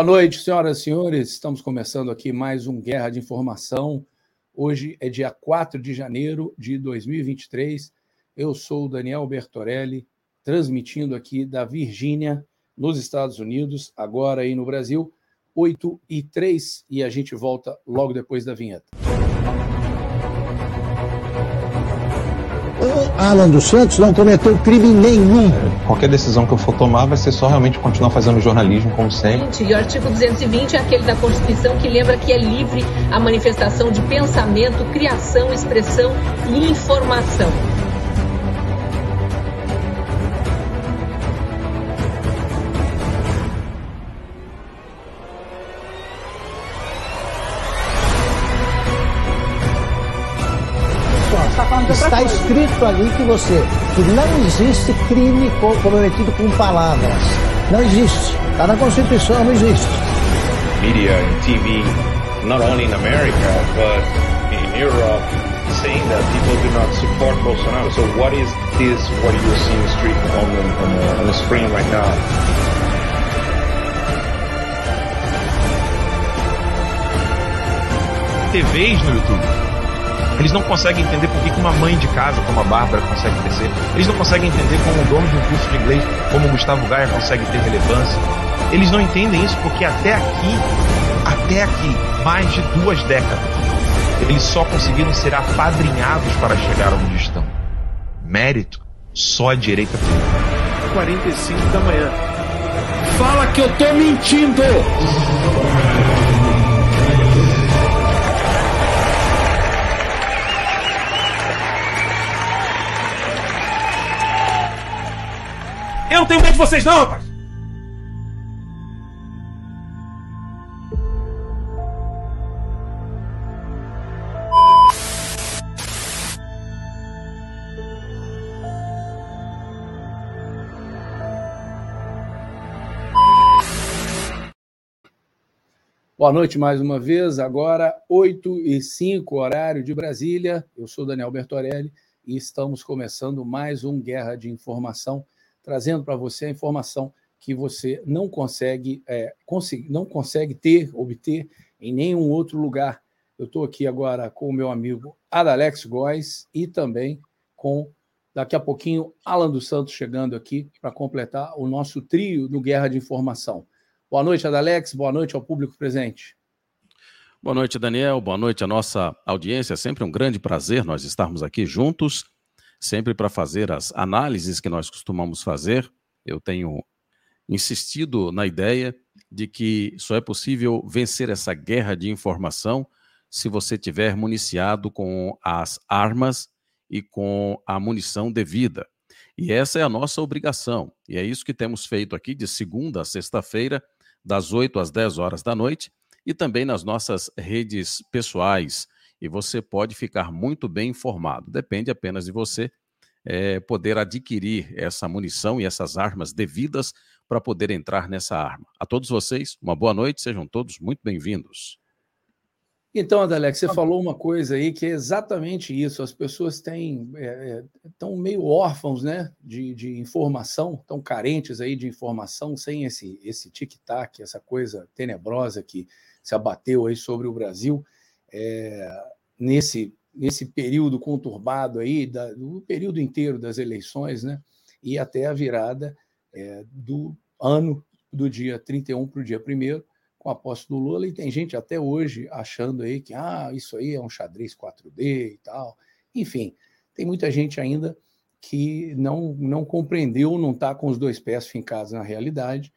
Boa noite, senhoras e senhores. Estamos começando aqui mais um Guerra de Informação. Hoje é dia 4 de janeiro de 2023. Eu sou o Daniel Bertorelli, transmitindo aqui da Virgínia, nos Estados Unidos, agora aí no Brasil, 8 e 3, e a gente volta logo depois da vinheta. Alan dos Santos não cometeu crime nenhum. Qualquer decisão que eu for tomar vai ser só realmente continuar fazendo jornalismo como sempre. E o artigo 220 é aquele da Constituição que lembra que é livre a manifestação de pensamento, criação, expressão e informação. Escrito ali que você que não existe crime cometido com palavras. Não existe. Está na Constituição, não existe. Media and TV, not only in America, but in Europe, saying that people do not support Bolsonaro. So what is this, what you see in the street on the, on the, on the screen right now? TVs no YouTube. Eles não conseguem entender por que uma mãe de casa como a Bárbara consegue crescer. Eles não conseguem entender como um dono de um curso de inglês como o Gustavo Gaia consegue ter relevância. Eles não entendem isso porque até aqui, até aqui, mais de duas décadas, eles só conseguiram ser apadrinhados para chegar onde estão. Mérito só a direita tem. 45 da manhã. Fala que eu tô mentindo! Eu não tenho medo de vocês, não, rapaz! Boa noite mais uma vez. Agora, 8 e 5, horário de Brasília. Eu sou Daniel Bertorelli e estamos começando mais um Guerra de Informação trazendo para você a informação que você não consegue, é, não consegue ter, obter em nenhum outro lugar. Eu estou aqui agora com o meu amigo Adalex Góes e também com, daqui a pouquinho, Alan dos Santos chegando aqui para completar o nosso trio do Guerra de Informação. Boa noite, Adalex. Boa noite ao público presente. Boa noite, Daniel. Boa noite à nossa audiência. É sempre um grande prazer nós estarmos aqui juntos sempre para fazer as análises que nós costumamos fazer. Eu tenho insistido na ideia de que só é possível vencer essa guerra de informação se você tiver municiado com as armas e com a munição devida. E essa é a nossa obrigação. E é isso que temos feito aqui de segunda a sexta-feira, das 8 às 10 horas da noite, e também nas nossas redes pessoais, e você pode ficar muito bem informado. Depende apenas de você é, poder adquirir essa munição e essas armas devidas para poder entrar nessa arma. A todos vocês, uma boa noite, sejam todos muito bem-vindos. Então, Adalex, você falou uma coisa aí que é exatamente isso. As pessoas têm estão é, é meio órfãos, né, de, de informação, estão carentes aí de informação, sem esse esse tic-tac, essa coisa tenebrosa que se abateu aí sobre o Brasil é, nesse, nesse período conturbado aí, da, do período inteiro das eleições, né? E até a virada é, do ano do dia 31 para o dia 1 com a posse do Lula, e tem gente até hoje achando aí que ah, isso aí é um xadrez 4D e tal. Enfim, tem muita gente ainda que não, não compreendeu, não está com os dois pés fincados na realidade,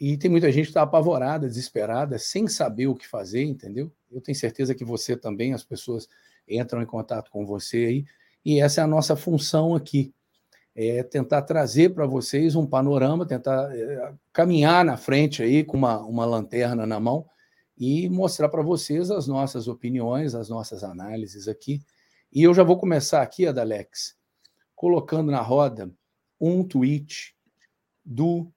e tem muita gente que está apavorada, desesperada, sem saber o que fazer, entendeu? Eu tenho certeza que você também, as pessoas entram em contato com você aí, e essa é a nossa função aqui, é tentar trazer para vocês um panorama, tentar é, caminhar na frente aí com uma, uma lanterna na mão e mostrar para vocês as nossas opiniões, as nossas análises aqui. E eu já vou começar aqui, Adalex, colocando na roda um tweet do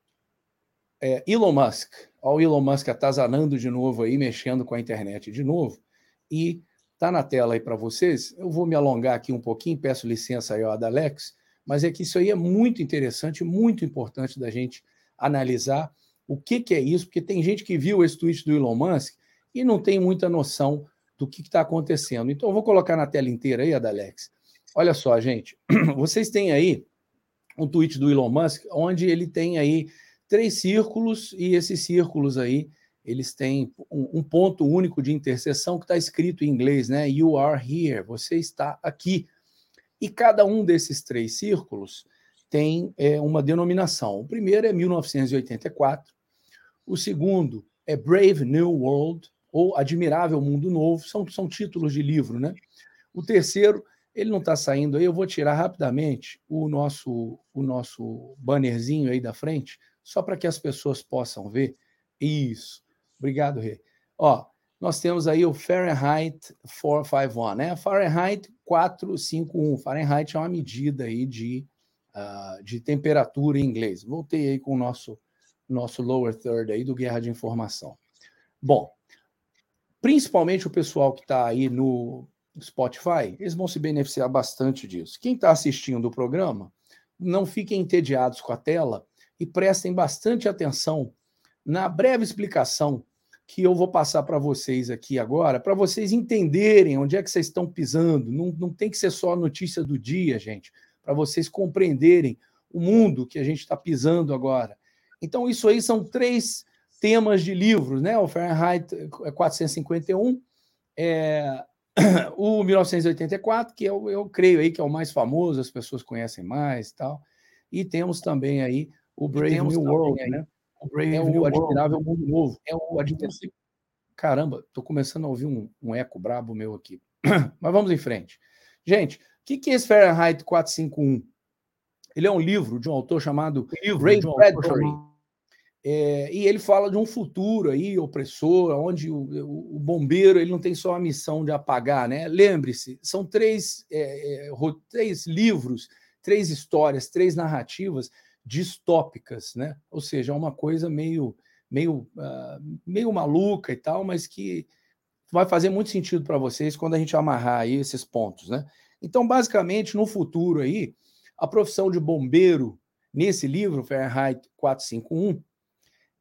é, Elon Musk. Olha o Elon Musk atazanando de novo aí, mexendo com a internet de novo. E tá na tela aí para vocês. Eu vou me alongar aqui um pouquinho, peço licença aí ao Adalex, mas é que isso aí é muito interessante, muito importante da gente analisar. o que, que é isso, porque tem gente que viu esse tweet do Elon Musk e não tem muita noção do que está acontecendo. Então, eu vou colocar na tela inteira aí, Adalex. Olha só, gente, vocês têm aí um tweet do Elon Musk, onde ele tem aí três círculos, e esses círculos aí, eles têm um, um ponto único de interseção que está escrito em inglês, né? You are here, você está aqui. E cada um desses três círculos tem é, uma denominação. O primeiro é 1984, o segundo é Brave New World, ou Admirável Mundo Novo, são, são títulos de livro, né? O terceiro, ele não está saindo aí, eu vou tirar rapidamente o nosso, o nosso bannerzinho aí da frente, só para que as pessoas possam ver. Isso. Obrigado, Rê. Ó, nós temos aí o Fahrenheit 451, né? Fahrenheit 451. Fahrenheit é uma medida aí de uh, de temperatura em inglês. Voltei aí com o nosso, nosso lower third aí do Guerra de Informação. Bom, principalmente o pessoal que está aí no Spotify, eles vão se beneficiar bastante disso. Quem está assistindo o programa, não fiquem entediados com a tela e prestem bastante atenção na breve explicação que eu vou passar para vocês aqui agora, para vocês entenderem onde é que vocês estão pisando. Não, não tem que ser só a notícia do dia, gente para vocês compreenderem o mundo que a gente está pisando agora. Então, isso aí são três temas de livros, né? O Fahrenheit 451, é, o 1984, que eu, eu creio aí que é o mais famoso, as pessoas conhecem mais e tal. E temos também aí o Brave New World, aí, né? O Brave é o Admirável Mundo Novo. É o Admirável... Caramba, estou começando a ouvir um, um eco brabo meu aqui. Mas vamos em frente. Gente, o que, que é esse Fahrenheit 451? Ele é um livro de um autor chamado Ray um Bradbury. É, e ele fala de um futuro aí opressor, onde o, o, o, bombeiro ele não tem só a missão de apagar, né? Lembre-se, são três, é, é, três livros, três histórias, três narrativas distópicas, né? Ou seja, é uma coisa meio, meio, uh, meio maluca e tal, mas que vai fazer muito sentido para vocês quando a gente amarrar aí esses pontos, né? Então, basicamente, no futuro aí, a profissão de bombeiro, nesse livro, Fahrenheit 451,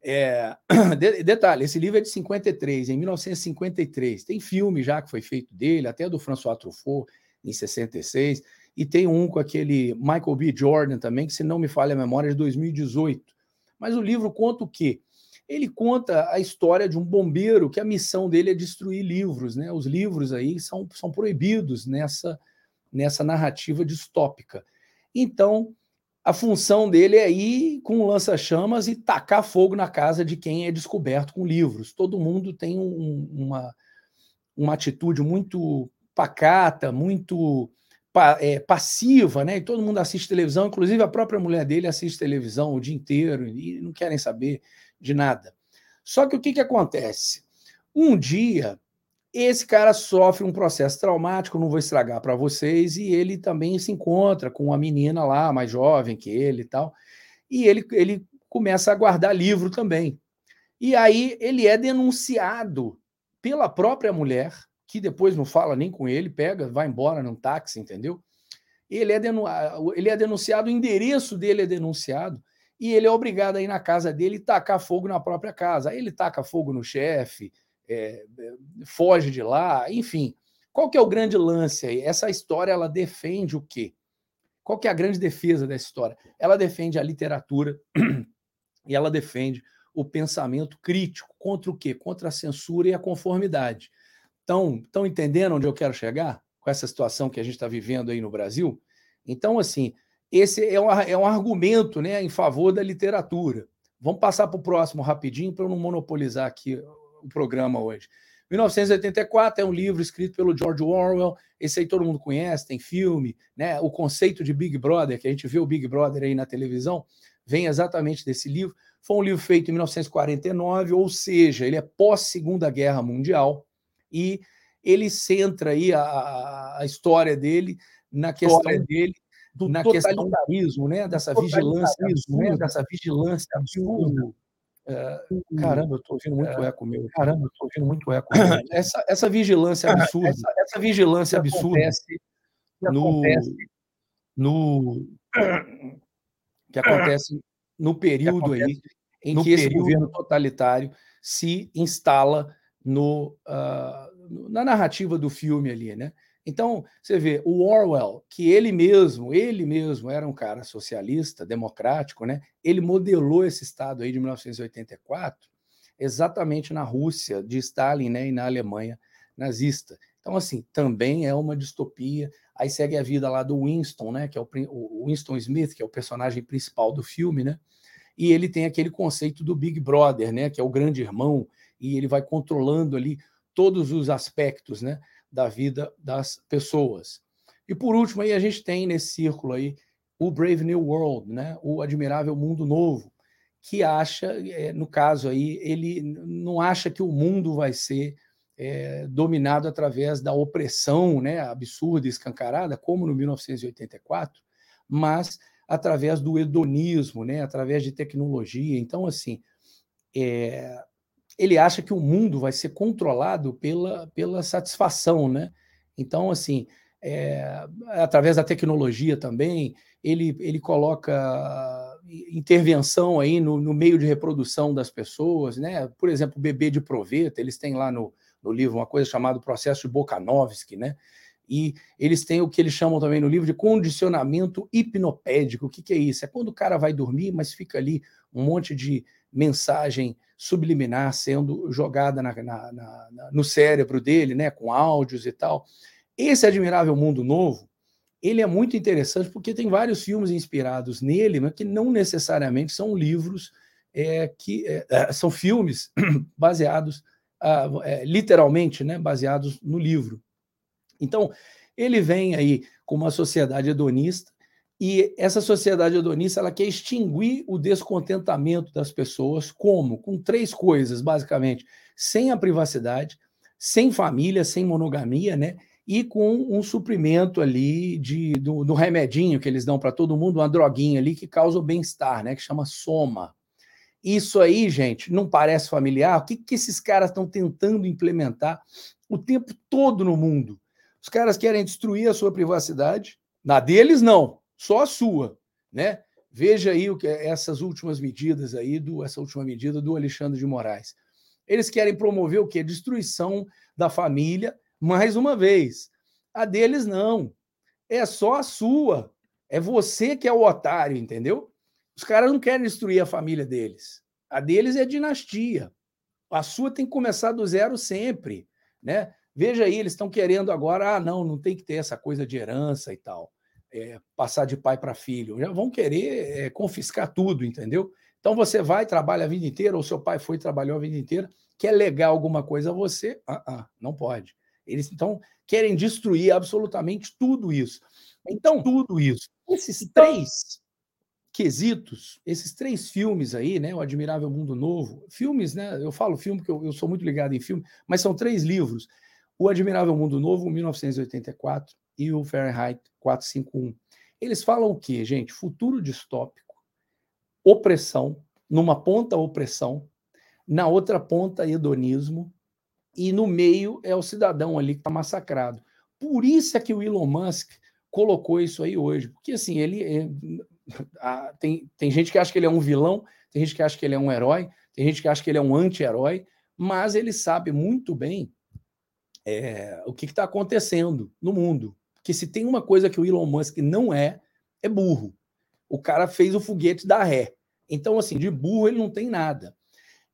é... detalhe, esse livro é de 53, em 1953. Tem filme já que foi feito dele, até do François Truffaut, em 66, e tem um com aquele Michael B. Jordan também, que se não me falha a memória, é de 2018. Mas o livro conta o quê? Ele conta a história de um bombeiro que a missão dele é destruir livros, né? Os livros aí são, são proibidos nessa nessa narrativa distópica. Então, a função dele é ir com lança-chamas e tacar fogo na casa de quem é descoberto com livros. Todo mundo tem um, uma, uma atitude muito pacata, muito é, passiva, né? E todo mundo assiste televisão, inclusive a própria mulher dele assiste televisão o dia inteiro e não querem saber de nada. Só que o que, que acontece? Um dia esse cara sofre um processo traumático, não vou estragar para vocês, e ele também se encontra com uma menina lá, mais jovem que ele e tal, e ele, ele começa a guardar livro também. E aí ele é denunciado pela própria mulher, que depois não fala nem com ele, pega, vai embora num táxi, entendeu? Ele é, denu ele é denunciado, o endereço dele é denunciado, e ele é obrigado a ir na casa dele e tacar fogo na própria casa. Aí ele taca fogo no chefe, é, foge de lá, enfim. Qual que é o grande lance aí? Essa história ela defende o quê? Qual que é a grande defesa dessa história? Ela defende a literatura e ela defende o pensamento crítico contra o quê? Contra a censura e a conformidade. Estão entendendo onde eu quero chegar com essa situação que a gente está vivendo aí no Brasil? Então, assim, esse é um, é um argumento né, em favor da literatura. Vamos passar para o próximo rapidinho para eu não monopolizar aqui o programa hoje. 1984 é um livro escrito pelo George Orwell. Esse aí todo mundo conhece, tem filme, né? O conceito de Big Brother, que a gente vê o Big Brother aí na televisão, vem exatamente desse livro. Foi um livro feito em 1949, ou seja, ele é pós Segunda Guerra Mundial e ele centra aí a, a história dele na questão dele do na totalitarismo, né? Dessa vigilância, né? dessa vigilância absurda é, caramba, eu estou ouvindo muito é, eco meu. Caramba, eu estou ouvindo muito eco. essa, essa vigilância absurda. Essa, essa vigilância absurda acontece, no, no que acontece no período acontece, aí em no que esse governo totalitário se instala no, uh, na narrativa do filme ali, né? Então, você vê, o Orwell, que ele mesmo, ele mesmo era um cara socialista, democrático, né? Ele modelou esse Estado aí de 1984 exatamente na Rússia de Stalin, né? E na Alemanha nazista. Então, assim, também é uma distopia. Aí segue a vida lá do Winston, né? Que é o, o Winston Smith, que é o personagem principal do filme, né? E ele tem aquele conceito do Big Brother, né? Que é o grande irmão, e ele vai controlando ali todos os aspectos, né? da vida das pessoas. E por último, aí a gente tem nesse círculo aí o Brave New World, né? o Admirável Mundo Novo, que acha, é, no caso aí, ele não acha que o mundo vai ser é, dominado através da opressão né, absurda e escancarada, como no 1984, mas através do hedonismo, né, através de tecnologia. Então, assim, é, ele acha que o mundo vai ser controlado pela, pela satisfação, né? Então, assim, é, através da tecnologia também, ele, ele coloca intervenção aí no, no, meio de reprodução das pessoas, né? Por exemplo, o bebê de proveta, eles têm lá no, no livro uma coisa chamada processo de Bokanovsky, né? E eles têm o que eles chamam também no livro de condicionamento hipnopédico. O que, que é isso? É quando o cara vai dormir, mas fica ali um monte de mensagem subliminar sendo jogada na, na, na, no cérebro dele, né, com áudios e tal. Esse Admirável Mundo Novo, ele é muito interessante porque tem vários filmes inspirados nele, mas que não necessariamente são livros é, que é, é são filmes baseados ah, é, literalmente, né, baseados no livro. Então ele vem aí com uma sociedade hedonista e essa sociedade hedonista ela quer extinguir o descontentamento das pessoas, como? Com três coisas, basicamente: sem a privacidade, sem família, sem monogamia, né? E com um suprimento ali de, do, do remedinho que eles dão para todo mundo, uma droguinha ali que causa o bem-estar, né? Que chama soma. Isso aí, gente, não parece familiar? O que, que esses caras estão tentando implementar o tempo todo no mundo? Os caras querem destruir a sua privacidade. Na deles, não só a sua, né? Veja aí o que essas últimas medidas aí do essa última medida do Alexandre de Moraes. Eles querem promover o que? Destruição da família, mais uma vez. A deles não. É só a sua. É você que é o otário, entendeu? Os caras não querem destruir a família deles. A deles é dinastia. A sua tem que começar do zero sempre, né? Veja aí, eles estão querendo agora, ah, não, não tem que ter essa coisa de herança e tal é, passar de pai para filho. Já vão querer é, confiscar tudo, entendeu? Então você vai, trabalha a vida inteira, ou seu pai foi e trabalhou a vida inteira, quer legar alguma coisa a você? Ah, ah, não pode. Eles então querem destruir absolutamente tudo isso. Então, tudo isso. Esses então três quesitos, esses três filmes aí, né? O Admirável Mundo Novo, filmes, né? Eu falo filme porque eu, eu sou muito ligado em filme, mas são três livros. O Admirável Mundo Novo, 1984, e o Fahrenheit 451. Eles falam o quê, gente? Futuro distópico, opressão, numa ponta opressão, na outra ponta hedonismo, e no meio é o cidadão ali que está massacrado. Por isso é que o Elon Musk colocou isso aí hoje, porque assim, ele é, a, tem, tem gente que acha que ele é um vilão, tem gente que acha que ele é um herói, tem gente que acha que ele é um anti-herói, mas ele sabe muito bem é, o que está acontecendo no mundo. Porque se tem uma coisa que o Elon Musk não é, é burro. O cara fez o foguete da ré. Então, assim, de burro ele não tem nada.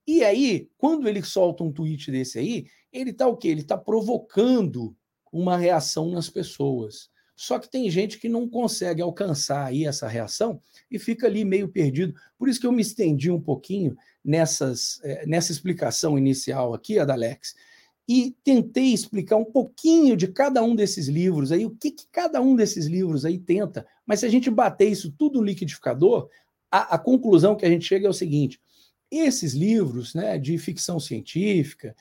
E aí, quando ele solta um tweet desse aí, ele tá o quê? Ele tá provocando uma reação nas pessoas. Só que tem gente que não consegue alcançar aí essa reação e fica ali meio perdido. Por isso que eu me estendi um pouquinho nessas, eh, nessa explicação inicial aqui, Adalex, e tentei explicar um pouquinho de cada um desses livros aí, o que, que cada um desses livros aí tenta. Mas se a gente bater isso tudo no liquidificador, a, a conclusão que a gente chega é o seguinte: esses livros né, de ficção científica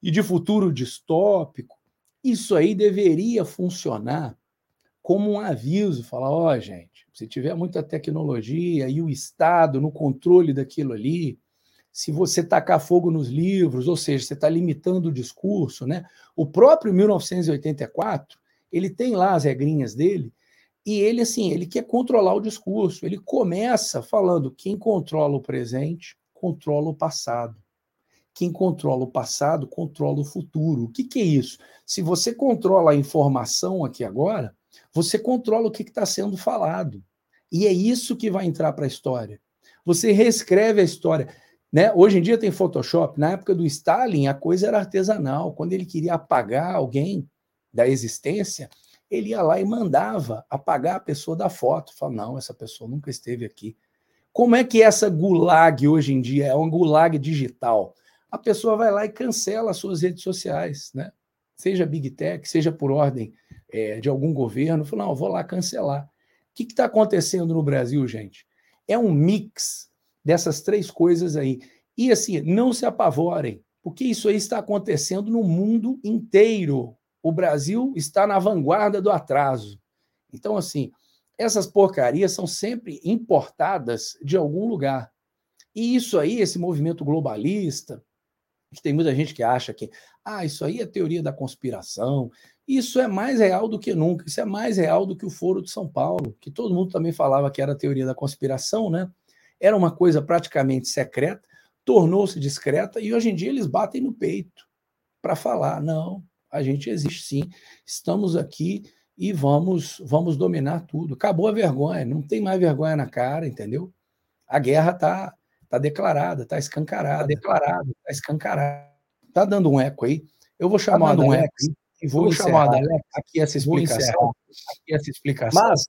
e de futuro distópico, isso aí deveria funcionar como um aviso, falar, ó, oh, gente, se tiver muita tecnologia e o Estado no controle daquilo ali, se você tacar fogo nos livros, ou seja, você está limitando o discurso, né? O próprio 1984, ele tem lá as regrinhas dele, e ele, assim, ele quer controlar o discurso. Ele começa falando quem controla o presente controla o passado. Quem controla o passado controla o futuro. O que, que é isso? Se você controla a informação aqui agora, você controla o que está sendo falado. E é isso que vai entrar para a história. Você reescreve a história. Né? Hoje em dia tem Photoshop. Na época do Stalin, a coisa era artesanal. Quando ele queria apagar alguém da existência, ele ia lá e mandava apagar a pessoa da foto. Fala, não, essa pessoa nunca esteve aqui. Como é que essa gulag hoje em dia é um gulag digital? A pessoa vai lá e cancela as suas redes sociais, né? Seja Big Tech, seja por ordem é, de algum governo. Fala, não, vou lá cancelar. O que está acontecendo no Brasil, gente? É um mix dessas três coisas aí. E assim, não se apavorem, porque isso aí está acontecendo no mundo inteiro. O Brasil está na vanguarda do atraso. Então, assim, essas porcarias são sempre importadas de algum lugar. E isso aí, esse movimento globalista, que tem muita gente que acha que, ah, isso aí é teoria da conspiração, isso é mais real do que nunca, isso é mais real do que o Foro de São Paulo, que todo mundo também falava que era teoria da conspiração, né? Era uma coisa praticamente secreta, tornou-se discreta e hoje em dia eles batem no peito para falar: não, a gente existe sim, estamos aqui e vamos, vamos dominar tudo. Acabou a vergonha, não tem mais vergonha na cara, entendeu? A guerra está tá declarada, está escancarada, tá declarada, está escancarada. Está dando um eco aí. Eu vou chamar tá um eco e vou, vou chamar aqui essa explicação. Aqui essa explicação. Mas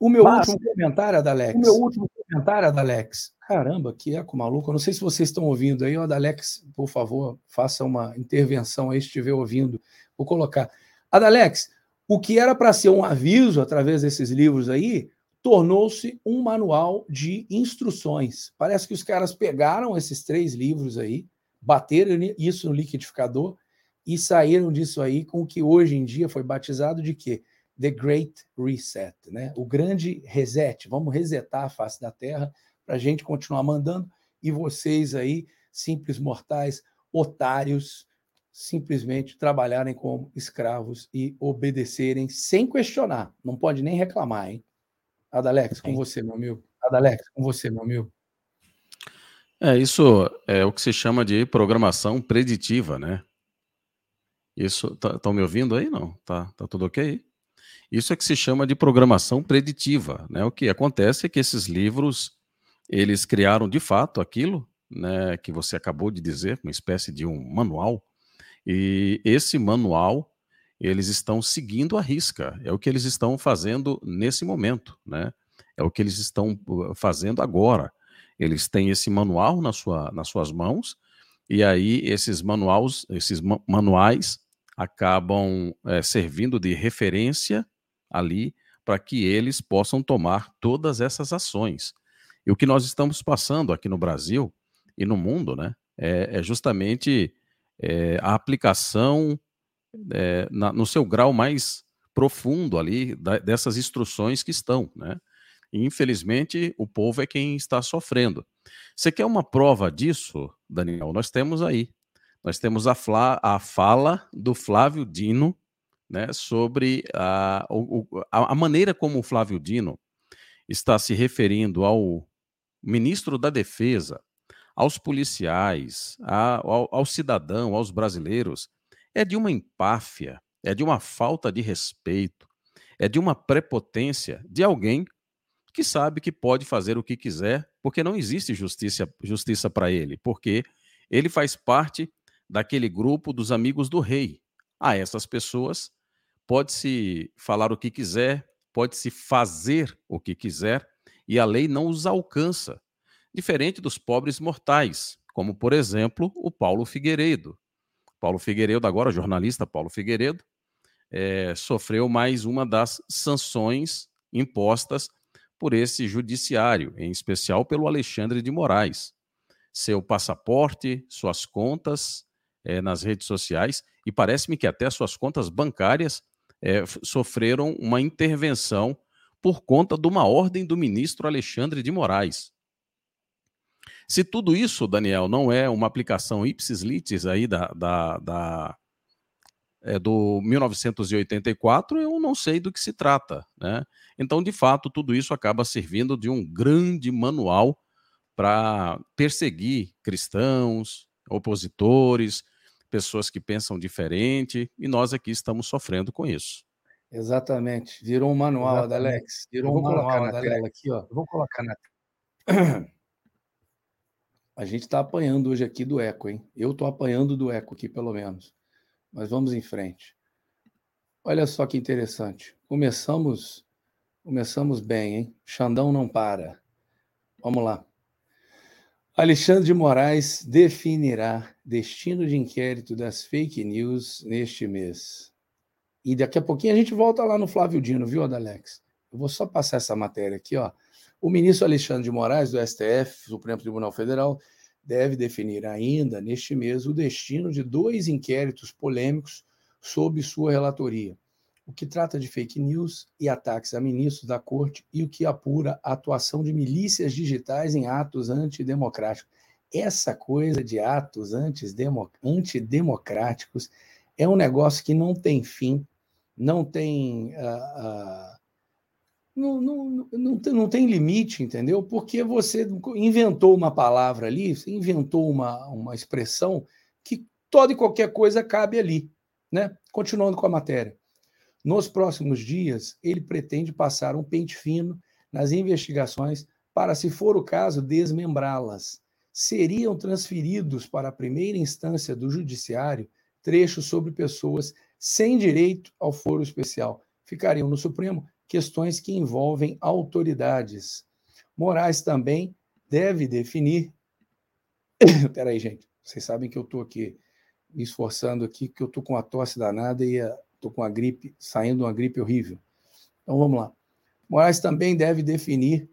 o meu Mas, último comentário, Adalex. O meu último comentário, Adalex. Caramba, que eco maluco. Eu não sei se vocês estão ouvindo aí. Adalex, por favor, faça uma intervenção aí, se estiver ouvindo. Vou colocar. Adalex, o que era para ser um aviso através desses livros aí, tornou-se um manual de instruções. Parece que os caras pegaram esses três livros aí, bateram isso no liquidificador e saíram disso aí com o que hoje em dia foi batizado de quê? The Great Reset, né? O grande reset. Vamos resetar a face da Terra para a gente continuar mandando e vocês aí, simples mortais, otários, simplesmente trabalharem como escravos e obedecerem sem questionar. Não pode nem reclamar, hein? Adalex, com você, meu amigo. Adalex, com você, meu amigo. É, isso é o que se chama de programação preditiva, né? Isso, estão tá, me ouvindo aí? Não? Tá, tá tudo ok? Isso é que se chama de programação preditiva. Né? O que acontece é que esses livros, eles criaram de fato aquilo né, que você acabou de dizer, uma espécie de um manual, e esse manual eles estão seguindo a risca, é o que eles estão fazendo nesse momento, né? É o que eles estão uh, fazendo agora. Eles têm esse manual na sua, nas suas mãos, e aí esses manuais, esses manuais acabam é, servindo de referência ali para que eles possam tomar todas essas ações. E o que nós estamos passando aqui no Brasil e no mundo, né, é, é justamente é, a aplicação é, na, no seu grau mais profundo ali da, dessas instruções que estão, né? E, infelizmente, o povo é quem está sofrendo. Você quer uma prova disso, Daniel? Nós temos aí. Nós temos a, fla, a fala do Flávio Dino né, sobre a, a, a maneira como o Flávio Dino está se referindo ao ministro da Defesa, aos policiais, ao, ao, cidadão, aos brasileiros, é de uma empáfia, é de uma falta de respeito, é de uma prepotência de alguém que sabe que pode fazer o que quiser, porque não existe justiça, justiça para ele, porque ele faz parte daquele grupo dos amigos do rei. A essas pessoas pode-se falar o que quiser, pode-se fazer o que quiser, e a lei não os alcança, diferente dos pobres mortais, como, por exemplo, o Paulo Figueiredo. Paulo Figueiredo, agora jornalista Paulo Figueiredo, é, sofreu mais uma das sanções impostas por esse judiciário, em especial pelo Alexandre de Moraes. Seu passaporte, suas contas é, nas redes sociais e parece-me que até suas contas bancárias é, sofreram uma intervenção por conta de uma ordem do ministro Alexandre de Moraes. Se tudo isso, Daniel, não é uma aplicação ipsis litis aí da, da, da é, do 1984, eu não sei do que se trata, né? Então, de fato, tudo isso acaba servindo de um grande manual para perseguir cristãos, opositores, pessoas que pensam diferente, e nós aqui estamos sofrendo com isso. Exatamente. Virou um manual, Exatamente. Alex. Virou um manual na tela aqui, ó. Eu vou colocar na A gente está apanhando hoje aqui do eco, hein? Eu estou apanhando do eco aqui, pelo menos. Mas vamos em frente. Olha só que interessante. Começamos, começamos bem, hein? Xandão não para. Vamos lá. Alexandre de Moraes definirá destino de inquérito das fake news neste mês. E daqui a pouquinho a gente volta lá no Flávio Dino, viu, Adalex? Eu vou só passar essa matéria aqui, ó. O ministro Alexandre de Moraes, do STF, Supremo Tribunal Federal, deve definir ainda neste mês o destino de dois inquéritos polêmicos sob sua relatoria. O que trata de fake news e ataques a ministros da corte e o que apura a atuação de milícias digitais em atos antidemocráticos. Essa coisa de atos antidemocráticos é um negócio que não tem fim, não tem. Uh, uh, não, não, não, não tem limite, entendeu? Porque você inventou uma palavra ali, você inventou uma, uma expressão que toda e qualquer coisa cabe ali. Né? Continuando com a matéria. Nos próximos dias, ele pretende passar um pente fino nas investigações para, se for o caso, desmembrá-las. Seriam transferidos para a primeira instância do Judiciário trechos sobre pessoas sem direito ao foro especial. Ficariam no Supremo questões que envolvem autoridades. Moraes também deve definir. Peraí, gente, vocês sabem que eu estou aqui me esforçando aqui, que eu estou com a tosse danada e estou com a gripe, saindo uma gripe horrível. Então vamos lá. Moraes também deve definir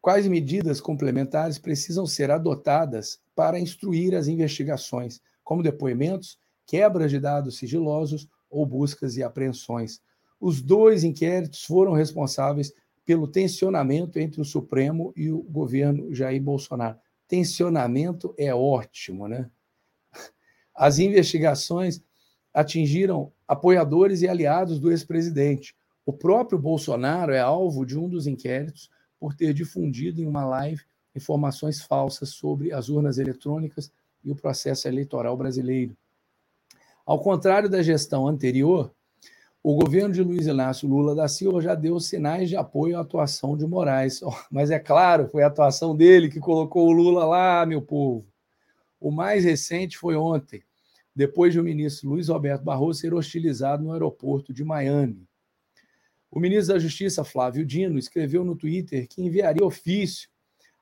quais medidas complementares precisam ser adotadas para instruir as investigações, como depoimentos, quebras de dados sigilosos ou buscas e apreensões, os dois inquéritos foram responsáveis pelo tensionamento entre o Supremo e o governo Jair Bolsonaro. Tensionamento é ótimo, né? As investigações atingiram apoiadores e aliados do ex-presidente. O próprio Bolsonaro é alvo de um dos inquéritos por ter difundido em uma live informações falsas sobre as urnas eletrônicas e o processo eleitoral brasileiro. Ao contrário da gestão anterior, o governo de Luiz Inácio Lula da Silva já deu sinais de apoio à atuação de Moraes. Mas é claro, foi a atuação dele que colocou o Lula lá, meu povo. O mais recente foi ontem, depois de o ministro Luiz Roberto Barroso ser hostilizado no aeroporto de Miami. O ministro da Justiça, Flávio Dino, escreveu no Twitter que enviaria ofício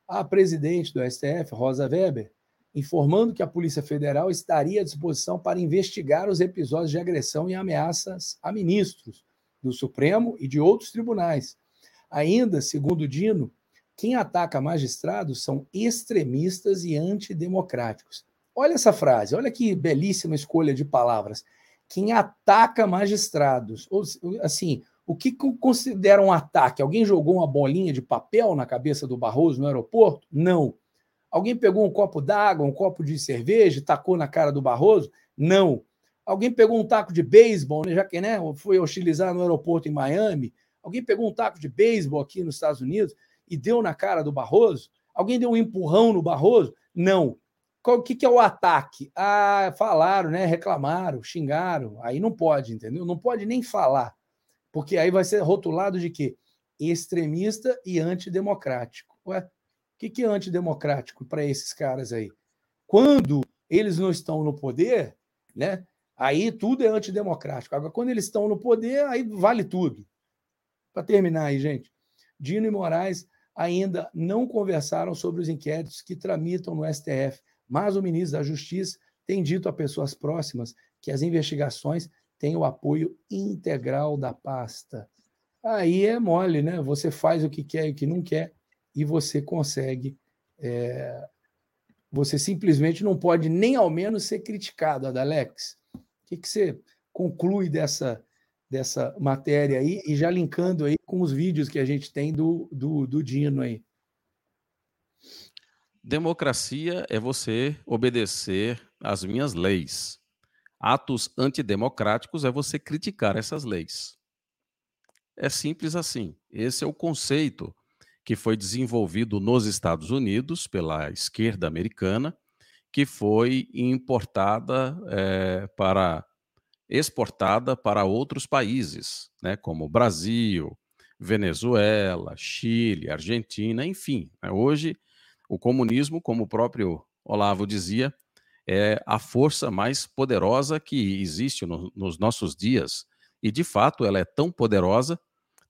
à presidente do STF, Rosa Weber, informando que a Polícia Federal estaria à disposição para investigar os episódios de agressão e ameaças a ministros do Supremo e de outros tribunais. Ainda, segundo Dino, quem ataca magistrados são extremistas e antidemocráticos. Olha essa frase, olha que belíssima escolha de palavras. Quem ataca magistrados, ou assim, o que considera um ataque? Alguém jogou uma bolinha de papel na cabeça do Barroso no aeroporto? Não. Alguém pegou um copo d'água, um copo de cerveja e tacou na cara do Barroso? Não. Alguém pegou um taco de beisebol, né, já que né, foi hostilizar no aeroporto em Miami? Alguém pegou um taco de beisebol aqui nos Estados Unidos e deu na cara do Barroso? Alguém deu um empurrão no Barroso? Não. O que, que é o ataque? Ah, falaram, né? Reclamaram, xingaram. Aí não pode, entendeu? Não pode nem falar. Porque aí vai ser rotulado de quê? Extremista e antidemocrático. Ué, que, que é antidemocrático para esses caras aí? Quando eles não estão no poder, né? Aí tudo é antidemocrático. Agora, quando eles estão no poder, aí vale tudo. Para terminar aí, gente, Dino e Moraes ainda não conversaram sobre os inquéritos que tramitam no STF, mas o ministro da Justiça tem dito a pessoas próximas que as investigações têm o apoio integral da pasta. Aí é mole, né? Você faz o que quer e o que não quer e você consegue. É, você simplesmente não pode nem ao menos ser criticado, Adalex. O que, que você conclui dessa, dessa matéria aí e já linkando aí com os vídeos que a gente tem do, do, do Dino aí? Democracia é você obedecer às minhas leis. Atos antidemocráticos é você criticar essas leis. É simples assim. Esse é o conceito que foi desenvolvido nos Estados Unidos pela esquerda americana, que foi importada é, para exportada para outros países, né, como Brasil, Venezuela, Chile, Argentina, enfim. Né, hoje, o comunismo, como o próprio Olavo dizia, é a força mais poderosa que existe no, nos nossos dias. E, de fato, ela é tão poderosa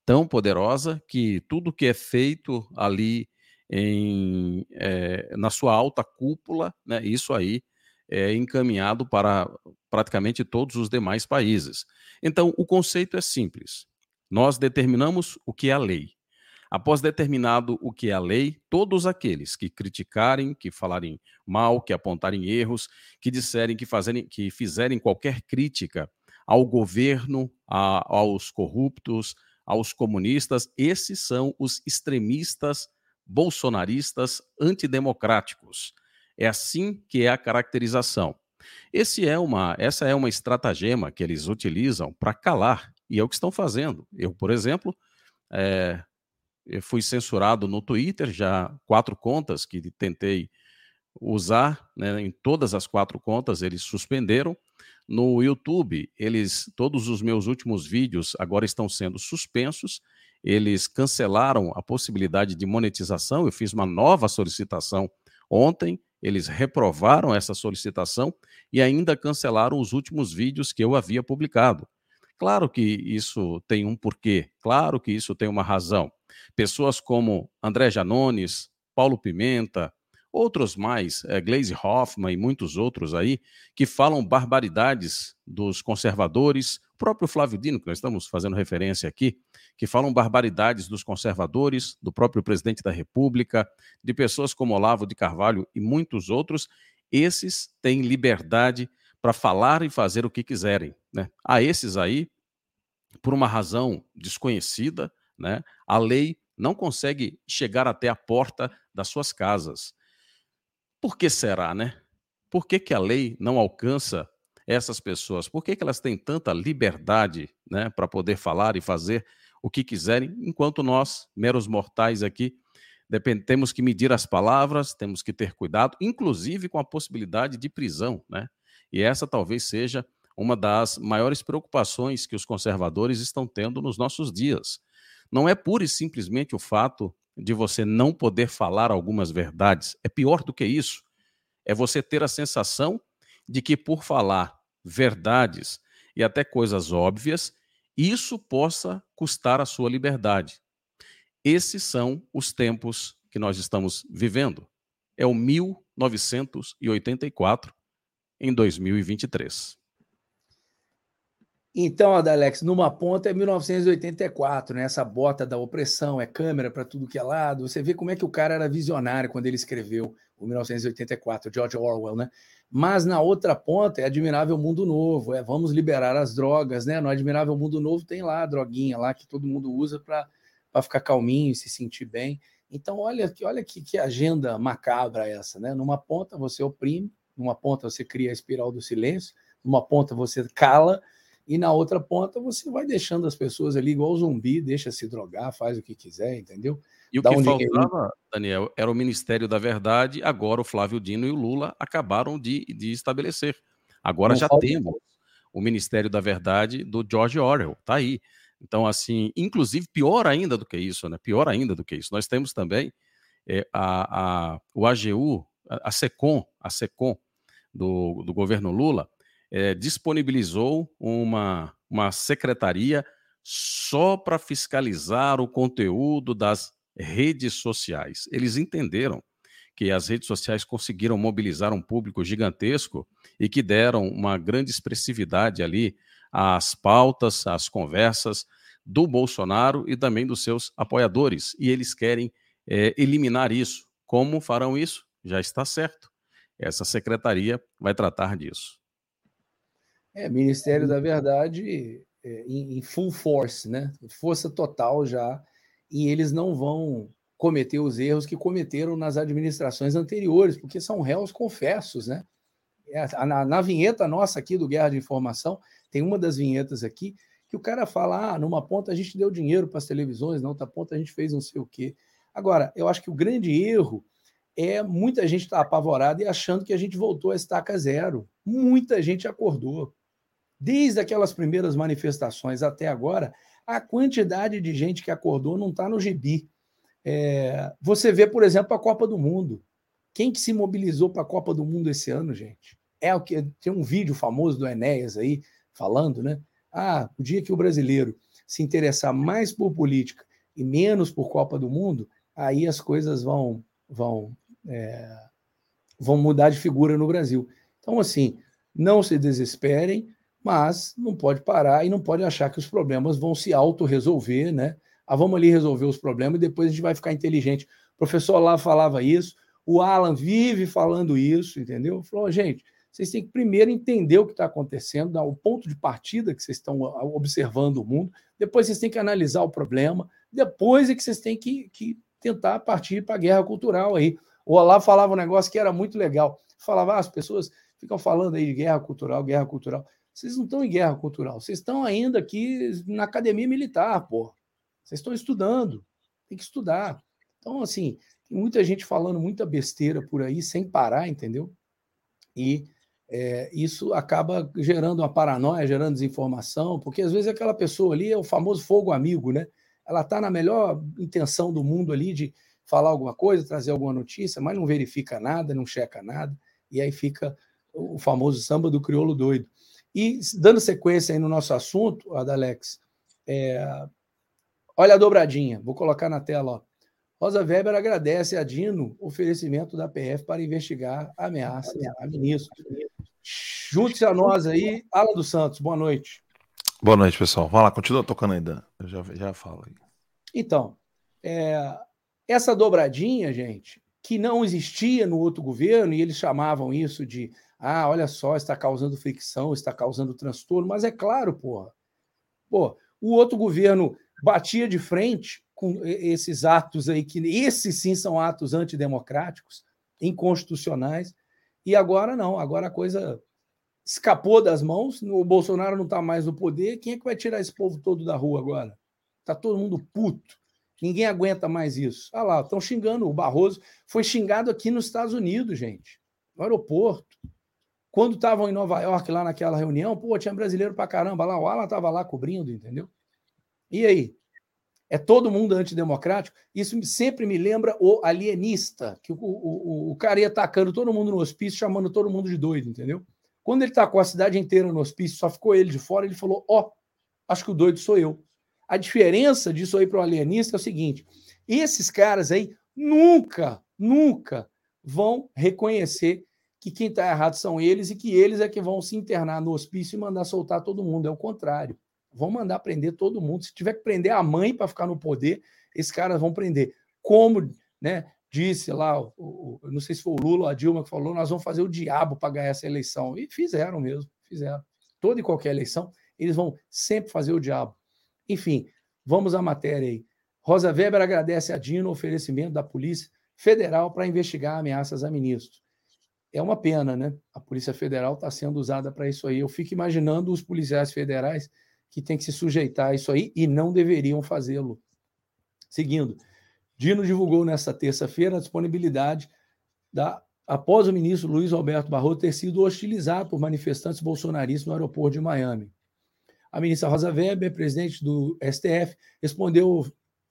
tão poderosa que tudo que é feito ali em, é, na sua alta cúpula, né, isso aí é encaminhado para praticamente todos os demais países. Então, o conceito é simples. Nós determinamos o que é a lei. Após determinado o que é a lei, todos aqueles que criticarem, que falarem mal, que apontarem erros, que disserem que, fazerem, que fizerem qualquer crítica ao governo, a, aos corruptos, aos comunistas, esses são os extremistas bolsonaristas antidemocráticos. É assim que é a caracterização. Esse é uma, essa é uma estratagema que eles utilizam para calar, e é o que estão fazendo. Eu, por exemplo, é, fui censurado no Twitter, já quatro contas que tentei usar, né, em todas as quatro contas eles suspenderam. No YouTube, eles todos os meus últimos vídeos agora estão sendo suspensos. Eles cancelaram a possibilidade de monetização. Eu fiz uma nova solicitação ontem, eles reprovaram essa solicitação e ainda cancelaram os últimos vídeos que eu havia publicado. Claro que isso tem um porquê, claro que isso tem uma razão. Pessoas como André Janones, Paulo Pimenta, outros mais, é, Glaze Hoffman e muitos outros aí, que falam barbaridades dos conservadores, o próprio Flávio Dino, que nós estamos fazendo referência aqui, que falam barbaridades dos conservadores, do próprio presidente da República, de pessoas como Olavo de Carvalho e muitos outros, esses têm liberdade para falar e fazer o que quiserem. Né? A esses aí, por uma razão desconhecida, né, a lei não consegue chegar até a porta das suas casas. Por que será, né? Por que, que a lei não alcança essas pessoas? Por que, que elas têm tanta liberdade né, para poder falar e fazer o que quiserem, enquanto nós, meros mortais aqui, depend... temos que medir as palavras, temos que ter cuidado, inclusive com a possibilidade de prisão, né? E essa talvez seja uma das maiores preocupações que os conservadores estão tendo nos nossos dias. Não é pura e simplesmente o fato de você não poder falar algumas verdades. É pior do que isso. É você ter a sensação de que, por falar verdades e até coisas óbvias, isso possa custar a sua liberdade. Esses são os tempos que nós estamos vivendo. É o 1984 em 2023. Então, Adalex, numa ponta é 1984, né? Essa bota da opressão, é câmera para tudo que é lado. Você vê como é que o cara era visionário quando ele escreveu o 1984, George Orwell, né? Mas na outra ponta é Admirável Mundo Novo, é vamos liberar as drogas, né? No Admirável Mundo Novo tem lá a droguinha lá que todo mundo usa para ficar calminho e se sentir bem. Então, olha, olha que, que agenda macabra essa, né? Numa ponta você oprime, numa ponta você cria a espiral do silêncio, numa ponta você cala e na outra ponta você vai deixando as pessoas ali igual zumbi, deixa se drogar, faz o que quiser, entendeu? E o Dá que faltava, Daniel, era o Ministério da Verdade, agora o Flávio Dino e o Lula acabaram de, de estabelecer. Agora Não já temos o Ministério da Verdade do George Orwell, tá aí. Então, assim, inclusive, pior ainda do que isso, né? Pior ainda do que isso. Nós temos também é, a, a, o AGU, a, a SECOM, a SECOM do, do governo Lula, é, disponibilizou uma, uma secretaria só para fiscalizar o conteúdo das redes sociais. Eles entenderam que as redes sociais conseguiram mobilizar um público gigantesco e que deram uma grande expressividade ali às pautas, às conversas do Bolsonaro e também dos seus apoiadores. E eles querem é, eliminar isso. Como farão isso? Já está certo. Essa secretaria vai tratar disso. É, Ministério da Verdade é, em, em full force, né? Força total já, e eles não vão cometer os erros que cometeram nas administrações anteriores, porque são réus confessos, né? É, na, na, vinheta nossa aqui do Guerra de Informação, tem uma das vinhetas aqui que o cara fala: ah, numa ponta a gente deu dinheiro para as televisões, na outra ponta a gente fez não sei o quê. Agora, eu acho que o grande erro é muita gente estar tá apavorada e achando que a gente voltou a estaca zero. Muita gente acordou. Desde aquelas primeiras manifestações até agora, a quantidade de gente que acordou não está no gibi. É, você vê, por exemplo, a Copa do Mundo. Quem que se mobilizou para a Copa do Mundo esse ano, gente? É o que tem um vídeo famoso do Enéas aí falando, né? Ah, o dia que o brasileiro se interessar mais por política e menos por Copa do Mundo, aí as coisas vão vão é, vão mudar de figura no Brasil. Então, assim, não se desesperem, mas não pode parar e não pode achar que os problemas vão se auto-resolver, né? Ah, vamos ali resolver os problemas e depois a gente vai ficar inteligente. O professor lá falava isso, o Alan vive falando isso, entendeu? Falou, gente, vocês têm que primeiro entender o que está acontecendo, o ponto de partida que vocês estão observando o mundo, depois vocês têm que analisar o problema, depois é que vocês têm que, que tentar partir para a guerra cultural aí. O Olá falava um negócio que era muito legal. Falava, ah, as pessoas ficam falando aí de guerra cultural, guerra cultural. Vocês não estão em guerra cultural, vocês estão ainda aqui na academia militar, pô. Vocês estão estudando, tem que estudar. Então, assim, tem muita gente falando muita besteira por aí sem parar, entendeu? E é, isso acaba gerando uma paranoia, gerando desinformação, porque às vezes aquela pessoa ali é o famoso fogo amigo, né? Ela está na melhor intenção do mundo ali de falar alguma coisa, trazer alguma notícia, mas não verifica nada, não checa nada, e aí fica o famoso samba do crioulo doido. E dando sequência aí no nosso assunto, Adalex, é... olha a dobradinha, vou colocar na tela. Ó. Rosa Weber agradece a Dino o oferecimento da PF para investigar a ameaça a ministro. Junte-se a nós aí, Ala dos Santos, boa noite. Boa noite, pessoal. Vai lá, continua tocando ainda. Eu já, já falo aí. Então, é, essa dobradinha, gente, que não existia no outro governo, e eles chamavam isso de ah, olha só, está causando fricção, está causando transtorno, mas é claro, porra. Pô, o outro governo batia de frente com esses atos aí, que esses sim são atos antidemocráticos, inconstitucionais, e agora não, agora a coisa escapou das mãos, o Bolsonaro não está mais no poder, quem é que vai tirar esse povo todo da rua agora? Está todo mundo puto. Ninguém aguenta mais isso. Ah lá, estão xingando. O Barroso foi xingado aqui nos Estados Unidos, gente, no aeroporto. Quando estavam em Nova York, lá naquela reunião, pô, tinha brasileiro pra caramba lá, o Alan estava lá cobrindo, entendeu? E aí? É todo mundo antidemocrático? Isso sempre me lembra o alienista, que o, o, o cara ia atacando todo mundo no hospício, chamando todo mundo de doido, entendeu? Quando ele tacou a cidade inteira no hospício, só ficou ele de fora, ele falou: Ó, oh, acho que o doido sou eu. A diferença disso aí para o alienista é o seguinte: esses caras aí nunca, nunca vão reconhecer que quem está errado são eles e que eles é que vão se internar no hospício e mandar soltar todo mundo. É o contrário. Vão mandar prender todo mundo. Se tiver que prender a mãe para ficar no poder, esses caras vão prender. Como né, disse lá, o, o, não sei se foi o Lula ou a Dilma que falou, nós vamos fazer o diabo para ganhar essa eleição. E fizeram mesmo, fizeram. Toda e qualquer eleição, eles vão sempre fazer o diabo. Enfim, vamos à matéria aí. Rosa Weber agradece a Dino o oferecimento da Polícia Federal para investigar ameaças a ministros é uma pena, né? A Polícia Federal está sendo usada para isso aí. Eu fico imaginando os policiais federais que têm que se sujeitar a isso aí e não deveriam fazê-lo. Seguindo, Dino divulgou nesta terça-feira a disponibilidade da após o ministro Luiz Roberto Barroso ter sido hostilizado por manifestantes bolsonaristas no aeroporto de Miami. A ministra Rosa Weber, presidente do STF, respondeu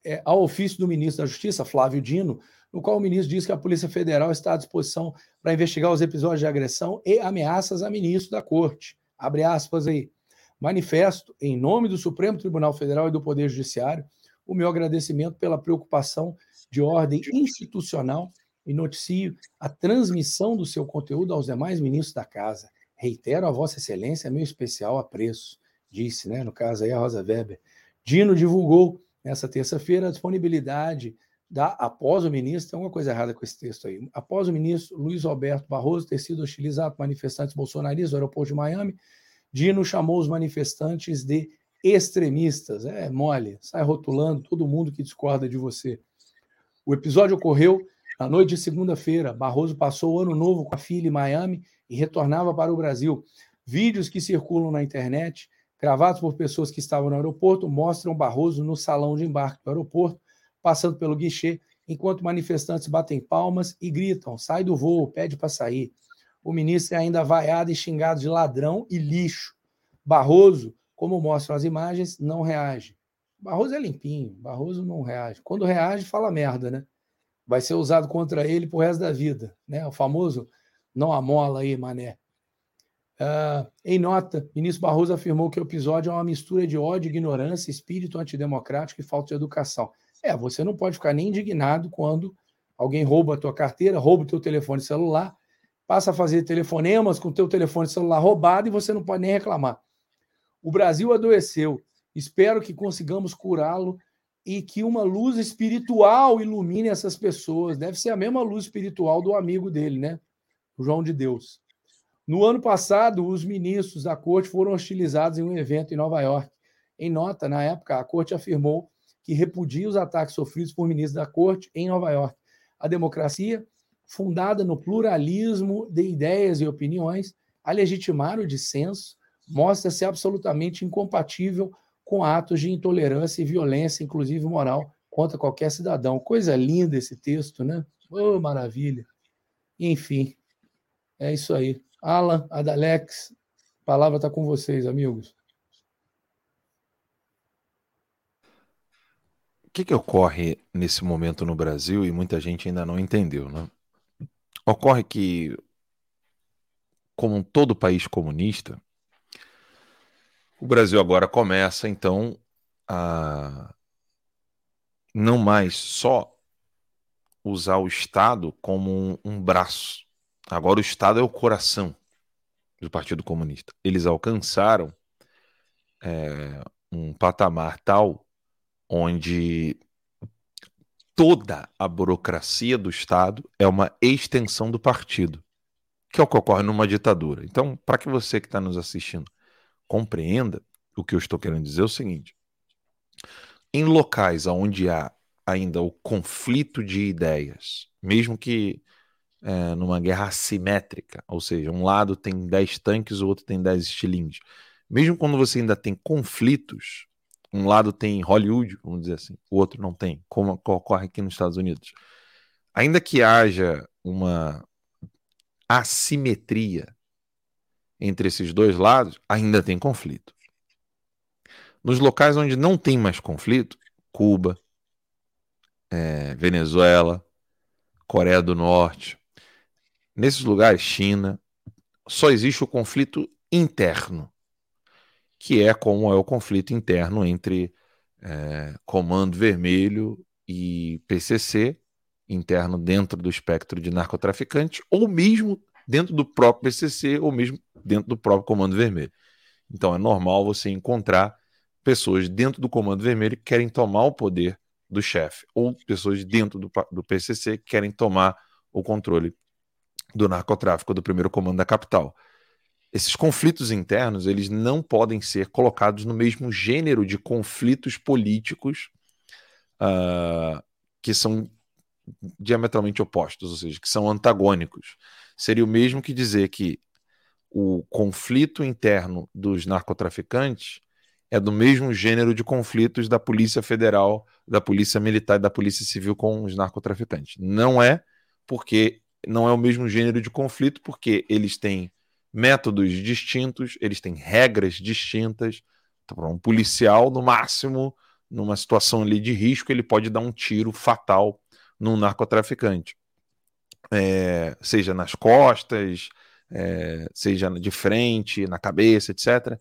é, ao ofício do ministro da Justiça, Flávio Dino, no qual o ministro diz que a Polícia Federal está à disposição para investigar os episódios de agressão e ameaças a ministro da Corte. Abre aspas aí. Manifesto, em nome do Supremo Tribunal Federal e do Poder Judiciário, o meu agradecimento pela preocupação de ordem institucional e noticio a transmissão do seu conteúdo aos demais ministros da Casa. Reitero a Vossa Excelência meu especial apreço, disse, né, no caso aí a Rosa Weber. Dino divulgou nessa terça-feira a disponibilidade da, após o ministro, tem alguma coisa errada com esse texto aí. Após o ministro Luiz Alberto Barroso ter sido hostilizado por manifestantes bolsonaristas no aeroporto de Miami, Dino chamou os manifestantes de extremistas. É mole, sai rotulando todo mundo que discorda de você. O episódio ocorreu na noite de segunda-feira. Barroso passou o ano novo com a filha em Miami e retornava para o Brasil. Vídeos que circulam na internet, gravados por pessoas que estavam no aeroporto, mostram Barroso no salão de embarque do aeroporto, passando pelo guichê, enquanto manifestantes batem palmas e gritam: sai do voo, pede para sair. O ministro é ainda vaiado e xingado de ladrão e lixo. Barroso, como mostram as imagens, não reage. Barroso é limpinho, Barroso não reage. Quando reage, fala merda, né? Vai ser usado contra ele pro resto da vida, né? O famoso não amola aí, mané. Uh, em nota, ministro Barroso afirmou que o episódio é uma mistura de ódio, ignorância, espírito antidemocrático e falta de educação. É, você não pode ficar nem indignado quando alguém rouba a tua carteira, rouba o teu telefone celular, passa a fazer telefonemas com o teu telefone celular roubado e você não pode nem reclamar. O Brasil adoeceu. Espero que consigamos curá-lo e que uma luz espiritual ilumine essas pessoas. Deve ser a mesma luz espiritual do amigo dele, né? O João de Deus. No ano passado, os ministros da corte foram hostilizados em um evento em Nova York. Em nota, na época, a corte afirmou que repudia os ataques sofridos por ministros da corte em Nova York. A democracia, fundada no pluralismo de ideias e opiniões, a legitimar o dissenso, mostra-se absolutamente incompatível com atos de intolerância e violência, inclusive moral, contra qualquer cidadão. Coisa linda esse texto, né? Oh, maravilha. Enfim, é isso aí. Alan, Adalex, a palavra está com vocês, amigos. O que, que ocorre nesse momento no Brasil e muita gente ainda não entendeu, né? Ocorre que, como todo país comunista, o Brasil agora começa, então, a não mais só usar o Estado como um, um braço. Agora o Estado é o coração do Partido Comunista. Eles alcançaram é, um patamar tal onde toda a burocracia do Estado é uma extensão do partido, que é o que ocorre numa ditadura. Então, para que você que está nos assistindo compreenda o que eu estou querendo dizer é o seguinte: em locais onde há ainda o conflito de ideias, mesmo que é, numa guerra assimétrica, ou seja, um lado tem 10 tanques, o outro tem 10 estilingues, mesmo quando você ainda tem conflitos, um lado tem Hollywood, vamos dizer assim, o outro não tem, como ocorre aqui nos Estados Unidos. Ainda que haja uma assimetria entre esses dois lados, ainda tem conflito. Nos locais onde não tem mais conflito, Cuba, é, Venezuela, Coreia do Norte, nesses lugares, China, só existe o conflito interno, que é como é o conflito interno entre é, Comando Vermelho e PCC, interno dentro do espectro de narcotraficantes, ou mesmo dentro do próprio PCC ou mesmo dentro do próprio Comando Vermelho. Então é normal você encontrar pessoas dentro do Comando Vermelho que querem tomar o poder do chefe, ou pessoas dentro do, do PCC que querem tomar o controle do narcotráfico do primeiro comando da capital. Esses conflitos internos eles não podem ser colocados no mesmo gênero de conflitos políticos uh, que são diametralmente opostos, ou seja, que são antagônicos seria o mesmo que dizer que o conflito interno dos narcotraficantes é do mesmo gênero de conflitos da Polícia Federal, da Polícia Militar e da Polícia Civil com os narcotraficantes. Não é porque não é o mesmo gênero de conflito, porque eles têm métodos distintos, eles têm regras distintas. Então, um policial, no máximo, numa situação ali de risco, ele pode dar um tiro fatal num narcotraficante é, seja nas costas, é, seja de frente, na cabeça, etc.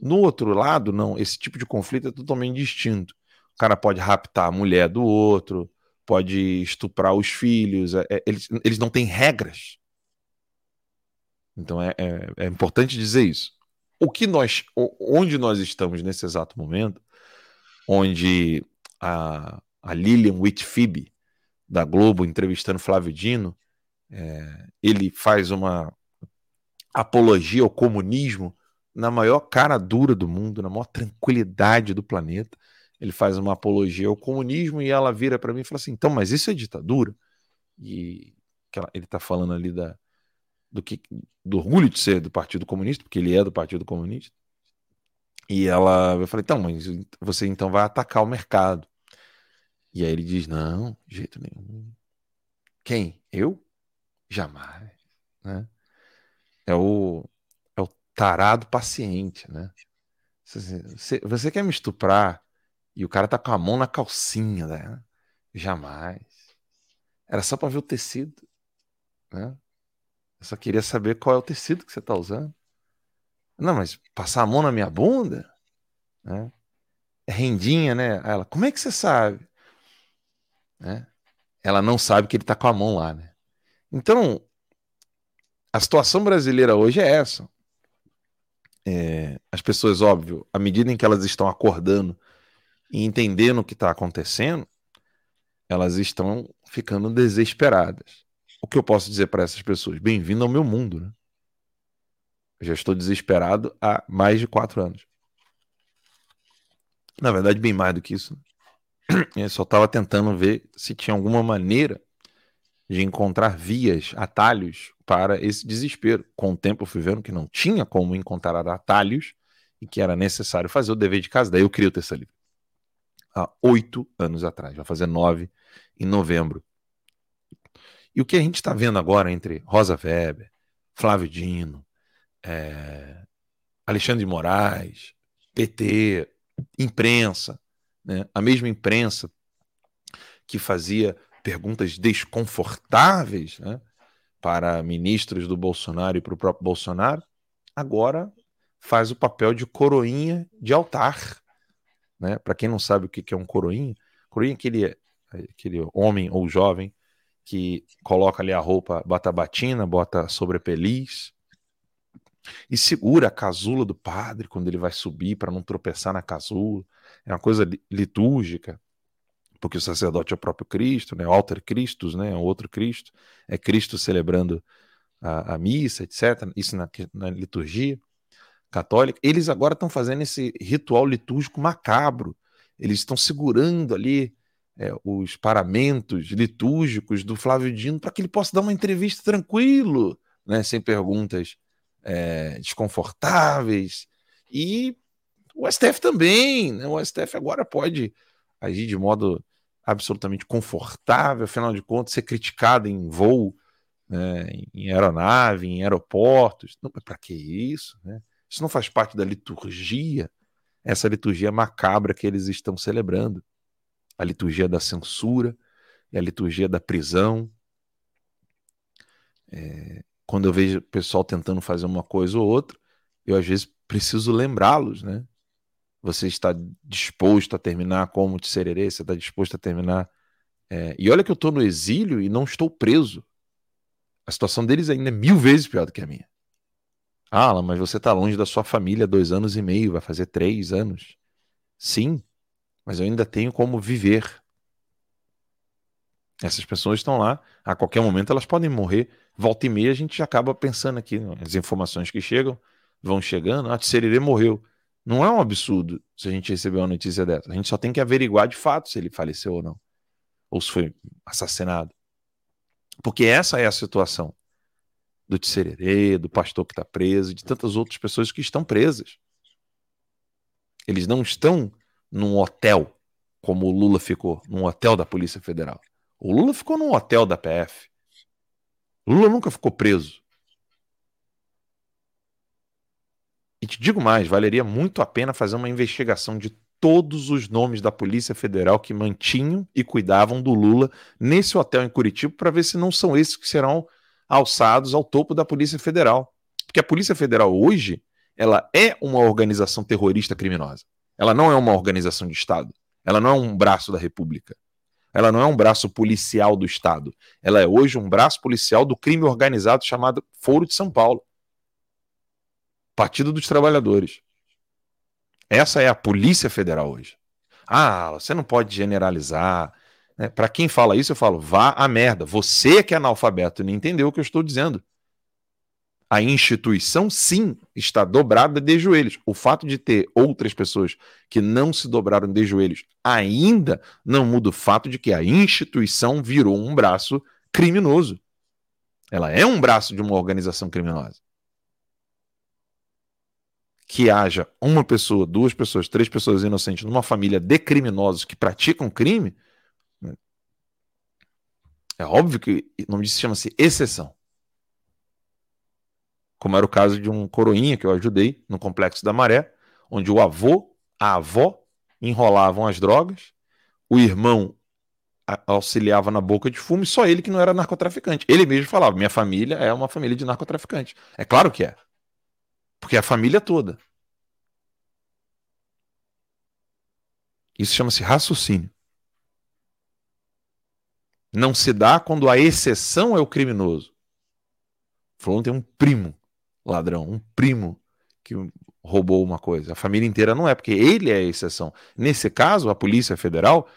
No outro lado, não, esse tipo de conflito é totalmente distinto. O cara pode raptar a mulher do outro, pode estuprar os filhos, é, é eles, eles não têm regras. Então é, é, é, importante dizer isso. O que nós, onde nós estamos nesse exato momento, onde a, a Lilian Whitfield da Globo entrevistando Flávio Dino, é, ele faz uma apologia ao comunismo na maior cara dura do mundo, na maior tranquilidade do planeta. Ele faz uma apologia ao comunismo e ela vira para mim e fala assim: então, mas isso é ditadura? E ele está falando ali da, do, que, do orgulho de ser do Partido Comunista, porque ele é do Partido Comunista. E ela, eu falei, então, mas você então vai atacar o mercado. E aí ele diz: Não, de jeito nenhum. Quem? Eu? Jamais. Né? É, o, é o tarado paciente, né? Você, você quer me estuprar e o cara tá com a mão na calcinha, né? Jamais. Era só para ver o tecido, né? Eu só queria saber qual é o tecido que você tá usando. Não, mas passar a mão na minha bunda, né? É rendinha, né? Ela, como é que você sabe? Né? Ela não sabe que ele tá com a mão lá, né? Então, a situação brasileira hoje é essa. É, as pessoas, óbvio, à medida em que elas estão acordando e entendendo o que está acontecendo, elas estão ficando desesperadas. O que eu posso dizer para essas pessoas? Bem-vindo ao meu mundo. Né? Eu já estou desesperado há mais de quatro anos. Na verdade, bem mais do que isso. Eu só estava tentando ver se tinha alguma maneira de encontrar vias, atalhos para esse desespero. Com o tempo eu fui vendo que não tinha como encontrar atalhos e que era necessário fazer o dever de casa. Daí eu criei o Terça Livre. Há oito anos atrás, vai fazer nove em novembro. E o que a gente está vendo agora entre Rosa Weber, Flávio Dino, é, Alexandre de Moraes, PT, imprensa, né? a mesma imprensa que fazia perguntas desconfortáveis né, para ministros do Bolsonaro e para o próprio Bolsonaro, agora faz o papel de coroinha de altar. Né? Para quem não sabe o que é um coroinha, coroinha é aquele, aquele homem ou jovem que coloca ali a roupa, bota a batina, bota sobrepeliz e segura a casula do padre quando ele vai subir para não tropeçar na casula. É uma coisa litúrgica porque o sacerdote é o próprio Cristo, né? O alter Christus, né? É o outro Cristo, é Cristo celebrando a, a missa, etc. Isso na, na liturgia católica. Eles agora estão fazendo esse ritual litúrgico macabro. Eles estão segurando ali é, os paramentos litúrgicos do Flávio Dino para que ele possa dar uma entrevista tranquilo, né? Sem perguntas é, desconfortáveis. E o STF também, né? O STF agora pode agir de modo absolutamente confortável, afinal de contas, ser criticado em voo, né, em aeronave, em aeroportos. Para que isso? Né? Isso não faz parte da liturgia, essa liturgia macabra que eles estão celebrando. A liturgia da censura e a liturgia da prisão. É, quando eu vejo o pessoal tentando fazer uma coisa ou outra, eu às vezes preciso lembrá-los, né? Você está disposto a terminar como de sererê? Você está disposto a terminar? É, e olha que eu estou no exílio e não estou preso. A situação deles ainda é mil vezes pior do que a minha. Ah, mas você está longe da sua família dois anos e meio, vai fazer três anos. Sim, mas eu ainda tenho como viver. Essas pessoas estão lá, a qualquer momento elas podem morrer. Volta e meia a gente acaba pensando aqui, as informações que chegam vão chegando. Ah, Sererê morreu. Não é um absurdo se a gente receber uma notícia dessa. A gente só tem que averiguar de fato se ele faleceu ou não. Ou se foi assassinado. Porque essa é a situação do Tissererê, do pastor que está preso, de tantas outras pessoas que estão presas. Eles não estão num hotel, como o Lula ficou, num hotel da Polícia Federal. O Lula ficou num hotel da PF. Lula nunca ficou preso. E te digo mais, valeria muito a pena fazer uma investigação de todos os nomes da Polícia Federal que mantinham e cuidavam do Lula nesse hotel em Curitiba para ver se não são esses que serão alçados ao topo da Polícia Federal. Porque a Polícia Federal hoje, ela é uma organização terrorista criminosa. Ela não é uma organização de Estado. Ela não é um braço da República. Ela não é um braço policial do Estado. Ela é hoje um braço policial do crime organizado chamado Foro de São Paulo. Partido dos Trabalhadores. Essa é a Polícia Federal hoje. Ah, você não pode generalizar. Né? Para quem fala isso, eu falo, vá a merda. Você que é analfabeto não entendeu o que eu estou dizendo. A instituição, sim, está dobrada de joelhos. O fato de ter outras pessoas que não se dobraram de joelhos ainda não muda o fato de que a instituição virou um braço criminoso. Ela é um braço de uma organização criminosa que haja uma pessoa, duas pessoas, três pessoas inocentes numa família de criminosos que praticam crime, É óbvio que o nome disso chama-se exceção. Como era o caso de um coroinha que eu ajudei no Complexo da Maré, onde o avô, a avó enrolavam as drogas, o irmão auxiliava na boca de fumo e só ele que não era narcotraficante. Ele mesmo falava: minha família é uma família de narcotraficantes. É claro que é. Porque é a família toda. Isso chama-se raciocínio. Não se dá quando a exceção é o criminoso. Falou tem um primo ladrão, um primo que roubou uma coisa. A família inteira não é, porque ele é a exceção. Nesse caso, a Polícia Federal,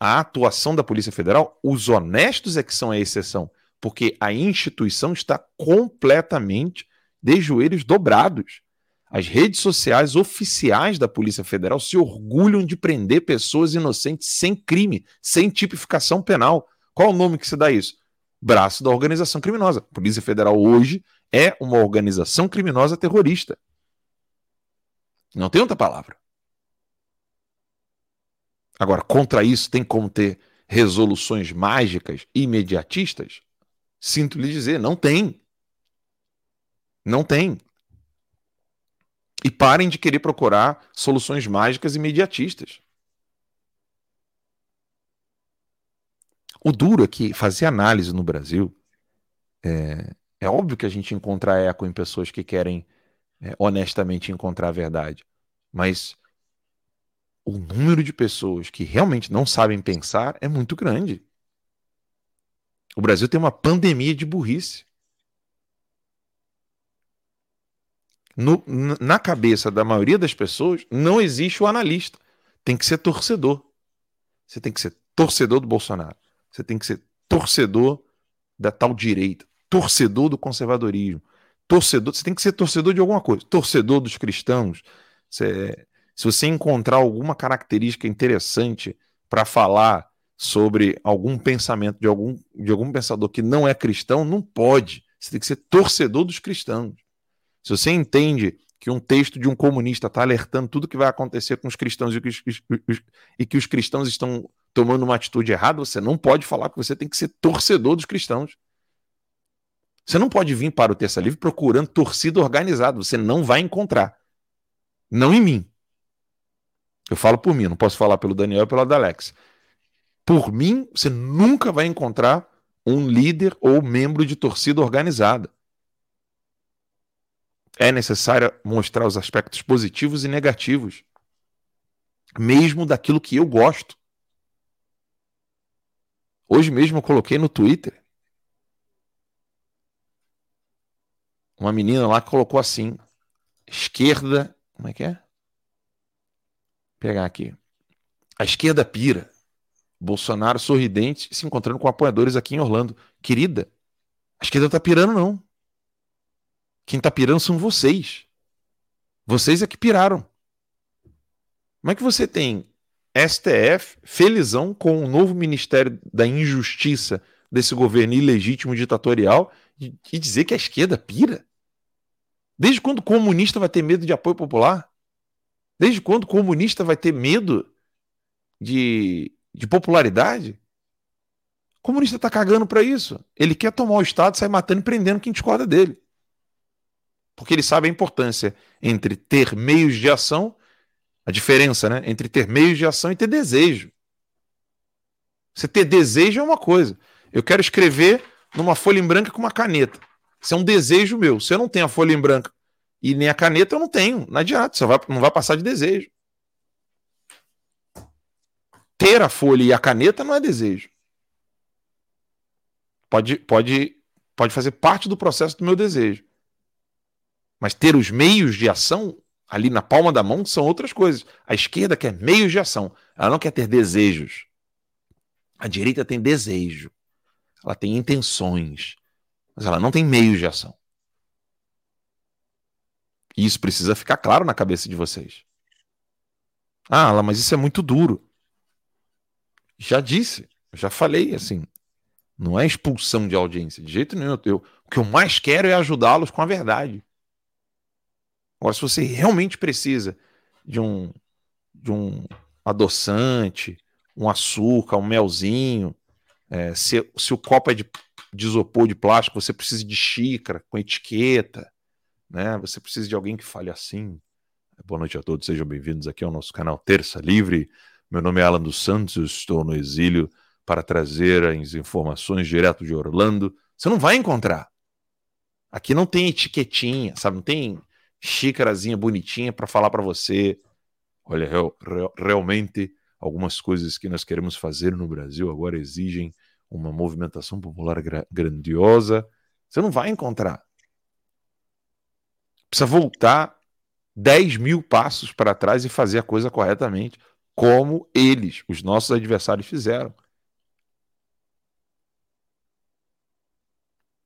a atuação da Polícia Federal, os honestos é que são a exceção, porque a instituição está completamente de joelhos dobrados. As redes sociais oficiais da Polícia Federal se orgulham de prender pessoas inocentes sem crime, sem tipificação penal. Qual o nome que se dá isso? Braço da organização criminosa. A Polícia Federal hoje é uma organização criminosa terrorista. Não tem outra palavra. Agora, contra isso, tem como ter resoluções mágicas imediatistas? Sinto lhe dizer, não tem. Não tem. E parem de querer procurar soluções mágicas imediatistas. O duro é que fazer análise no Brasil é, é óbvio que a gente encontra eco em pessoas que querem é, honestamente encontrar a verdade, mas o número de pessoas que realmente não sabem pensar é muito grande. O Brasil tem uma pandemia de burrice. No, na cabeça da maioria das pessoas, não existe o analista. Tem que ser torcedor. Você tem que ser torcedor do Bolsonaro. Você tem que ser torcedor da tal direita. Torcedor do conservadorismo. Torcedor, você tem que ser torcedor de alguma coisa. Torcedor dos cristãos. Você, se você encontrar alguma característica interessante para falar sobre algum pensamento de algum, de algum pensador que não é cristão, não pode. Você tem que ser torcedor dos cristãos. Se você entende que um texto de um comunista está alertando tudo que vai acontecer com os cristãos e que os, e que os cristãos estão tomando uma atitude errada, você não pode falar que você tem que ser torcedor dos cristãos. Você não pode vir para o Terça Livre procurando torcida organizada. Você não vai encontrar. Não em mim. Eu falo por mim, não posso falar pelo Daniel e pelo Alex. Por mim, você nunca vai encontrar um líder ou membro de torcida organizada é necessário mostrar os aspectos positivos e negativos, mesmo daquilo que eu gosto. Hoje mesmo eu coloquei no Twitter uma menina lá colocou assim: esquerda. Como é que é? Vou pegar aqui. A esquerda pira. Bolsonaro sorridente se encontrando com apoiadores aqui em Orlando. Querida, a esquerda tá pirando, não. Quem está pirando são vocês. Vocês é que piraram. Como é que você tem STF felizão com o novo Ministério da Injustiça desse governo ilegítimo ditatorial e, dizer que a esquerda pira? Desde quando o comunista vai ter medo de apoio popular? Desde quando o comunista vai ter medo de, de popularidade? O comunista está cagando para isso. Ele quer tomar o Estado, sair matando e prendendo quem discorda dele porque ele sabe a importância entre ter meios de ação, a diferença né, entre ter meios de ação e ter desejo. Você ter desejo é uma coisa. Eu quero escrever numa folha em branco com uma caneta. Isso é um desejo meu. Se eu não tenho a folha em branco e nem a caneta, eu não tenho. Não adianta, você vai, não vai passar de desejo. Ter a folha e a caneta não é desejo. Pode, pode, pode fazer parte do processo do meu desejo. Mas ter os meios de ação ali na palma da mão são outras coisas. A esquerda quer meios de ação, ela não quer ter desejos. A direita tem desejo, ela tem intenções, mas ela não tem meios de ação. E isso precisa ficar claro na cabeça de vocês. Ah, mas isso é muito duro. Já disse, já falei assim. Não é expulsão de audiência, de jeito nenhum. Eu, o que eu mais quero é ajudá-los com a verdade. Agora, se você realmente precisa de um, de um adoçante, um açúcar, um melzinho, É, se, se o copo é de, de isopor, de plástico, você precisa de xícara, com etiqueta, né? Você precisa de alguém que fale assim. Boa noite a todos, sejam bem-vindos aqui ao nosso canal Terça Livre. Meu nome é Alan dos Santos, eu estou no exílio para trazer as informações direto de Orlando. Você não vai encontrar. Aqui não tem etiquetinha, sabe? Não tem xícarazinha bonitinha para falar para você. Olha, real, real, realmente algumas coisas que nós queremos fazer no Brasil agora exigem uma movimentação popular gra grandiosa. Você não vai encontrar. Precisa voltar 10 mil passos para trás e fazer a coisa corretamente, como eles, os nossos adversários, fizeram.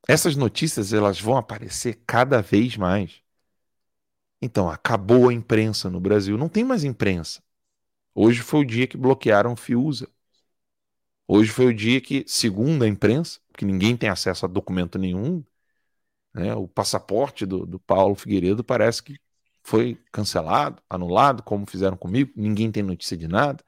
Essas notícias elas vão aparecer cada vez mais. Então, acabou a imprensa no Brasil. Não tem mais imprensa. Hoje foi o dia que bloquearam o Fiusa. Hoje foi o dia que, segundo a imprensa, que ninguém tem acesso a documento nenhum, né, o passaporte do, do Paulo Figueiredo parece que foi cancelado, anulado, como fizeram comigo. Ninguém tem notícia de nada.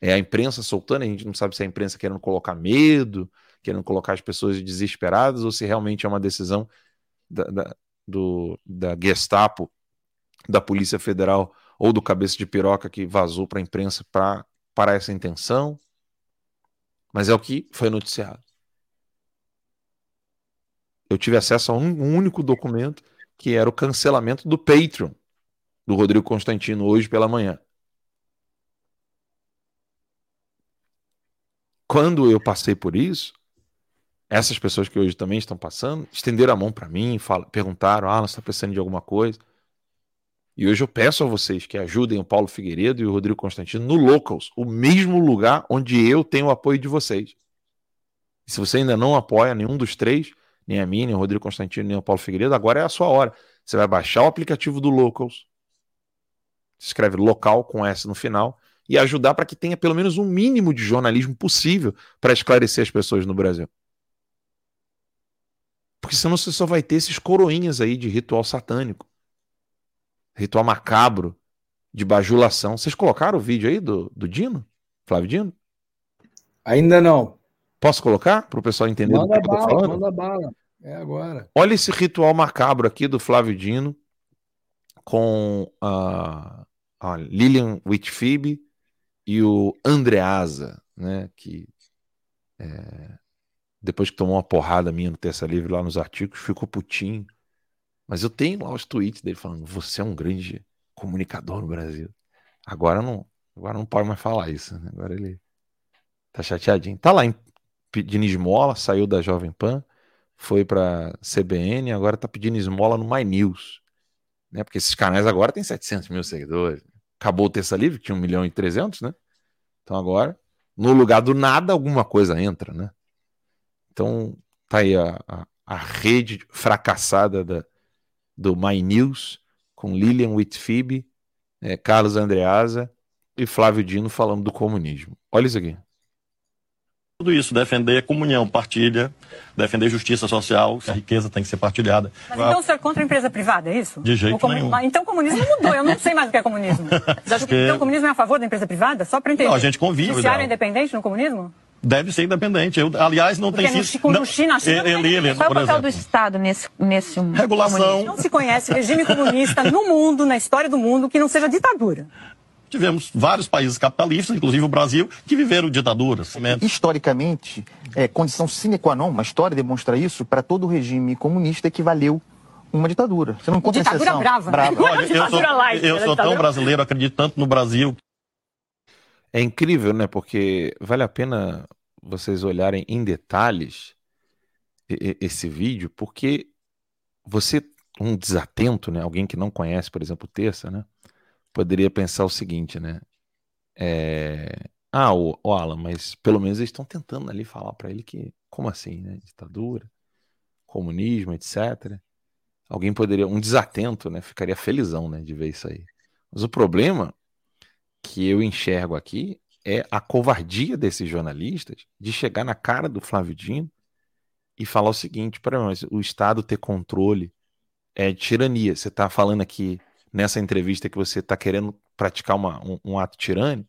É a imprensa soltando, a gente não sabe se é a imprensa querendo colocar medo, querendo colocar as pessoas desesperadas ou se realmente é uma decisão da, da, do, da Gestapo, da Polícia Federal ou do cabeça de piroca que vazou para a imprensa pra, para essa intenção. Mas é o que foi noticiado. Eu tive acesso a um, um único documento que era o cancelamento do Patreon do Rodrigo Constantino hoje pela manhã. Quando eu passei por isso, essas pessoas que hoje também estão passando estenderam a mão para mim, fala, perguntaram: ah, você está precisando de alguma coisa? E hoje eu peço a vocês que ajudem o Paulo Figueiredo e o Rodrigo Constantino no Locals, o mesmo lugar onde eu tenho o apoio de vocês. E se você ainda não apoia nenhum dos três, nem a mim, nem o Rodrigo Constantino, nem o Paulo Figueiredo, agora é a sua hora. Você vai baixar o aplicativo do Locals, escreve local com S no final, e ajudar para que tenha pelo menos um mínimo de jornalismo possível para esclarecer as pessoas no Brasil. Porque senão você só vai ter esses coroinhas aí de ritual satânico. Ritual macabro de bajulação. Vocês colocaram o vídeo aí do, do Dino? Flávio Dino? Ainda não. Posso colocar para o pessoal entender manda do que bala, eu tô falando? Manda bala. É agora. Olha esse ritual macabro aqui do Flávio Dino com a, a Lilian Whitfield e o Andreasa, né? Que é, depois que tomou uma porrada minha no Terça Livre lá nos artigos, ficou putinho. Mas eu tenho lá os tweets dele falando: você é um grande comunicador no Brasil. Agora não, agora não pode mais falar isso. Né? Agora ele tá chateadinho. Tá lá em pedindo esmola, saiu da Jovem Pan, foi para CBN, agora tá pedindo esmola no My News. Né? Porque esses canais agora têm 700 mil seguidores. Acabou o Terça Livre, que tinha 1 milhão e 300, né? Então agora, no lugar do nada, alguma coisa entra, né? Então, tá aí a, a, a rede fracassada da, do My News, com Lilian Whitfield, é, Carlos Andreasa e Flávio Dino falando do comunismo. Olha isso aqui. Tudo isso, defender comunhão, partilha, defender justiça social, a riqueza tem que ser partilhada. Mas então o senhor é contra a empresa privada, é isso? De jeito comun... nenhum. Então o comunismo mudou, eu não sei mais o que é comunismo. Você acha que então o comunismo é a favor da empresa privada? Só para entender. Não, a gente convive. O judiciário é independente no comunismo? Deve ser independente. Eu, aliás, não Porque tem sido. Não, China, China ele, ele, Qual é o papel exemplo. do Estado nesse, nesse Regulação. Não se conhece regime comunista no mundo, na história do mundo, que não seja ditadura. Tivemos vários países capitalistas, inclusive o Brasil, que viveram ditaduras. Historicamente, é condição sine qua non, uma história demonstra isso, para todo regime comunista equivaleu uma ditadura. Você não encontra ditadura exceção. brava. brava. Olha, eu sou, eu sou tão brasileiro, acredito tanto no Brasil. É incrível, né? Porque vale a pena vocês olharem em detalhes esse vídeo, porque você, um desatento, né? Alguém que não conhece, por exemplo, Terça, né? Poderia pensar o seguinte, né? É... Ah, o, o Alan, mas pelo menos eles estão tentando ali falar para ele que, como assim, né? Ditadura, comunismo, etc. Alguém poderia, um desatento, né? Ficaria felizão, né? De ver isso aí. Mas o problema que eu enxergo aqui é a covardia desses jornalistas de chegar na cara do Flávio Dino e falar o seguinte: para mas o Estado ter controle é tirania. Você está falando aqui nessa entrevista que você está querendo praticar uma, um, um, ato tirânico,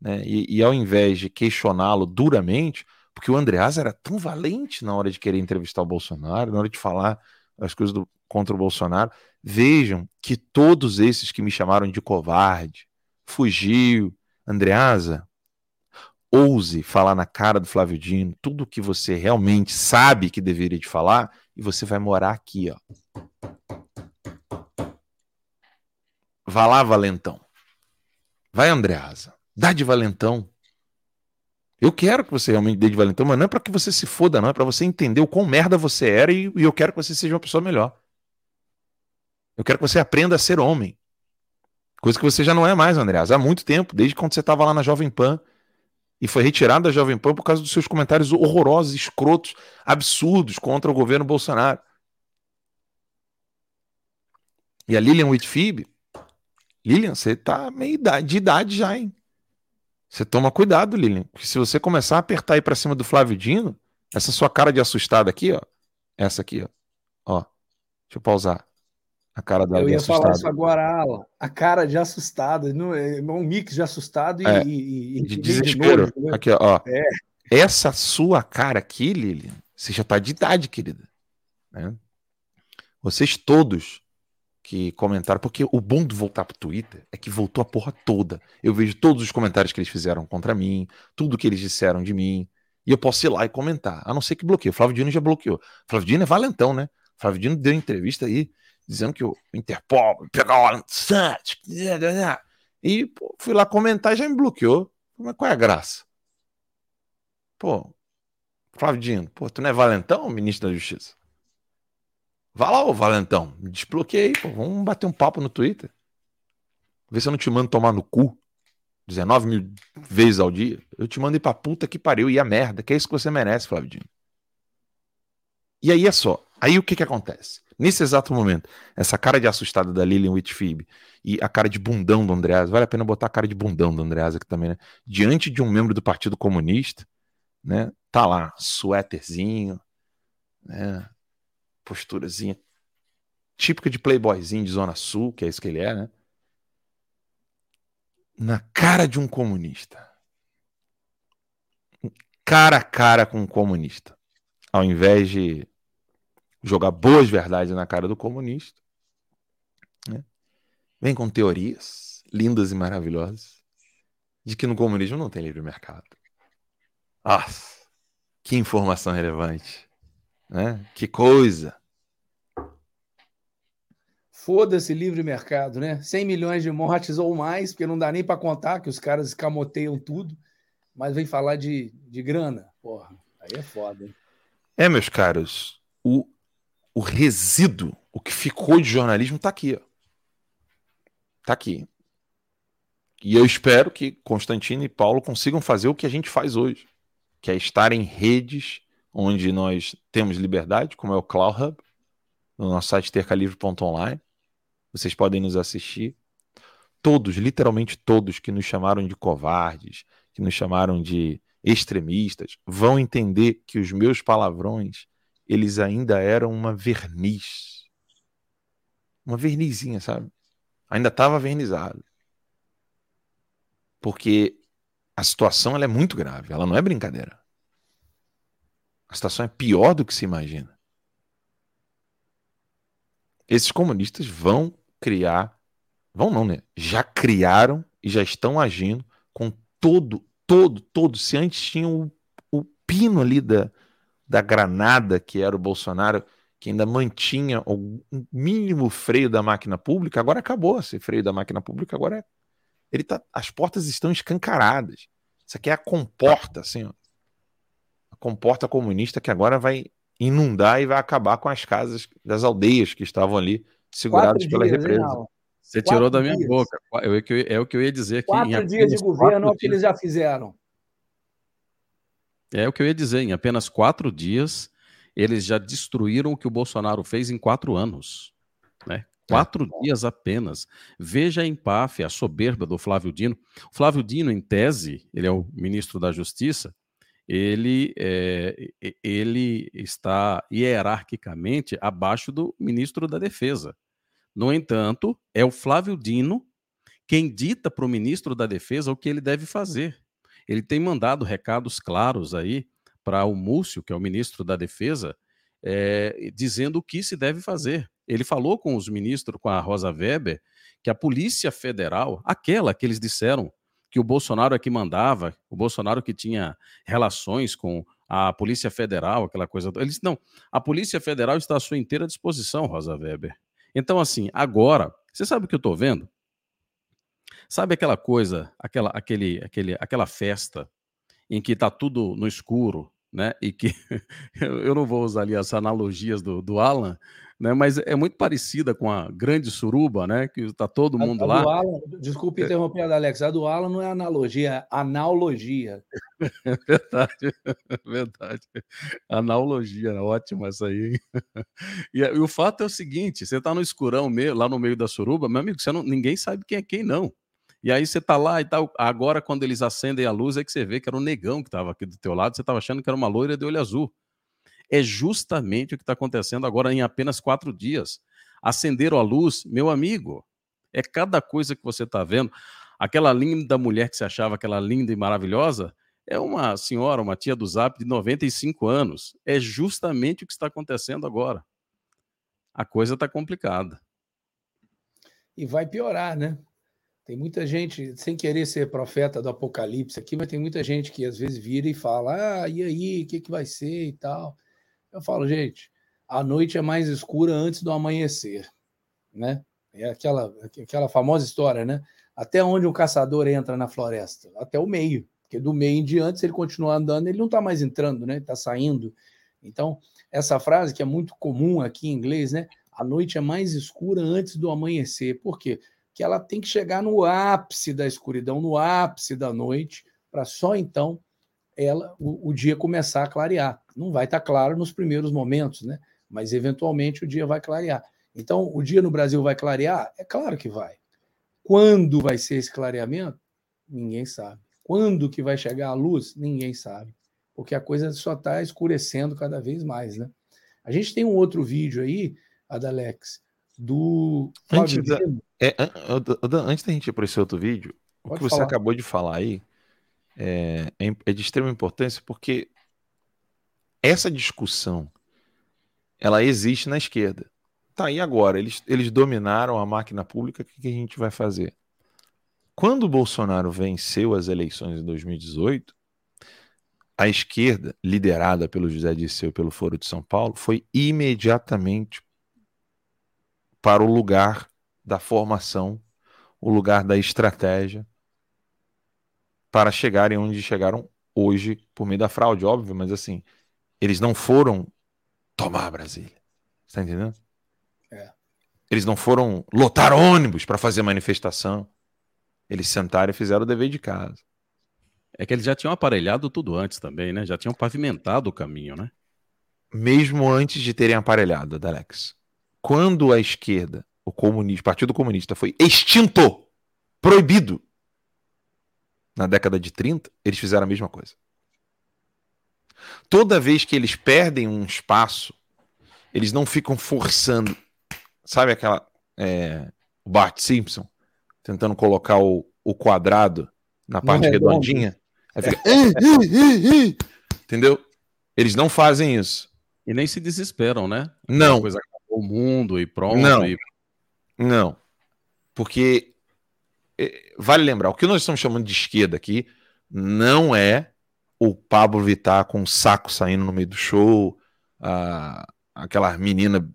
né? E, e ao invés de questioná-lo duramente, Porque o Andreasa era tão valente na hora de querer entrevistar o Bolsonaro, na hora de falar as coisas do, contra o Bolsonaro. Vejam que todos esses que me chamaram de covarde, fugiu, Andreasa, ouse falar na cara do Flávio Dino tudo o que você realmente sabe que deveria de falar e você vai morar aqui, ó. Vá lá, Valentão. Vai, Andreasa. Dá de Valentão. Eu quero que você realmente dê de valentão, mas não é para que você se foda, não. É para você entender o quão merda você era e, e eu quero que você seja uma pessoa melhor. Eu quero que você aprenda a ser homem. Coisa que você já não é mais, Andreas. Há muito tempo, desde quando você estava lá na Jovem Pan e foi retirado da Jovem Pan por causa dos seus comentários horrorosos, escrotos, absurdos contra o governo Bolsonaro. E a Lilian Whitfib, Lilian, você tá meio de idade já, hein? Você toma cuidado, Lilian. Porque se você começar a apertar aí pra cima do Flávio Dino, essa sua cara de assustada aqui, ó. Essa aqui, ó. Ó. Deixa eu pausar. A cara da Eu ia falar isso agora, Alan. A cara de assustado. Não, é um mix de assustado e, É, e- e- de desespero. nojo, né? Aqui, ó. É. Essa sua cara aqui, Lilian, você já tá de idade, querida. né? Vocês todos que comentaram, porque o bom de voltar pro Twitter é que voltou a porra toda. Eu vejo todos os comentários que eles fizeram contra mim, tudo que eles disseram de mim, e eu posso ir lá e comentar, a não ser que bloqueie. O Flávio Dino já bloqueou. O Flávio Dino é valentão, né? O Flávio Dino deu entrevista aí, dizendo que o Interpol Alan Santos. E pô, fui lá comentar e já me bloqueou. Mas qual é a graça? Pô, Flávio Dino, pô, tu não é valentão, ministro da Justiça? Vá lá, ô Valentão, me desbloqueia aí, pô. Vamos bater um papo no Twitter. Vê se eu não te mando tomar no cu 19 mil vezes ao dia. Eu te mando ir pra puta que pariu e a merda, que é isso que você merece, Flávio Dino. E aí é só. Aí o que que acontece? Nesse exato momento, essa cara de assustada da Lilian Whitfib e a cara de bundão do Andreas, vale a pena botar a cara de bundão do Andreas aqui também, né? Diante de um membro do Partido Comunista, né? Tá lá, suéterzinho, né? Posturazinha típica de playboyzinho de Zona Sul, que é isso que ele é, né? Na cara de um comunista. Cara a cara com um comunista. Ao invés de jogar boas verdades na cara do comunista, né? vem com teorias lindas e maravilhosas de que no comunismo não tem livre mercado. Nossa, que informação relevante. Né? Que coisa. Foda-se livre mercado, né? 100 milhões de mortes ou mais, porque não dá nem para contar que os caras escamoteiam tudo, mas vem falar de, de grana. Porra, aí é foda, hein? É, meus caros, o, o resíduo, o que ficou de jornalismo tá aqui, ó. Tá aqui. E eu espero que Constantino e Paulo consigam fazer o que a gente faz hoje, que é estar em redes onde nós temos liberdade, como é o Cloud Hub, no nosso site tercalivre.online. Vocês podem nos assistir. Todos, literalmente todos que nos chamaram de covardes, que nos chamaram de extremistas, vão entender que os meus palavrões, eles ainda eram uma verniz. Uma vernizinha, sabe? Ainda estava vernizado. Porque a situação ela é muito grave, ela não é brincadeira. A situação é pior do que se imagina. Esses comunistas vão criar, vão não, né? Já criaram e já estão agindo com todo, todo, todo. Se antes tinham o, o pino ali da, da granada, que era o Bolsonaro, que ainda mantinha o mínimo freio da máquina pública, agora acabou esse freio da máquina pública, agora é, ele tá, as portas estão escancaradas. Isso aqui é a comporta, assim, ó. A comporta comunista que agora vai inundar e vai acabar com as casas das aldeias que estavam ali seguradas pela dias, represa. Você Quatro tirou da minha dias. boca. Eu- eu- é o que eu ia dizer aqui. Quatro em dias de governo, olha o que dias- eles já fizeram. É o que eu ia dizer. Em apenas quatro dias, eles já destruíram o que o Bolsonaro fez em quatro anos. Né? Quatro dias apenas. Veja a empáfia, a soberba do Flávio Dino. O Flávio Dino, em tese, ele é o ministro da Justiça, ele, é, ele está hierarquicamente abaixo do ministro da Defesa. No entanto, é o Flávio Dino quem dita para o ministro da Defesa o que ele deve fazer. Ele tem mandado recados claros aí para o Múcio, que é o ministro da Defesa, é, dizendo o que se deve fazer. Ele falou com os ministros, com a Rosa Weber, que a Polícia Federal, aquela que eles disseram que o Bolsonaro é que mandava, o Bolsonaro que tinha relações com a Polícia Federal, aquela coisa. Eles não, a Polícia Federal está à sua inteira disposição, Rosa Weber. Então, assim, agora, você sabe o que eu estou vendo? Sabe aquela coisa, aquela, aquele, aquele, aquela festa em que está tudo no escuro, né? E que eu não vou usar ali as analogias do, do Alan, né? Mas é muito parecida com a grande suruba, né? Que está todo mundo a, a lá. Alan, desculpe é. interromper, Alex. A do Alan não é analogia, é analogia. É verdade, verdade. Analogia, ótima essa aí. E, e, o fato é o seguinte: você está no escurão, lá no meio da suruba, meu amigo, você não, ninguém sabe quem é quem, não. E aí você tá lá e tal. Agora, quando eles acendem a luz, é que você vê que era um negão que estava aqui do teu lado, você estava achando que era uma loira de olho azul. É justamente o que está acontecendo agora em apenas quatro dias. Acenderam a luz, meu amigo, é cada coisa que você está vendo. Aquela linda mulher que você achava aquela linda e maravilhosa, é uma senhora, uma tia do Zap de 95 anos. É justamente o que está acontecendo agora. A coisa está complicada. E vai piorar, né? Tem muita gente, sem querer ser profeta do apocalipse aqui, mas tem muita gente que às vezes vira e fala: ah, e aí, o que, que vai ser e tal. Eu falo, gente, a noite é mais escura antes do amanhecer, né? É aquela, aquela famosa história, né? Até onde um caçador entra na floresta? Até o meio, porque do meio em diante, se ele continuar andando, ele não está mais entrando, né? Está saindo. Então, essa frase que é muito comum aqui em inglês, né? A noite é mais escura antes do amanhecer. Por quê? Que ela tem que chegar no ápice da escuridão, no ápice da noite, para só então ela o, o, dia começar a clarear. Não vai estar tá claro nos primeiros momentos, né? Mas eventualmente o dia vai clarear. Então, o dia no Brasil vai clarear? É claro que vai. Quando vai ser esse clareamento? Ninguém sabe. Quando que vai chegar a luz? Ninguém sabe. Porque a coisa só está escurecendo cada vez mais, né? A gente tem um outro vídeo aí, Adalex, do Antes da, é, antes da gente ir para esse outro vídeo, Pode o que você falar. acabou de falar aí é, é, é de extrema importância porque essa discussão ela existe na esquerda. Tá aí agora, eles, eles dominaram a máquina pública, o que, que a gente vai fazer? Quando o Bolsonaro venceu as eleições em 2018, a esquerda, liderada pelo José Disseu pelo Foro de São Paulo, foi imediatamente para o lugar da formação, o lugar da estratégia, para chegarem onde chegaram hoje por meio da fraude, óbvio, mas assim, eles não foram tomar Brasília. Está entendendo? É. Eles não foram lotar ônibus para fazer manifestação. Eles sentaram e fizeram o dever de casa. É que eles já tinham aparelhado tudo antes também, né? Já tinham pavimentado o caminho, né? Mesmo antes de terem aparelhado, Alex quando a esquerda, o comunismo, o Partido Comunista foi extinto, proibido, na década de 30, eles fizeram a mesma coisa. Toda vez que eles perdem um espaço, eles não ficam forçando. Sabe aquela. É, o Bart Simpson tentando colocar o, o quadrado na parte é redondinha? Aí fica. Entendeu? Eles não fazem isso. E nem se desesperam, né? Não. Coisa o mundo e pronto. Não, e... não. Porque é, vale lembrar, o que nós estamos chamando de esquerda aqui não é o Pablo Vittar com um saco saindo no meio do show, a, aquela menina.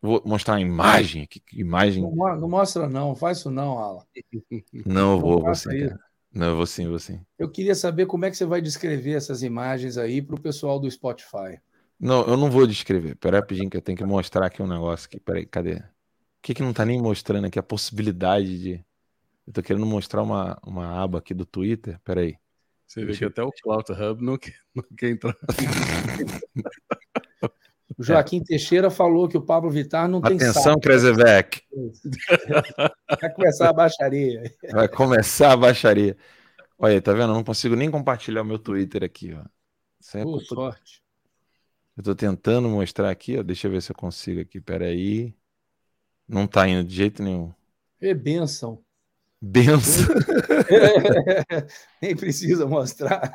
Vou mostrar a imagem aqui. Imagem... Não, não mostra, não, faz isso não, Alan. Não, vou, vou sim. Não, eu vou sim, vou sim. Eu queria saber como é que você vai descrever essas imagens aí para o pessoal do Spotify. Não, eu não vou descrever. Peraí, rapidinho, que eu tenho que mostrar aqui um negócio aqui. Peraí, cadê? O que que não tá nem mostrando aqui? A possibilidade de. Eu tô querendo mostrar uma, uma aba aqui do Twitter. Peraí. Você vê que até o Cloud Hub não quer, não quer entrar. O Joaquim Teixeira falou que o Pablo Vittar não tem Atenção, Krezevec. Vai começar a baixaria. Vai começar a baixaria. Olha aí, tá vendo? Eu não consigo nem compartilhar o meu Twitter aqui, ó. Isso é Pô, sorte. Eu tô tentando mostrar aqui, ó. Deixa eu ver se eu consigo aqui. Peraí. Não tá indo de jeito nenhum. É benção. Benção. Nem precisa mostrar.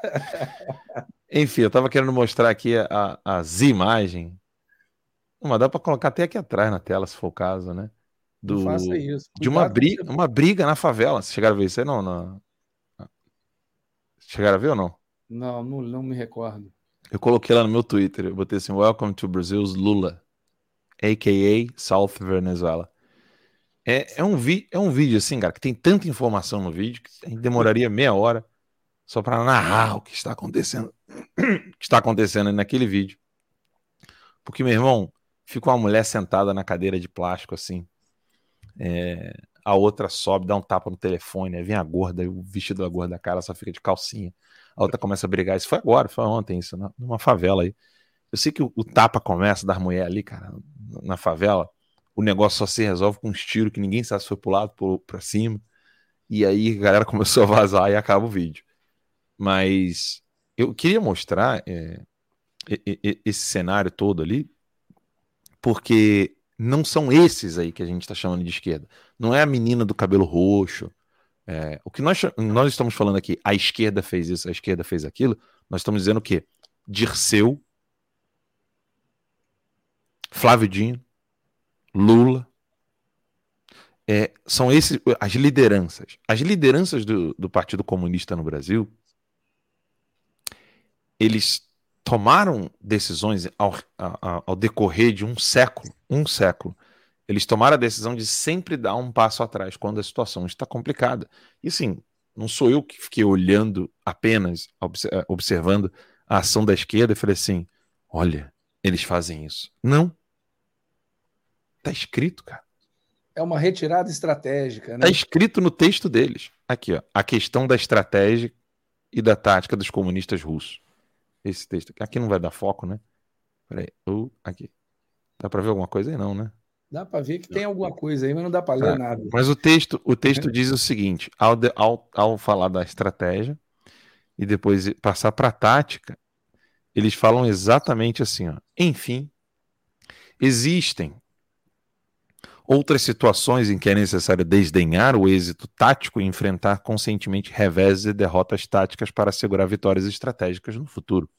Enfim, eu tava querendo mostrar aqui a, a Z-imagem. Mas dá para colocar até aqui atrás na tela, se for o caso, né? Do, faça isso. de uma Cuidado briga, com- uma briga na favela. Vocês chegaram a ver isso aí? Não, não. Chegaram a ver ou não? Não, não, não me recordo. Eu coloquei lá no meu Twitter, eu botei assim, Welcome to Brazil's Lula, a.k.a. South Venezuela. É, é, um vi, é um vídeo assim, cara, que tem tanta informação no vídeo que a gente demoraria meia hora só para narrar o que está acontecendo, que está acontecendo naquele vídeo. Porque, meu irmão, fica uma mulher sentada na cadeira de plástico assim, é, a outra sobe, dá um tapa no telefone, aí vem a gorda, o vestido da gorda da cara só fica de calcinha. A outra começa a brigar. Isso foi agora, foi ontem, isso, numa favela aí. Eu sei que o, o tapa começa das mulheres ali, cara, na favela. O negócio só se resolve com uns tiros que ninguém sabe se foi pro lado, pro, pra cima. E aí a galera começou a vazar e acaba o vídeo. Mas eu queria mostrar é, esse cenário todo ali, porque não são esses aí que a gente está chamando de esquerda. Não é a menina do cabelo roxo. é, o que nós, nós estamos falando aqui, a esquerda fez isso, a esquerda fez aquilo, nós estamos dizendo o quê? Dirceu, Flávio Dino, Lula. é, são esses as lideranças. As lideranças do, do Partido Comunista no Brasil, eles tomaram decisões ao, a- a- ao decorrer de um século, um século. Eles tomaram a decisão de sempre dar um passo atrás quando a situação está complicada. E assim, não sou eu que fiquei olhando apenas, eh, observando a ação da esquerda e falei assim: olha, eles fazem isso. Não. Tá escrito, cara. É uma retirada estratégica, né? Tá escrito no texto deles. Aqui, ó. A questão da estratégia e da tática dos comunistas russos. Esse texto aqui. Aqui não vai dar foco, né? Peraí. Uh, aqui. Dá pra ver alguma coisa aí? Não, né? Dá para ver que tem alguma coisa aí, mas não dá para ler Tá. nada. Mas o texto, o texto diz o seguinte: ao, de- ao, ao falar da estratégia e depois passar para a tática, eles falam exatamente assim: ó, enfim, existem outras situações em que é necessário desdenhar o êxito tático e enfrentar conscientemente reveses e derrotas táticas para assegurar vitórias estratégicas no futuro.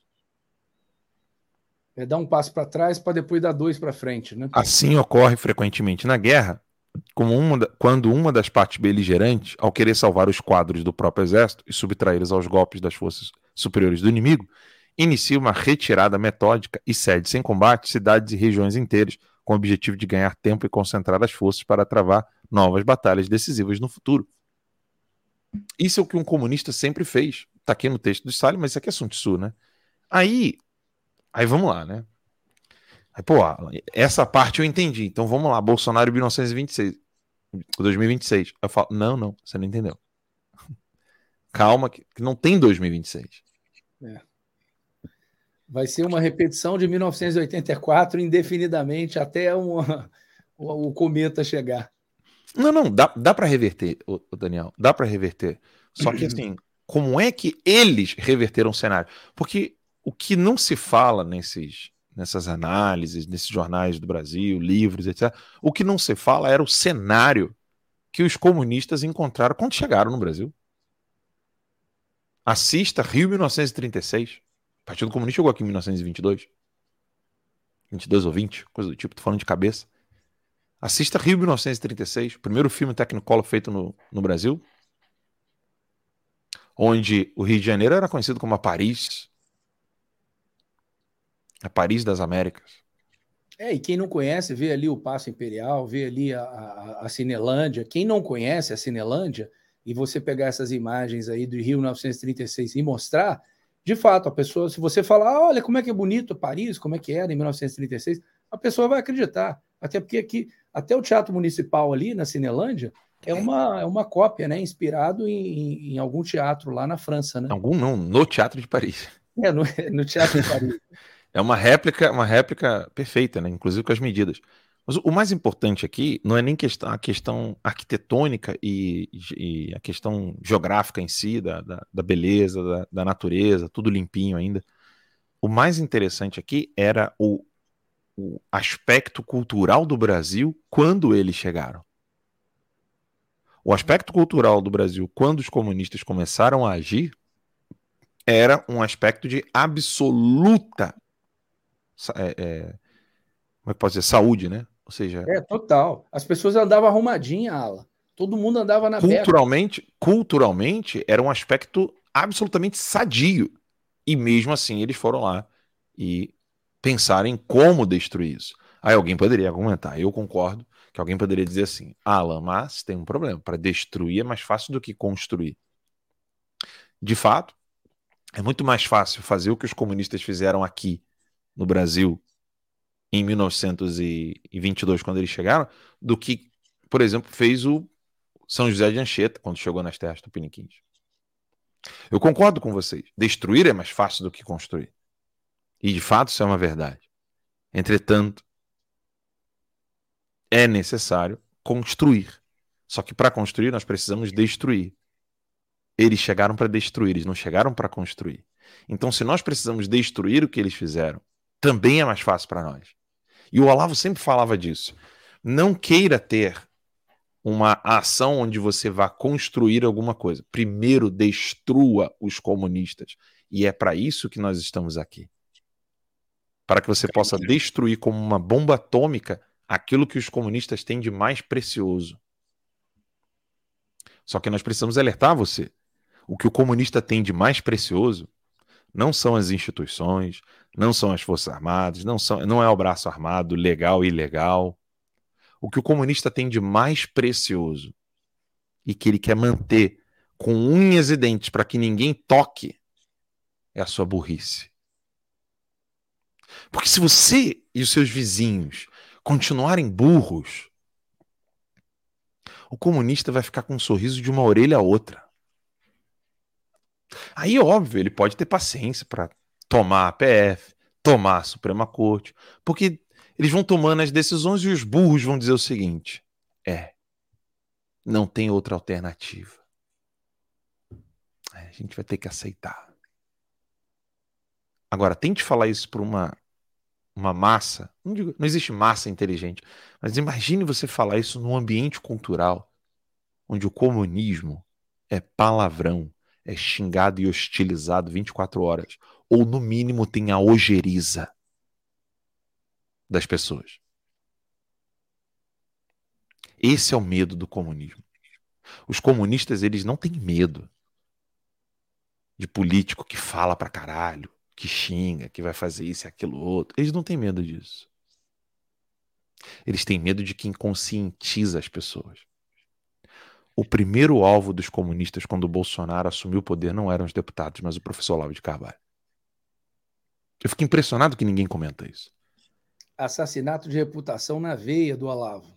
É dar um passo para trás para depois dar dois para frente, né? Assim ocorre frequentemente na guerra, como uma da- quando uma das partes beligerantes, ao querer salvar os quadros do próprio exército e subtraí-los aos golpes das forças superiores do inimigo, inicia uma retirada metódica e cede sem combate cidades e regiões inteiras, com o objetivo de ganhar tempo e concentrar as forças para travar novas batalhas decisivas no futuro. Isso é o que um comunista sempre fez. Está aqui no texto do Stalin, mas isso aqui é Sun Tzu, né? Aí, aí vamos lá, né? Aí, pô, essa parte eu entendi. Então vamos lá, Bolsonaro em 1926, 2026. Eu falo, não, não, você não entendeu. Calma, que não tem 2026. É. Vai ser uma repetição de 1984 indefinidamente até uma- o, o cometa chegar. Não, não, dá, dá para reverter, ô Daniel, dá para reverter. Só que assim, como é que eles reverteram o cenário? Porque o que não se fala nesses, nessas análises, nesses jornais do Brasil, livros, etc., o que não se fala era o cenário que os comunistas encontraram quando chegaram no Brasil. Assista Rio 1936. Partido Comunista chegou aqui em 1922. 22 ou 20, coisa do tipo, tô falando de cabeça. Assista Rio 1936, o primeiro filme Technicolor feito no, no Brasil, onde o Rio de Janeiro era conhecido como a Paris, a Paris das Américas. É, e quem não conhece, vê ali o Paço Imperial, vê ali a, a, a Cinelândia. Quem não conhece a Cinelândia, e você pegar essas imagens aí do Rio 1936 e mostrar, de fato, a pessoa, se você falar, "Ah, olha como é que é bonito Paris, como é que era em 1936, a pessoa vai acreditar. Até porque aqui, até o Teatro Municipal ali na Cinelândia é uma, é uma cópia, né? Inspirado em, em algum teatro lá na França, né? Algum não, no Teatro de Paris. É, no, no Teatro de Paris. É uma réplica, uma réplica perfeita, né? Inclusive com as medidas. Mas o mais importante aqui não é nem a questão arquitetônica e, e a questão geográfica em si, da, da, da beleza, da, da, natureza, tudo limpinho ainda. O mais interessante aqui era o, o aspecto cultural do Brasil quando eles chegaram. O aspecto cultural do Brasil, quando os comunistas começaram a agir, era um aspecto de absoluta é, é, como é que pode dizer? Saúde, né? Ou seja. É, total. As pessoas andavam arrumadinha, ala. Todo mundo andava na culturalmente, beca. culturalmente era um aspecto absolutamente sadio. E mesmo assim eles foram lá e pensaram em como destruir isso. Aí alguém poderia argumentar, eu concordo, que alguém poderia dizer assim: Alan, mas tem um problema. Para destruir é mais fácil do que construir. De fato, é muito mais fácil fazer o que os comunistas fizeram aqui no Brasil em 1922, quando eles chegaram, do que, por exemplo, fez o São José de Anchieta quando chegou nas terras tupiniquins. Eu concordo com vocês. Destruir é mais fácil do que construir. E de fato isso é uma verdade. Entretanto, é necessário construir. Só que para construir nós precisamos destruir. Eles chegaram para destruir, eles não chegaram para construir. Então, se nós precisamos destruir o que eles fizeram, também é mais fácil para nós. E o Olavo sempre falava disso. Não queira ter uma ação onde você vá construir alguma coisa. Primeiro, destrua os comunistas. E é para isso que nós estamos aqui. Para que você possa destruir como uma bomba atômica aquilo que os comunistas têm de mais precioso. Só que nós precisamos alertar você. O que o comunista tem de mais precioso não são as instituições, não são as Forças Armadas, não, são, não é o braço armado legal e ilegal. O que o comunista tem de mais precioso e que ele quer manter com unhas e dentes para que ninguém toque é a sua burrice. Porque se você e os seus vizinhos continuarem burros, o comunista vai ficar com um sorriso de uma orelha a outra. Aí, óbvio, ele pode ter paciência para tomar a PF, tomar a Suprema Corte, porque eles vão tomando as decisões e os burros vão dizer o seguinte: é, não tem outra alternativa. É, a gente vai ter que aceitar. Agora, tente falar isso para uma, uma massa. Não, digo, não existe massa inteligente, mas imagine você falar isso num ambiente cultural onde o comunismo é palavrão, é xingado e hostilizado 24 horas, ou no mínimo tem a ojeriza das pessoas. Esse é o medo do comunismo. Os comunistas, eles não têm medo de político que fala pra caralho, que xinga, que vai fazer isso e aquilo outro. Eles não têm medo disso. Eles têm medo de quem conscientiza as pessoas o primeiro alvo dos comunistas quando o Bolsonaro assumiu o poder não eram os deputados, mas o professor Olavo de Carvalho. Eu fico impressionado que ninguém comenta isso. Assassinato de reputação na veia do Olavo.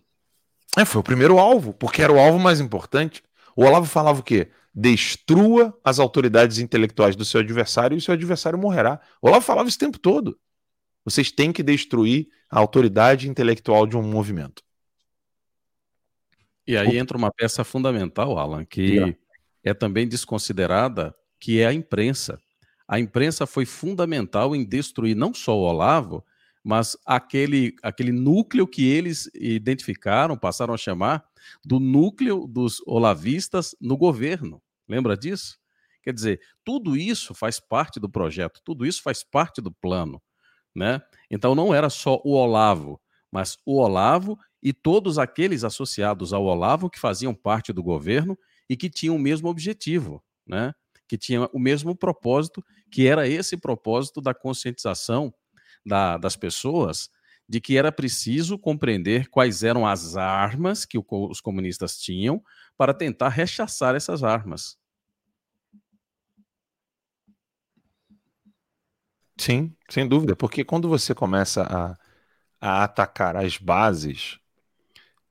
É, foi o primeiro alvo, porque era o alvo mais importante. O Olavo falava o quê? Destrua as autoridades intelectuais do seu adversário e o seu adversário morrerá. O Olavo falava isso o tempo todo. Vocês têm que destruir a autoridade intelectual de um movimento. E aí entra uma peça fundamental, Alan, que é também desconsiderada, que é a imprensa. A imprensa foi fundamental em destruir não só o Olavo, mas aquele, aquele núcleo que eles identificaram, passaram a chamar do núcleo dos olavistas no governo. Lembra disso? Quer dizer, tudo isso faz parte do projeto, tudo isso faz parte do plano. Né? Então não era só o Olavo, mas o Olavo e todos aqueles associados ao Olavo que faziam parte do governo e que tinham o mesmo objetivo, né? que tinham o mesmo propósito, que era esse propósito da conscientização da, das pessoas de que era preciso compreender quais eram as armas que os comunistas tinham para tentar rechaçar essas armas. Sim, sem dúvida, porque quando você começa a, a atacar as bases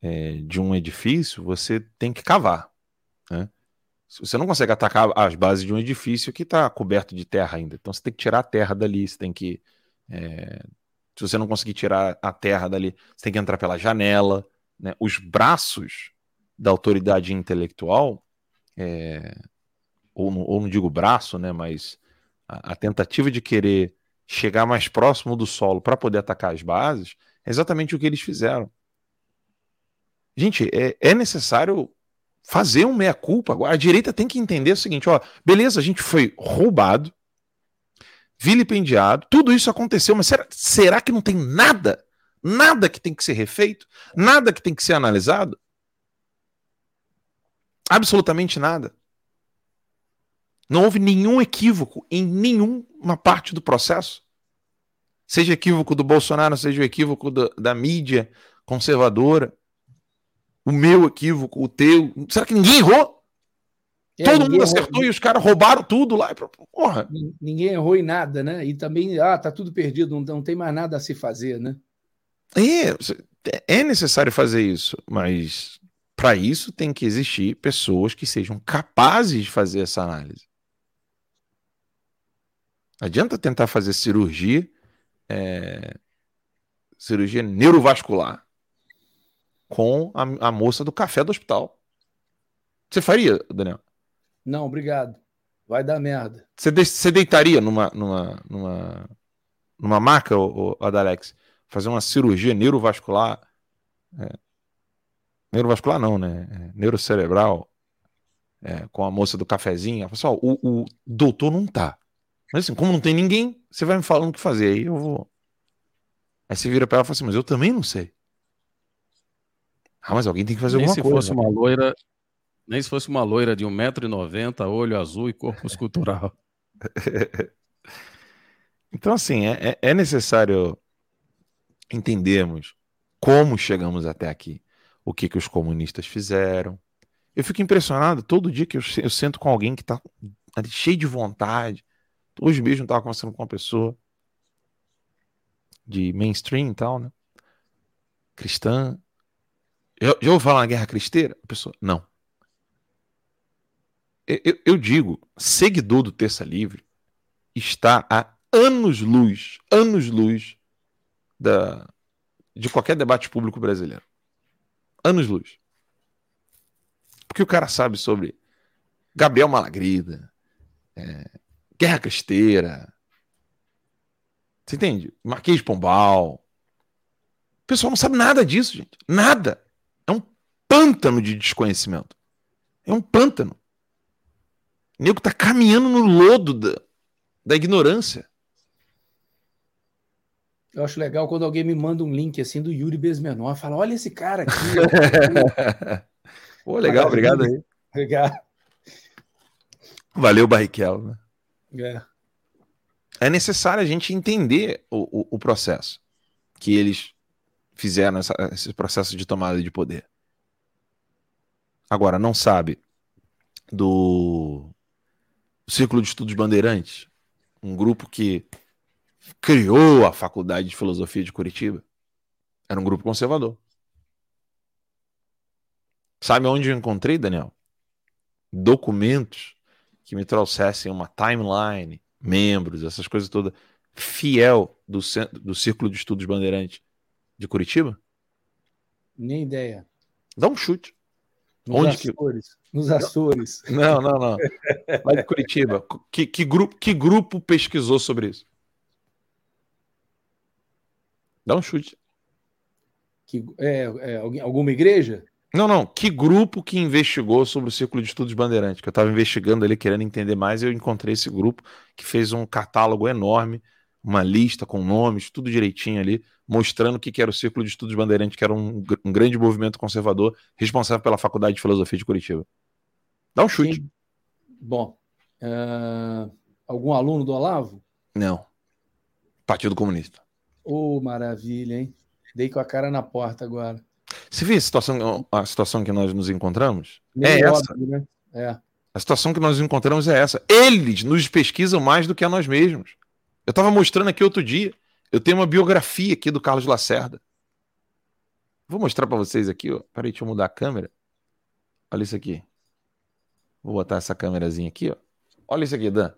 é, de um edifício, você tem que cavar. Né? Você não consegue atacar as bases de um edifício que está coberto de terra ainda. Então você tem que tirar a terra dali, você tem que. É, se você não conseguir tirar a terra dali, você tem que entrar pela janela. Né? Os braços da autoridade intelectual, é, ou, ou não digo braço, né, mas a, a tentativa de querer chegar mais próximo do solo para poder atacar as bases é exatamente o que eles fizeram. Gente, é, é necessário fazer um meia-culpa. A direita tem que entender o seguinte: ó, beleza, a gente foi roubado, vilipendiado, tudo isso aconteceu, mas será, será que não tem nada? Nada que tem que ser refeito? Nada que tem que ser analisado? Absolutamente nada. Não houve nenhum equívoco em nenhuma parte do processo. Seja equívoco do Bolsonaro, seja o equívoco do, da mídia conservadora, o meu equívoco, o teu. Será que ninguém errou? É, Todo mundo acertou errou. e os caras roubaram tudo lá. Porra. Ninguém errou em nada, né? E também, ah, tá tudo perdido, não, não tem mais nada a se fazer, né? É, é necessário fazer isso, mas para isso tem que existir pessoas que sejam capazes de fazer essa análise. Adianta tentar fazer cirurgia, é, cirurgia neurovascular com a, a moça do café do hospital. Você faria, Daniel? Não, obrigado. Vai dar merda. Você, de, você deitaria numa, numa, numa, numa maca, o, o Adalex, fazer uma cirurgia neurovascular? É, neurovascular não, né? É, neurocerebral, é, com a moça do cafezinho. Pessoal, o, o doutor não tá. Mas assim, como não tem ninguém, você vai me falando o que fazer. Aí eu vou. Aí você vira pra ela e fala assim, mas eu também não sei. Ah, mas alguém tem que fazer Nem alguma se coisa. Fosse uma loira, nem se fosse uma loira de 1,90m, olho azul e corpo escultural. então, assim, é, é, é necessário entendermos como chegamos até aqui, o que, que os comunistas fizeram. Eu fico impressionado todo dia que eu, eu sento com alguém que está cheio de vontade. Hoje mesmo estava conversando com uma pessoa de mainstream e tal, né? Cristã, eu, ouviu falar na guerra cristeira? A pessoa, não. Eu, eu, digo, seguidor do Terça Livre está a anos-luz, anos-luz da, de qualquer debate público brasileiro. Anos-luz. Porque o cara sabe sobre Gabriel Malagrida, é, Guerra Cristeira, você entende? Marquês Pombal. O pessoal não sabe nada disso, gente. Nada pântano de desconhecimento. É um pântano. O nego tá caminhando no lodo da, da ignorância. Eu acho legal quando alguém me manda um link assim do Yuri Besmenor, fala: olha esse cara aqui. Pô, legal, obrigado aí. Obrigado. Valeu, Barrichello. Né? É. é necessário a gente entender o, o, o processo que eles fizeram, essa, esse processo de tomada de poder. Agora, não sabe do Círculo de Estudos Bandeirantes, um grupo que criou a Faculdade de Filosofia de Curitiba. Era um grupo conservador. Sabe onde eu encontrei, Daniel? Documentos que me trouxessem uma timeline, membros, essas coisas todas, fiel do, do Círculo de Estudos Bandeirantes de Curitiba? Nem ideia. Dá um chute. Nos Onde Açores. Que... Nos Açores. Não, não, não. Lá de Curitiba. Que, que, grupo, que grupo pesquisou sobre isso? Dá um chute. Que, é, é, alguma igreja? Não, não. Que grupo que investigou sobre o Círculo de Estudos Bandeirantes? Que eu estava investigando ali, querendo entender mais, e eu encontrei esse grupo que fez um catálogo enorme, uma lista com nomes, tudo direitinho ali, mostrando o que era o Círculo de Estudos Bandeirantes, que era um, um grande movimento conservador responsável pela Faculdade de Filosofia de Curitiba. Dá um chute. Sim. Bom, uh, algum aluno do Olavo? Não. Partido Comunista. Ô, oh, maravilha, hein? Dei com a cara na porta agora. Você vê a situação, a situação que nós nos encontramos? Meio é óbvio, essa. Né? É. A situação que nós nos encontramos é essa. Eles nos pesquisam mais do que a nós mesmos. Eu estava mostrando aqui outro dia. Eu tenho uma biografia aqui do Carlos Lacerda. Vou mostrar para vocês aqui, ó. Peraí, deixa eu mudar a câmera. Olha isso aqui. Vou botar essa câmerazinha aqui, ó. Olha isso aqui, Dan.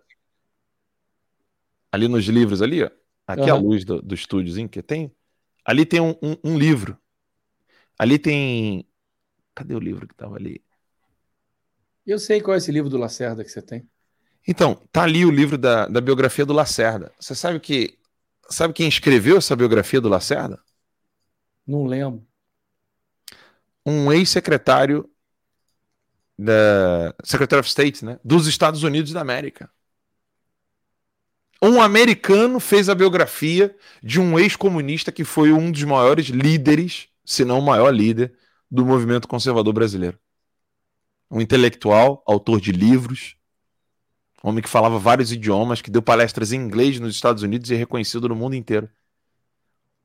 Ali nos livros ali, ó. Aqui uhum. a luz do, do estúdiozinho que tem. Ali tem um, um, um, livro. Ali tem. Cadê o livro que tava ali? Eu sei qual é esse livro do Lacerda que você tem. Então, tá ali o livro da, da biografia do Lacerda. Você sabe que Sabe quem escreveu essa biografia do Lacerda? Não lembro. Um ex-secretário da Secretary of State, né, dos Estados Unidos da América. Um americano fez a biografia de um ex-comunista que foi um dos maiores líderes, se não o maior líder, do movimento conservador brasileiro. Um intelectual, autor de livros, homem que falava vários idiomas, que deu palestras em inglês nos Estados Unidos e é reconhecido no mundo inteiro.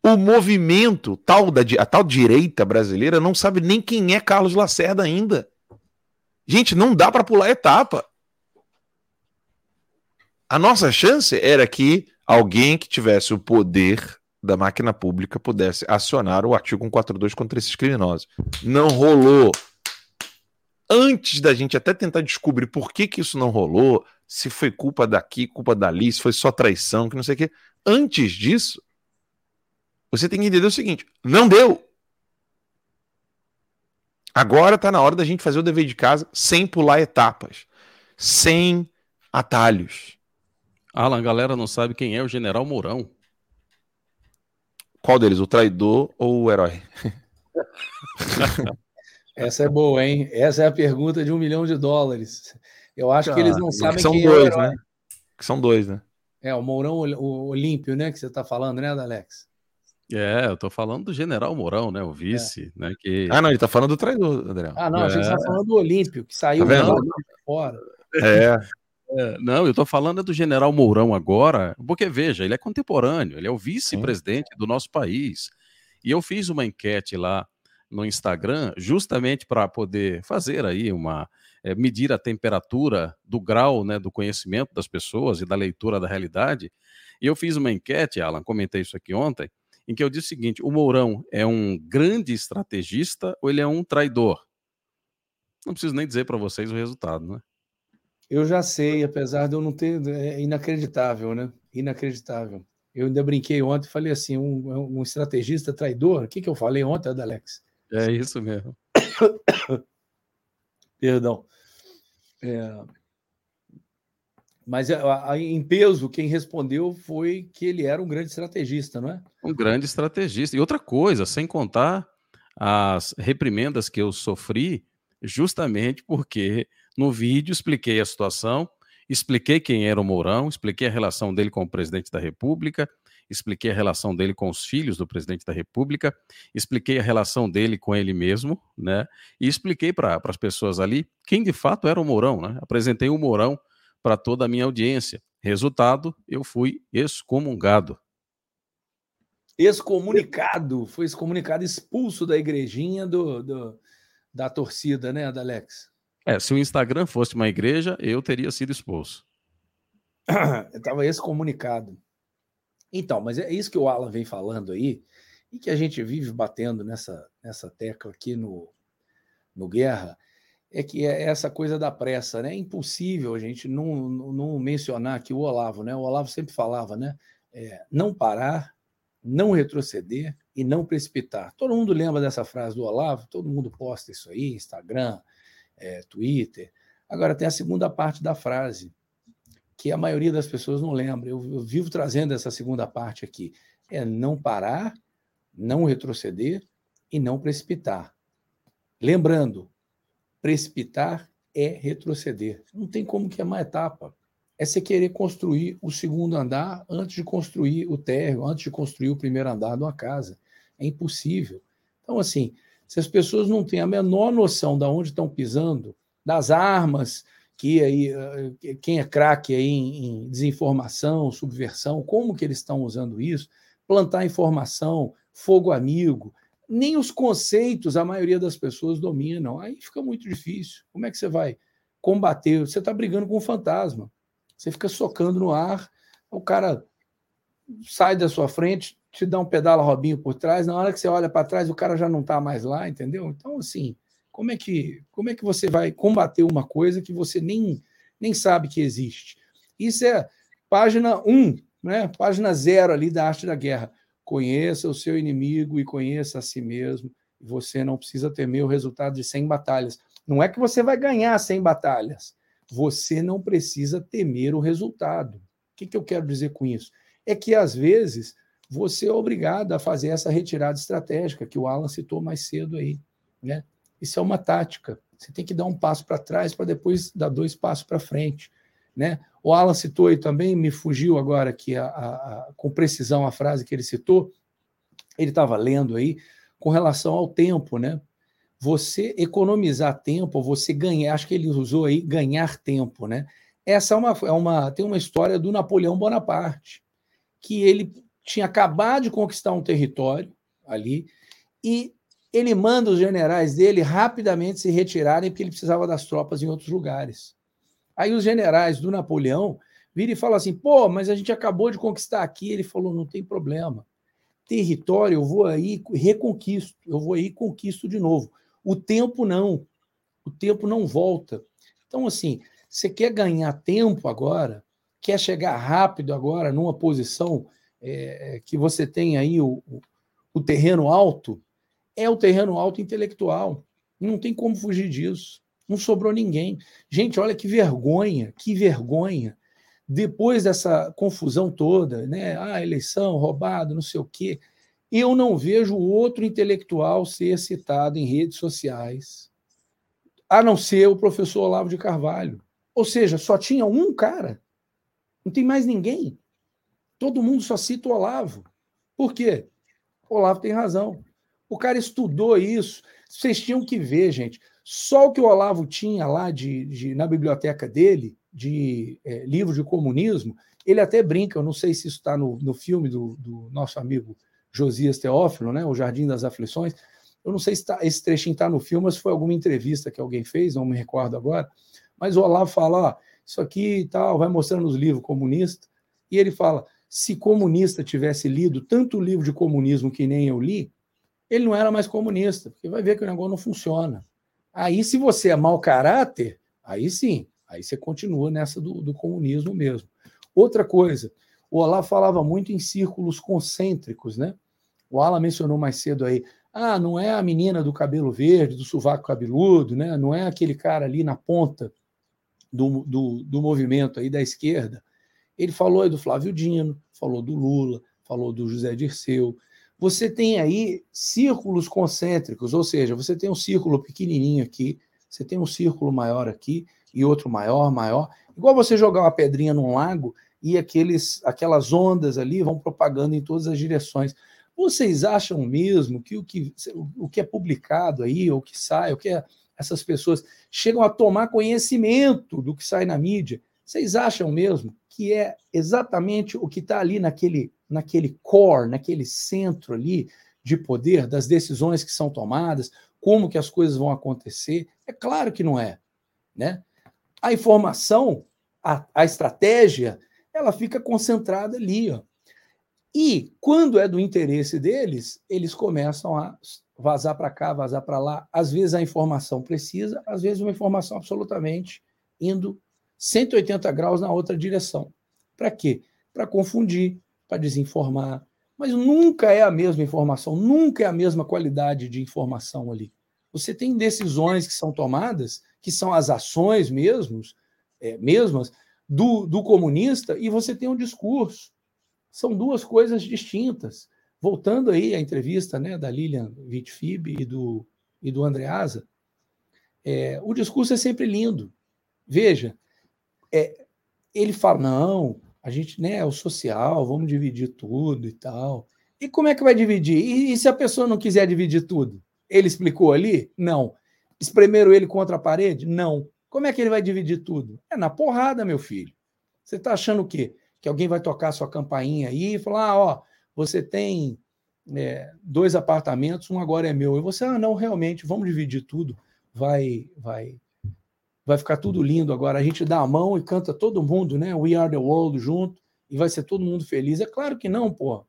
O movimento, tal da, a tal direita brasileira, não sabe nem quem é Carlos Lacerda ainda. Gente, não dá para pular etapa. A nossa chance era que alguém que tivesse o poder da máquina pública pudesse acionar o artigo 142 contra esses criminosos. Não rolou. Antes da gente até tentar descobrir por que, que isso não rolou, se foi culpa daqui, culpa dali, se foi só traição, que não sei o quê. Antes disso, você tem que entender o seguinte: não deu. Agora está na hora da gente fazer o dever de casa sem pular etapas, sem atalhos. Alan, a galera não sabe quem é o General Mourão. Qual deles, o traidor ou o herói? Essa é boa, hein? Essa é a pergunta de um milhão de dólares. Eu acho que eles não sabem são quem dois, é o herói. né? Que são dois, né? É, o Mourão o Olímpio, né? Que você está falando, né, Alex? É, eu tô falando do General Mourão, né? O vice, né? Que... Ah, não, ele tá falando do traidor, Adriano. Ah, não, a gente É. está falando do Olímpio, que saiu Tá vendo? lá fora. É. É, não, eu tô falando é do General Mourão agora, porque veja, ele é contemporâneo, ele é o vice-presidente do nosso país. E eu fiz uma enquete lá no Instagram, justamente para poder fazer aí uma é, medir a temperatura do grau, né, do conhecimento das pessoas e da leitura da realidade. E eu fiz uma enquete, Alan, comentei isso aqui ontem, em que eu disse o seguinte: o Mourão é um grande estrategista ou ele é um traidor? Não preciso nem dizer para vocês o resultado, né? Eu já sei, apesar de eu não ter. É inacreditável, né? Inacreditável. Eu ainda brinquei ontem, falei assim: um, um estrategista traidor. O que, que eu falei ontem, Alex? É isso mesmo. Perdão. É... Mas a, em peso, quem respondeu foi que ele era um grande estrategista, não é? Um grande estrategista. E outra coisa, sem contar as reprimendas que eu sofri, justamente porque no vídeo expliquei a situação, expliquei quem era o Mourão, expliquei a relação dele com o presidente da República, expliquei a relação dele com os filhos do presidente da República, expliquei a relação dele com ele mesmo, né? E expliquei para as pessoas ali quem de fato era o Mourão, né? Apresentei o Mourão para toda a minha audiência. Resultado, eu fui excomungado. Excomunicado, foi excomunicado, expulso da igrejinha do, do da torcida, né, da Alex? É, se o Instagram fosse uma igreja, eu teria sido expulso. Estava excomunicado. Então, mas é isso que o Alan vem falando aí, e que a gente vive batendo nessa, nessa tecla aqui no, no Guerra, é que é essa coisa da pressa, né? É impossível a gente não, não mencionar aqui o Olavo, né? O Olavo sempre falava, né? É, não parar, não retroceder e não precipitar. Todo mundo lembra dessa frase do Olavo, todo mundo posta isso aí, Instagram, é, Twitter. Agora tem a segunda parte da frase, que a maioria das pessoas não lembra. Eu, eu vivo trazendo essa segunda parte aqui. É não parar, não retroceder e não precipitar. Lembrando, precipitar é retroceder. Não tem como queimar etapa. É você querer construir o segundo andar antes de construir o térreo, antes de construir o primeiro andar de uma casa. É impossível. Então, assim, se as pessoas não têm a menor noção de onde estão pisando, das armas, que aí quem é craque aí em, desinformação, subversão, como que eles estão usando isso, plantar informação, fogo amigo, nem os conceitos a maioria das pessoas dominam. Aí fica muito difícil. Como é que você vai combater? Você está brigando com um fantasma. Você fica socando no ar, o cara sai da sua frente, te dá um pedala Robinho por trás, na hora que você olha para trás, o cara já não está mais lá, entendeu? Então, assim, como é que como é que você vai combater uma coisa que você nem, nem sabe que existe? Isso é página 1, um, né? página 0 ali da arte da guerra. Conheça o seu inimigo e conheça a si mesmo. Você não precisa temer o resultado de 100 batalhas. Não é que você vai ganhar 100 batalhas. Você não precisa temer o resultado. O que, que eu quero dizer com isso? É que, às vezes, você é obrigado a fazer essa retirada estratégica que o Alan citou mais cedo aí. Né? Isso é uma tática. Você tem que dar um passo para trás para depois dar dois passos para frente. Né? O Alan citou aí também, me fugiu agora aqui a, a, a, com precisão a frase que ele citou. Ele estava lendo aí com relação ao tempo, né? Você economizar tempo, você ganhar, acho que ele usou aí ganhar tempo, né? Essa é uma, é uma tem uma história do Napoleão Bonaparte, que ele tinha acabado de conquistar um território ali e ele manda os generais dele rapidamente se retirarem porque ele precisava das tropas em outros lugares. Aí os generais do Napoleão viram e falam assim: pô, mas a gente acabou de conquistar aqui. Ele falou: não tem problema. Território, eu vou aí reconquisto, eu vou aí conquisto de novo. O tempo não. O tempo não volta. Então, assim, você quer ganhar tempo agora, quer chegar rápido agora numa posição é, que você tem aí o, o, o terreno alto, é o terreno alto intelectual. Não tem como fugir disso. Não sobrou ninguém. Gente, olha que vergonha, que vergonha. Depois dessa confusão toda, né? Ah, eleição, roubado, não sei o quê. Eu não vejo outro intelectual ser citado em redes sociais, a não ser o professor Olavo de Carvalho. Ou seja, só tinha um cara. Não tem mais ninguém. Todo mundo só cita o Olavo. Por quê? O Olavo tem razão. O cara estudou isso. Vocês tinham que ver, gente. Só o que o Olavo tinha lá de, de na biblioteca dele, de é, livro de comunismo, ele até brinca, eu não sei se isso está no, no filme do, do, nosso amigo Josias Teófilo, né, O Jardim das Aflições. Eu não sei se tá, esse trechinho está no filme, mas foi alguma entrevista que alguém fez, não me recordo agora. Mas o Olavo fala: ó, isso aqui e tal, vai mostrando os livros comunistas, e ele fala: se comunista tivesse lido tanto livro de comunismo que nem eu li, ele não era mais comunista, porque vai ver que o negócio não funciona. Aí, se você é mau caráter, aí sim, aí você continua nessa do, do comunismo mesmo. Outra coisa, o Olavo falava muito em círculos concêntricos, né? O Alan mencionou mais cedo aí. Ah, não é a menina do cabelo verde, do sovaco cabeludo, né? Não é aquele cara ali na ponta do, do, do movimento aí da esquerda. Ele falou aí do Flávio Dino, falou do Lula, falou do José Dirceu, você tem aí círculos concêntricos, ou seja, você tem um círculo pequenininho aqui, você tem um círculo maior aqui e outro maior, maior. Igual você jogar uma pedrinha num lago e aqueles, aquelas ondas ali vão propagando em todas as direções. Vocês acham mesmo que o que, o que é publicado aí, ou que sai, o que é, essas pessoas chegam a tomar conhecimento do que sai na mídia? Vocês acham mesmo que é exatamente o que está ali naquele naquele core, naquele centro ali de poder das decisões que são tomadas, como que as coisas vão acontecer? É claro que não é, né? A informação, a, a estratégia, ela fica concentrada ali, ó. E quando é do interesse deles, eles começam a vazar para cá, vazar para lá. Às vezes a informação precisa, às vezes uma informação absolutamente indo 180 graus na outra direção. Para quê? Para confundir, para desinformar, mas nunca é a mesma informação, nunca é a mesma qualidade de informação ali. Você tem decisões que são tomadas, que são as ações mesmos, é, mesmas do, do comunista, e você tem um discurso. São duas coisas distintas. Voltando aí à entrevista né, da Lilian Vitfib e do, e do Andreasa, é, o discurso é sempre lindo. Veja, é, ele fala: não, a gente, né, é o social, vamos dividir tudo e tal. E como é que vai dividir? E, e, se a pessoa não quiser dividir tudo? Ele explicou ali? Não. Espremeram ele contra a parede? Não. Como é que ele vai dividir tudo? É na porrada, meu filho. Você está achando o quê? Que alguém vai tocar sua campainha aí e falar: ah, ó, você tem é, dois apartamentos, um agora é meu. E você, ah, não, realmente, vamos dividir tudo. Vai, vai vai ficar tudo lindo agora. A gente dá a mão e canta todo mundo, né? We Are the World junto, e vai ser todo mundo feliz. É claro que não, pô.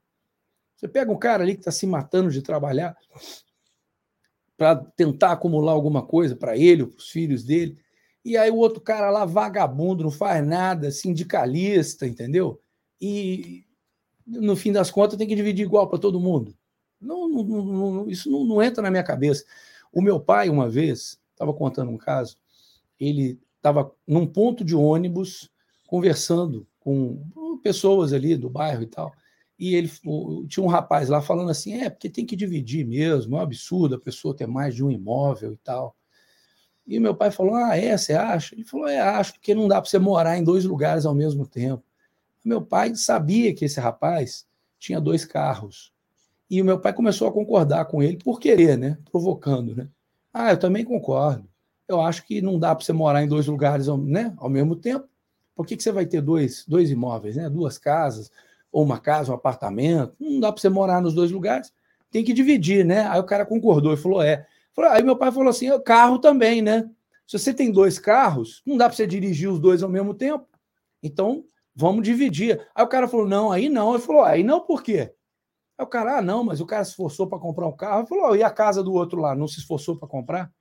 Você pega um cara ali que está se matando de trabalhar para tentar acumular alguma coisa para ele, para os filhos dele, e aí o outro cara lá, vagabundo, não faz nada, sindicalista, entendeu? E no fim das contas tem que dividir igual para todo mundo. Não, não, não, isso não, entra na minha cabeça. O meu pai, uma vez, estava contando um caso, ele estava num ponto de ônibus conversando com pessoas ali do bairro e tal. E ele tinha um rapaz lá falando assim: é, porque tem que dividir mesmo, é um absurdo a pessoa ter mais de um imóvel e tal. E meu pai falou: Ah, é? Você acha? Ele falou: É, acho, porque não dá para você morar em dois lugares ao mesmo tempo. Meu pai sabia que esse rapaz tinha dois carros. E o meu pai começou a concordar com ele por querer, né? Provocando, né? Ah, eu também concordo. Eu acho que não dá para você morar em dois lugares né, ao mesmo tempo. Por que, que você vai ter dois, dois imóveis, né? Duas casas, ou uma casa, um apartamento? Não dá para você morar nos dois lugares. Tem que dividir, né? Aí o cara concordou e falou: é. Aí meu pai falou assim: carro também, né? Se você tem dois carros, não dá para você dirigir os dois ao mesmo tempo. Então, vamos dividir. Aí o cara falou: não, aí não. Ele falou: aí não, por quê? Aí o cara, ah, não, mas o cara se esforçou para comprar um carro. Ele falou: e a casa do outro lá, não se esforçou para comprar?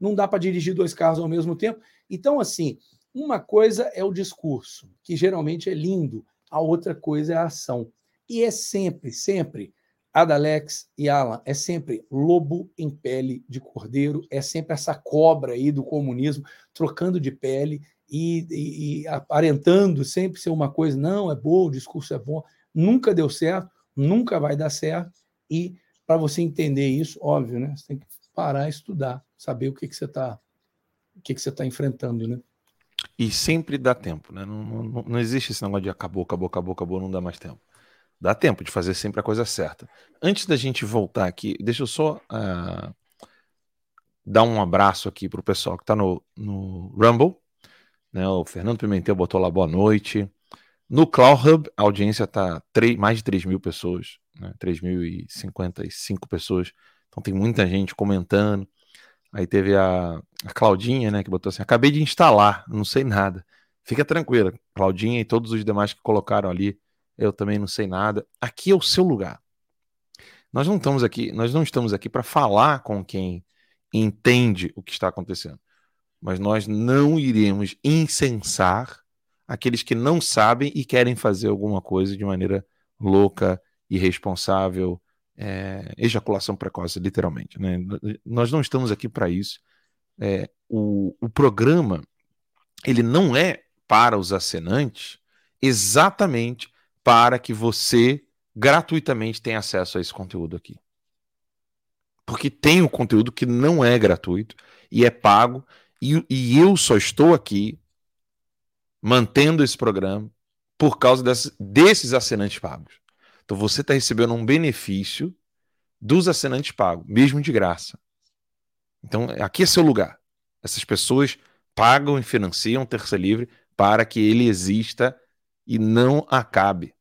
Não dá para dirigir dois carros ao mesmo tempo. Então, assim, uma coisa é o discurso, que geralmente é lindo, a outra coisa é a ação. E é sempre, sempre Adalex e Alan, é sempre lobo em pele de cordeiro, é sempre essa cobra aí do comunismo trocando de pele e, e, e, aparentando sempre ser uma coisa, não, é boa, o discurso é bom, nunca deu certo, nunca vai dar certo, e para você entender isso, óbvio, né? Você tem que parar estudar, saber o que, que você está o que, que você está enfrentando, né? E sempre dá tempo, né? Não, não, não existe esse negócio de acabou, acabou, acabou, acabou, não dá mais tempo. Dá tempo de fazer sempre a coisa certa. Antes da gente voltar aqui, deixa eu só uh, dar um abraço aqui para o pessoal que está no, no Rumble. Né? O Fernando Pimentel botou lá boa noite. No Cloud Hub, a audiência está mais de 3 mil pessoas, né? 3.055 pessoas. Então tem muita gente comentando. Aí teve a, a Claudinha, né, que botou assim: acabei de instalar, não sei nada. Fica tranquila, Claudinha e todos os demais que colocaram ali eu também não sei nada. Aqui é o seu lugar. Nós não estamos aqui, nós não estamos aqui para falar com quem entende o que está acontecendo. Mas nós não iremos incensar aqueles que não sabem e querem fazer alguma coisa de maneira louca, irresponsável, é, ejaculação precoce, literalmente. Né? Nós não estamos aqui para isso. É, o, o programa ele não é para os assinantes exatamente para que você gratuitamente tenha acesso a esse conteúdo aqui. Porque tem o conteúdo que não é gratuito e é pago, e, e eu só estou aqui mantendo esse programa por causa desse, desses assinantes pagos. Então você está recebendo um benefício dos assinantes pagos, mesmo de graça. Então aqui é seu lugar. Essas pessoas pagam e financiam o Terça Livre para que ele exista e não acabe.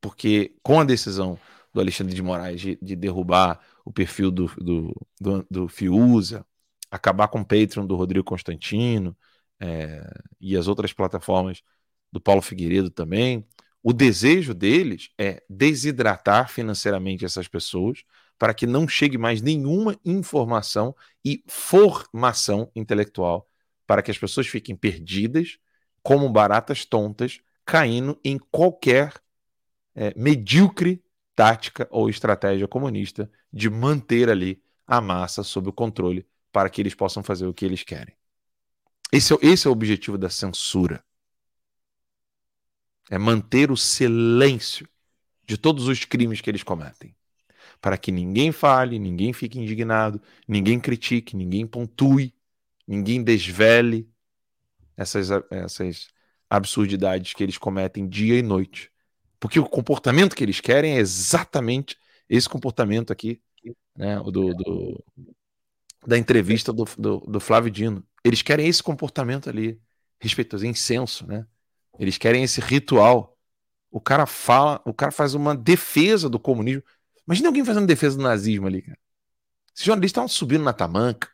Porque com a decisão do Alexandre de Moraes de, de derrubar o perfil do, do, do, do Fiuza, acabar com o Patreon do Rodrigo Constantino é, e as outras plataformas do Paulo Figueiredo também, o desejo deles é desidratar financeiramente essas pessoas para que não chegue mais nenhuma informação e formação intelectual para que as pessoas fiquem perdidas como baratas tontas caindo em qualquer é, medíocre tática ou estratégia comunista de manter ali a massa sob o controle para que eles possam fazer o que eles querem. Esse é, esse é o objetivo da censura. É manter o silêncio de todos os crimes que eles cometem. Para que ninguém fale, ninguém fique indignado, ninguém critique, ninguém pontue, ninguém desvele essas, essas absurdidades que eles cometem dia e noite. Porque o comportamento que eles querem é exatamente esse comportamento aqui, né, do, do da entrevista do, do, do, Flávio Dino. Eles querem esse comportamento ali, respeitoso, incenso, né? Eles querem esse ritual. O cara fala, o cara faz uma defesa do comunismo. Imagina alguém fazendo defesa do nazismo ali, cara. Esses jornalistas estavam subindo na tamanca.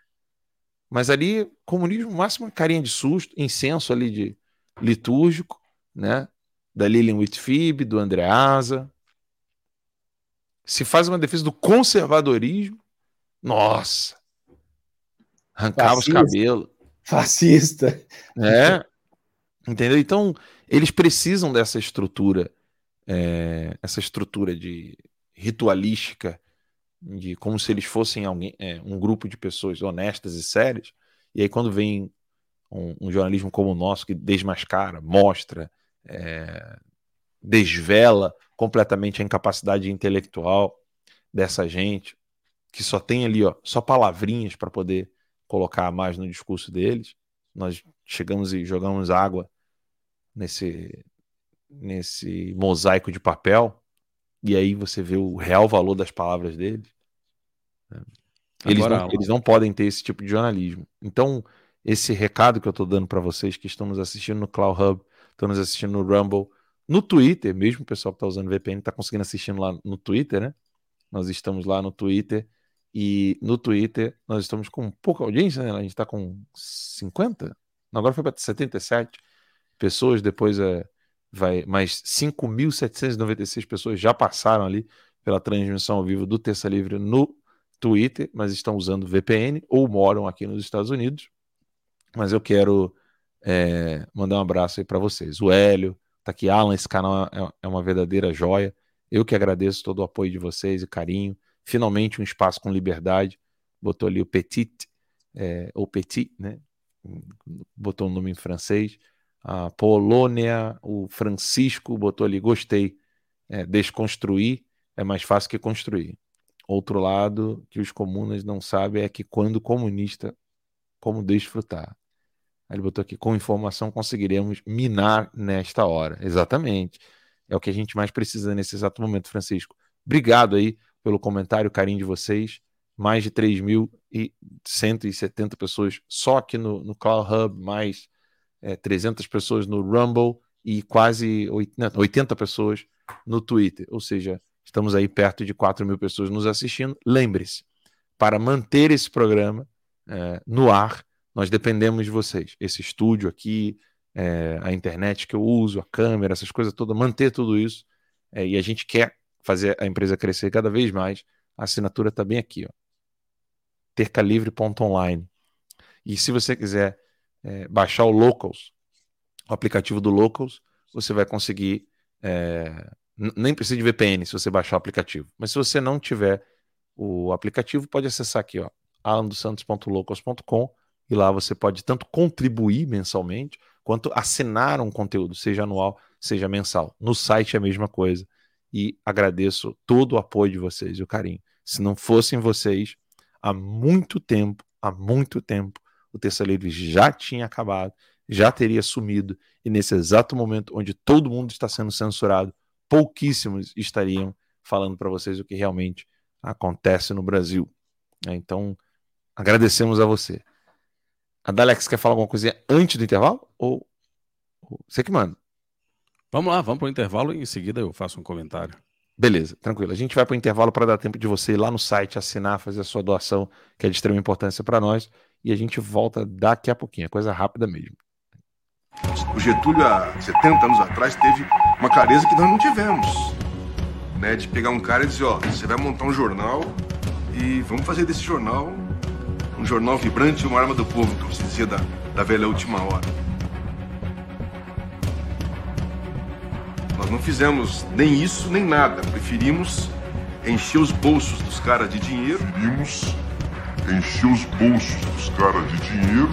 Mas ali, comunismo, máximo carinha de susto, incenso ali de, litúrgico, né? Da Lilian Whitfib, do Andreasa. Se faz uma defesa do conservadorismo, nossa, arrancava Fascista. os cabelos. Fascista. É, entendeu? Então, eles precisam dessa estrutura, é, essa estrutura de ritualística, de como se eles fossem alguém, é, um grupo de pessoas honestas e sérias. E aí, quando vem um, um jornalismo como o nosso, que desmascara, mostra, é, desvela completamente a incapacidade intelectual dessa gente, que só tem ali ó, só palavrinhas para poder colocar mais no discurso deles. Nós chegamos e jogamos água nesse, nesse mosaico de papel, e aí você vê o real valor das palavras deles. Né? Eles, Agora, não, eles não podem ter esse tipo de jornalismo. Então, esse recado que eu estou dando para vocês que estão nos assistindo no Cloud Hub, estão nos assistindo no Rumble, no Twitter, mesmo o pessoal que está usando VPN está conseguindo assistindo lá no Twitter, né? Nós estamos lá no Twitter e no Twitter nós estamos com pouca audiência, né? A gente está com 50? Não, agora foi para 77 pessoas, depois é, vai mais 5.796 pessoas já passaram ali pela transmissão ao vivo do Terça Livre no Twitter, mas estão usando VPN ou moram aqui nos Estados Unidos. Mas eu quero é, mandar um abraço aí para vocês. O Hélio, tá aqui, Alan, esse canal é, é uma verdadeira joia. Eu que agradeço todo o apoio de vocês e carinho. Finalmente um espaço com liberdade. Botou ali o Petit, é, ou Petit, né? Botou o um nome em francês. A Polônia, o Francisco botou ali, gostei. É, desconstruir é mais fácil que construir. Outro lado que os comunas não sabem é que quando comunista, como desfrutar. Ele botou aqui, com informação conseguiremos minar nesta hora. Exatamente. É o que a gente mais precisa nesse exato momento, Francisco. Obrigado aí pelo comentário, carinho de vocês. Mais de 3.170 pessoas só aqui no, no Cloud Hub, mais é, 300 pessoas no Rumble e quase 80, 80 pessoas no Twitter. Ou seja, estamos aí perto de 4 mil pessoas nos assistindo. Lembre-se, para manter esse programa é, no ar, nós dependemos de vocês. Esse estúdio aqui, é, a internet que eu uso, a câmera, essas coisas todas, manter tudo isso. É, e a gente quer fazer a empresa crescer cada vez mais. A assinatura está bem aqui, ó. tercalivre.online. E se você quiser é, baixar o Locals, o aplicativo do Locals, você vai conseguir. É, nem precisa de VPN se você baixar o aplicativo. Mas se você não tiver o aplicativo, pode acessar aqui, ó, alandosantos.locals.com e lá você pode tanto contribuir mensalmente quanto assinar um conteúdo, seja anual, seja mensal. No site é a mesma coisa. E agradeço todo o apoio de vocês e o carinho. Se não fossem vocês, há muito tempo, há muito tempo, o Terça Livre já tinha acabado, já teria sumido. E nesse exato momento, onde todo mundo está sendo censurado, pouquíssimos estariam falando para vocês o que realmente acontece no Brasil. Então, agradecemos a você. A Dalex quer falar alguma coisa antes do intervalo? Ou, ou você que manda? Vamos lá, vamos para o intervalo e em seguida eu faço um comentário. Beleza, tranquilo. A gente vai para o intervalo para dar tempo de você ir lá no site assinar, fazer a sua doação, que é de extrema importância para nós. E a gente volta daqui a pouquinho, é coisa rápida mesmo. O Getúlio, há 70 anos atrás, teve uma clareza que nós não tivemos. Né, de pegar um cara e dizer: Ó, você vai montar um jornal e vamos fazer desse jornal um jornal vibrante e uma arma do povo, como se dizia da, da velha última hora. Nós não fizemos nem isso nem nada. Preferimos encher os bolsos dos caras de dinheiro. Preferimos encher os bolsos dos caras de dinheiro.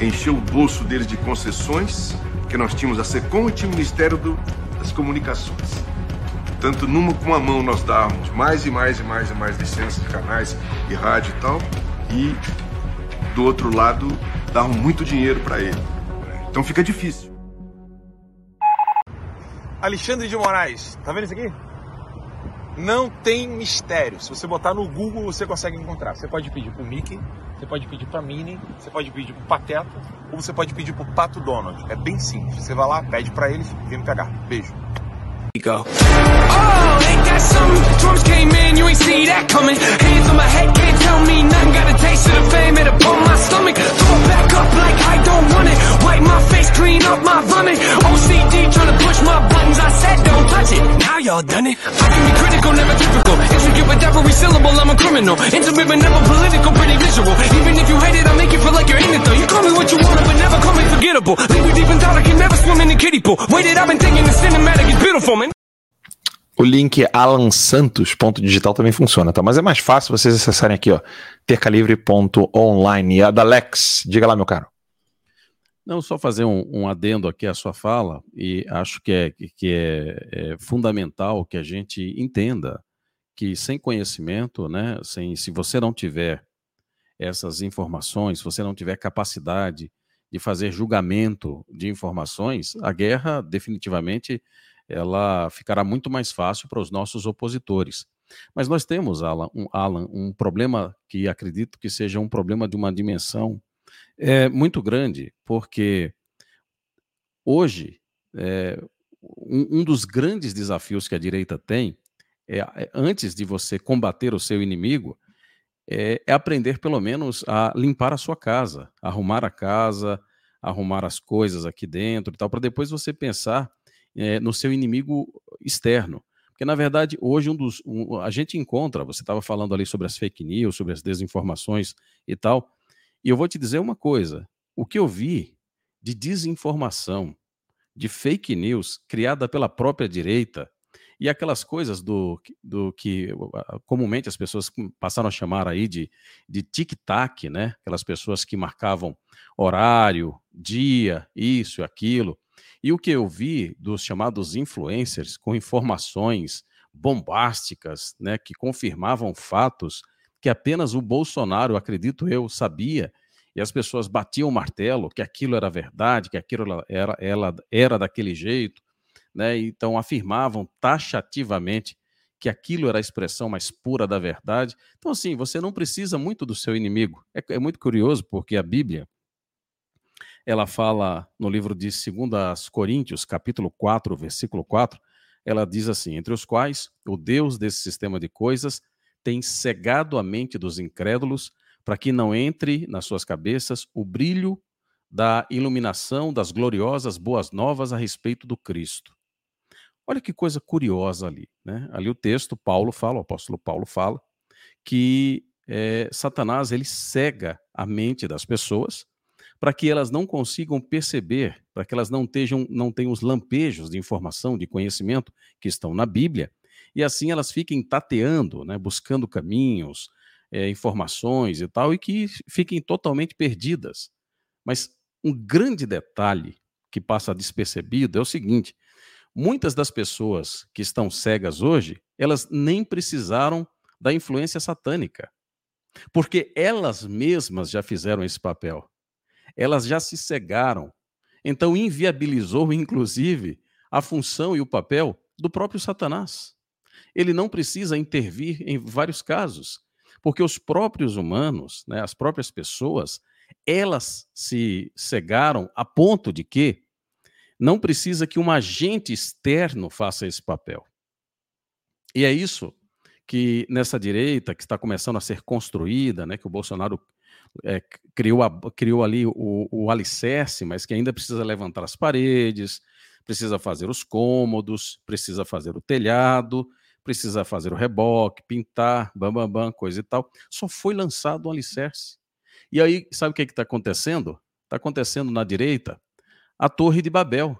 Encher o bolso deles de concessões, que nós tínhamos a SECOM e tinha o Ministério do, das Comunicações. Tanto numa com a mão nós dávamos mais e mais e mais e mais licenças de canais e rádio e tal e do outro lado davam muito dinheiro para ele. Então fica difícil. Alexandre de Moraes, tá vendo isso aqui? Não tem mistério. Se você botar no Google, você consegue encontrar. Você pode pedir pro Mickey, você pode pedir pra Minnie, você pode pedir pro Pateta, ou você pode pedir pro Pato Donald. É bem simples. Você vai lá, pede para e vem me pegar. Beijo. Go. Oh, ain't that something? Drums came in, you ain't see that coming. Hands on my head, can't tell me nothing. Got a taste of the fame, it upon my stomach. Throw it back up like I don't want it. Wipe my face, clean up my vomit. OCD trying to push my buttons. I said don't touch it. Now y'all done it. I can be critical, never typical. Intricate with every syllable, I'm a criminal. Intimate but never political, pretty visual. Even if you hate it, I'll make you feel like you're in it though. You call me what you want, but never call me forgettable. Leave me deep in thought, I can never swim in the kiddie pool. Waited, I've been thinking the cinematic is beautiful, man. O link alansantos.digital também funciona, tá? Mas é mais fácil vocês acessarem aqui, ó, tercalivre.online. E a da Alex, diga lá, meu caro. Não, só fazer um, um, adendo aqui à sua fala, e acho que, é, que é, é, fundamental que a gente entenda que sem conhecimento, né, sem, se você não tiver essas informações, se você não tiver capacidade de fazer julgamento de informações, a guerra definitivamente ela ficará muito mais fácil para os nossos opositores. Mas nós temos, Alan, um, Alan, um problema que acredito que seja um problema de uma dimensão é, muito grande, porque hoje é, um, um, dos grandes desafios que a direita tem é, é antes de você combater o seu inimigo, é, é, aprender pelo menos a limpar a sua casa, arrumar a casa, arrumar as coisas aqui dentro e tal, para depois você pensar é, no seu inimigo externo. Porque, na verdade, hoje um dos, um, a gente encontra, você estava falando ali sobre as fake news, sobre as desinformações e tal, e eu vou te dizer uma coisa: o que eu vi de desinformação, de fake news criada pela própria direita, e aquelas coisas do, do que comumente as pessoas passaram a chamar aí de, de tic-tac, né? Aquelas pessoas que marcavam horário, dia, isso aquilo. E o que eu vi dos chamados influencers com informações bombásticas, né, que confirmavam fatos que apenas o Bolsonaro, acredito eu, sabia, e as pessoas batiam o martelo que aquilo era verdade, que aquilo era, era, era daquele jeito, né? Então afirmavam taxativamente que aquilo era a expressão mais pura da verdade. Então, assim, você não precisa muito do seu inimigo. É, é muito curioso, porque a Bíblia, ela fala no livro de 2 Coríntios, capítulo 4, versículo 4, ela diz assim: entre os quais o Deus desse sistema de coisas tem cegado a mente dos incrédulos para que não entre nas suas cabeças o brilho da iluminação das gloriosas boas novas a respeito do Cristo. Olha que coisa curiosa ali, né? Ali o texto, Paulo fala, o apóstolo Paulo fala, que é, Satanás ele cega a mente das pessoas para que elas não consigam perceber, para que elas não, tenham, não tenham os lampejos de informação, de conhecimento que estão na Bíblia, e assim elas fiquem tateando, né, buscando caminhos, é, informações e tal, e que fiquem totalmente perdidas. Mas um grande detalhe que passa despercebido é o seguinte: muitas das pessoas que estão cegas hoje, elas nem precisaram da influência satânica, porque elas mesmas já fizeram esse papel. Elas já se cegaram. Então inviabilizou, inclusive, a função e o papel do próprio Satanás. Ele não precisa intervir em vários casos, porque os próprios humanos, né, as próprias pessoas, elas se cegaram a ponto de que não precisa que um agente externo faça esse papel. E é isso que nessa direita que está começando a ser construída, né, que o Bolsonaro é, criou, a, criou ali o, o alicerce, mas que ainda precisa levantar as paredes, precisa fazer os cômodos, precisa fazer o telhado, precisa fazer o reboque, pintar, bam, bam, bam, coisa e tal. Só foi lançado um alicerce. E aí, sabe o que é está acontecendo? Está acontecendo na direita a Torre de Babel.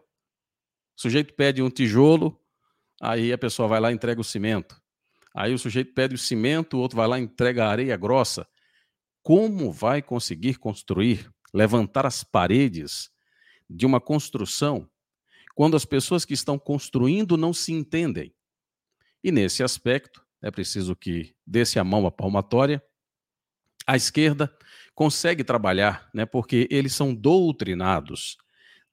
O sujeito pede um tijolo, aí a pessoa vai lá e entrega o cimento. Aí o sujeito pede o cimento, o outro vai lá e entrega a areia grossa. Como vai conseguir construir, levantar as paredes de uma construção quando as pessoas que estão construindo não se entendem? E nesse aspecto, é preciso que desse a mão à palmatória. A esquerda consegue trabalhar, né, porque eles são doutrinados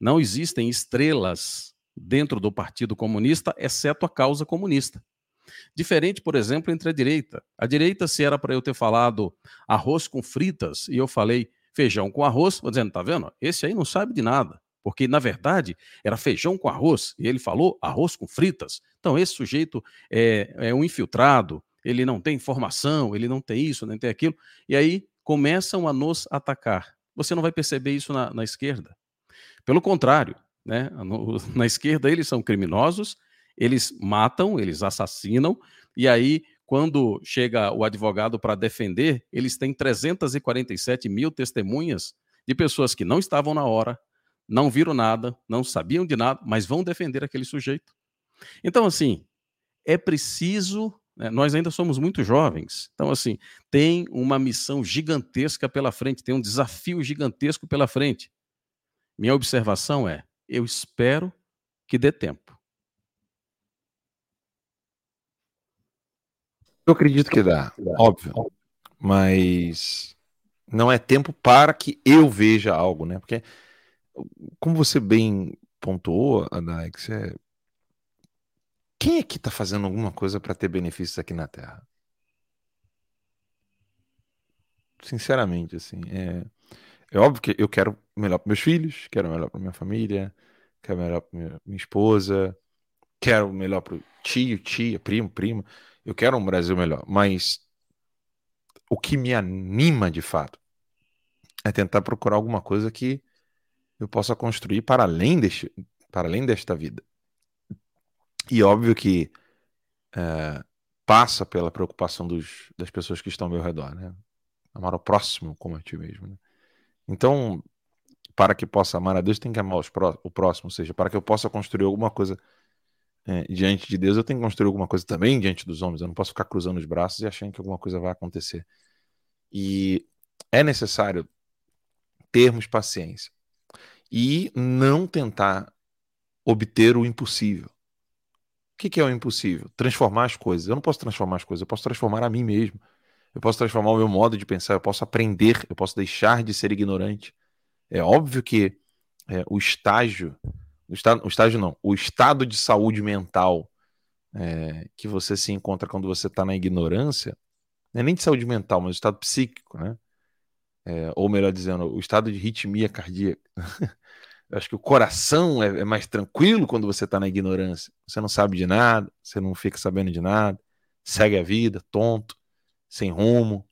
não existem estrelas dentro do Partido Comunista, exceto a causa comunista. Diferente, por exemplo, entre a direita. A direita, se era para eu ter falado arroz com fritas e eu falei feijão com arroz, vou dizendo, tá vendo? Esse aí não sabe de nada. Porque, na verdade, era feijão com arroz e ele falou arroz com fritas. Então, esse sujeito é, é um infiltrado, ele não tem informação, ele não tem isso, nem tem aquilo. E aí começam a nos atacar. Você não vai perceber isso na, na esquerda. Pelo contrário, né? Na esquerda eles são criminosos, eles matam, eles assassinam, e aí, quando chega o advogado para defender, eles têm 347 mil testemunhas de pessoas que não estavam na hora, não viram nada, não sabiam de nada, mas vão defender aquele sujeito. Então, assim, é preciso. Né, nós ainda somos muito jovens, então, assim, tem uma missão gigantesca pela frente, tem um desafio gigantesco pela frente. Minha observação é: eu espero que dê tempo. Eu acredito que dá, óbvio. Mas Não é tempo para que eu veja algo, né? Porque, como você bem pontuou, Adax, é... quem é que está fazendo alguma coisa para ter benefícios aqui na Terra? Sinceramente, assim, é, é óbvio que eu quero melhor para meus filhos, quero melhor para minha família, quero melhor para minha, minha esposa, quero melhor para o tio, tia, primo, prima. Eu quero um Brasil melhor, mas o que me anima de fato é tentar procurar alguma coisa que eu possa construir para além, deste, para além desta vida. E óbvio que é, passa pela preocupação dos, das pessoas que estão ao meu redor, né? Amar o próximo como a ti mesmo. Né? Então, para que possa amar a Deus, tem que amar pró o próximo, ou seja, para que eu possa construir alguma coisa é, diante de Deus, eu tenho que construir alguma coisa também diante dos homens. Eu não posso ficar cruzando os braços e achando que alguma coisa vai acontecer. E é necessário termos paciência e não tentar obter o impossível. O que, é o impossível? Transformar as coisas. Eu não posso transformar as coisas, eu posso transformar a mim mesmo. Eu posso transformar o meu modo de pensar, eu posso aprender, eu posso deixar de ser ignorante. É óbvio que é, o estágio o estágio, o estágio não, o estado de saúde mental é, que você se encontra quando você está na ignorância, não é nem de saúde mental, mas o estado psíquico, né? É, ou melhor dizendo, o estado de ritmia cardíaca. Eu acho que o coração é, é mais tranquilo quando você está na ignorância. Você não sabe de nada, você não fica sabendo de nada, segue a vida, tonto, sem rumo.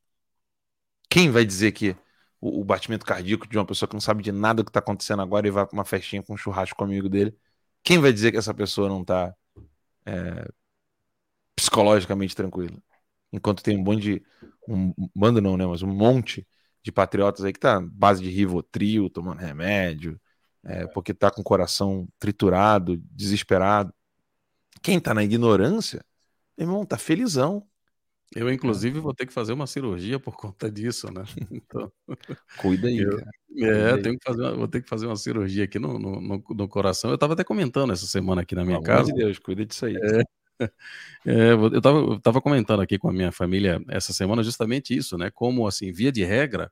Quem vai dizer que o, o, batimento cardíaco de uma pessoa que não sabe de nada que está acontecendo agora e vai para uma festinha com um churrasco com um amigo dele. Quem vai dizer que essa pessoa não está é, psicologicamente tranquila? Enquanto tem um monte de. Um bando não, né? Mas um monte de patriotas aí que tá base de Rivotril, tomando remédio, é, porque tá com o coração triturado, desesperado. Quem tá na ignorância, meu irmão, tá felizão. Eu, é. inclusive, vou ter que fazer uma cirurgia por conta disso, né? Então, Cuida aí, eu, cara. É, Cuida tenho que fazer vou ter que fazer uma cirurgia aqui no, no, no, no coração. Eu estava até comentando essa semana aqui na minha Pelo casa. de Deus, cuida disso aí. É, é, eu estava comentando aqui com a minha família essa semana justamente isso, né? Como, assim, via de regra,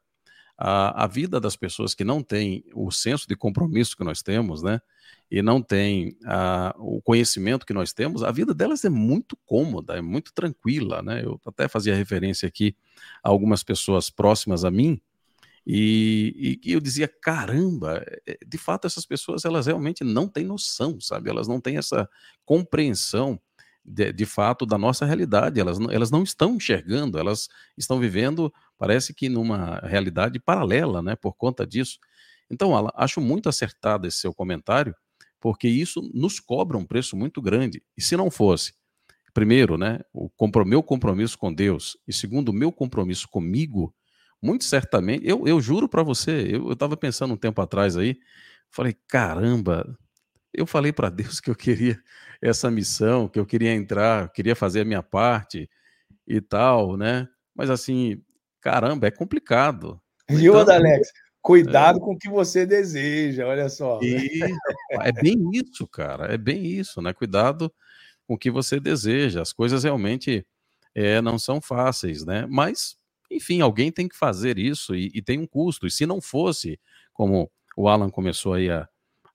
a, a vida das pessoas que não têm o senso de compromisso que nós temos, né? e não tem o conhecimento que nós temos, a vida delas é muito cômoda, é muito tranquila, né? Eu até fazia referência aqui a algumas pessoas próximas a mim, e, e, eu dizia, caramba, é, de fato essas pessoas elas realmente não têm noção, sabe? Elas não têm essa compreensão de, de fato da nossa realidade, elas elas não estão enxergando, elas estão vivendo, parece que numa realidade paralela, né? Por conta disso. Então, Alan, acho muito acertado esse seu comentário, porque isso nos cobra um preço muito grande. E se não fosse, primeiro, né, o meu compromisso com Deus, e segundo, o meu compromisso comigo, muito certamente, eu, eu juro para você, eu estava pensando um tempo atrás aí, falei, caramba, eu falei para Deus que eu queria essa missão, que eu queria entrar, queria fazer a minha parte e tal, né? Mas assim, caramba, é complicado. E então, Alex, Cuidado é. com o que você deseja, olha só. E é bem isso, cara. É bem isso, né? Cuidado com o que você deseja. As coisas realmente é, não são fáceis, né? Mas, enfim, alguém tem que fazer isso e, e tem um custo. E se não fosse, como o Alan começou aí a,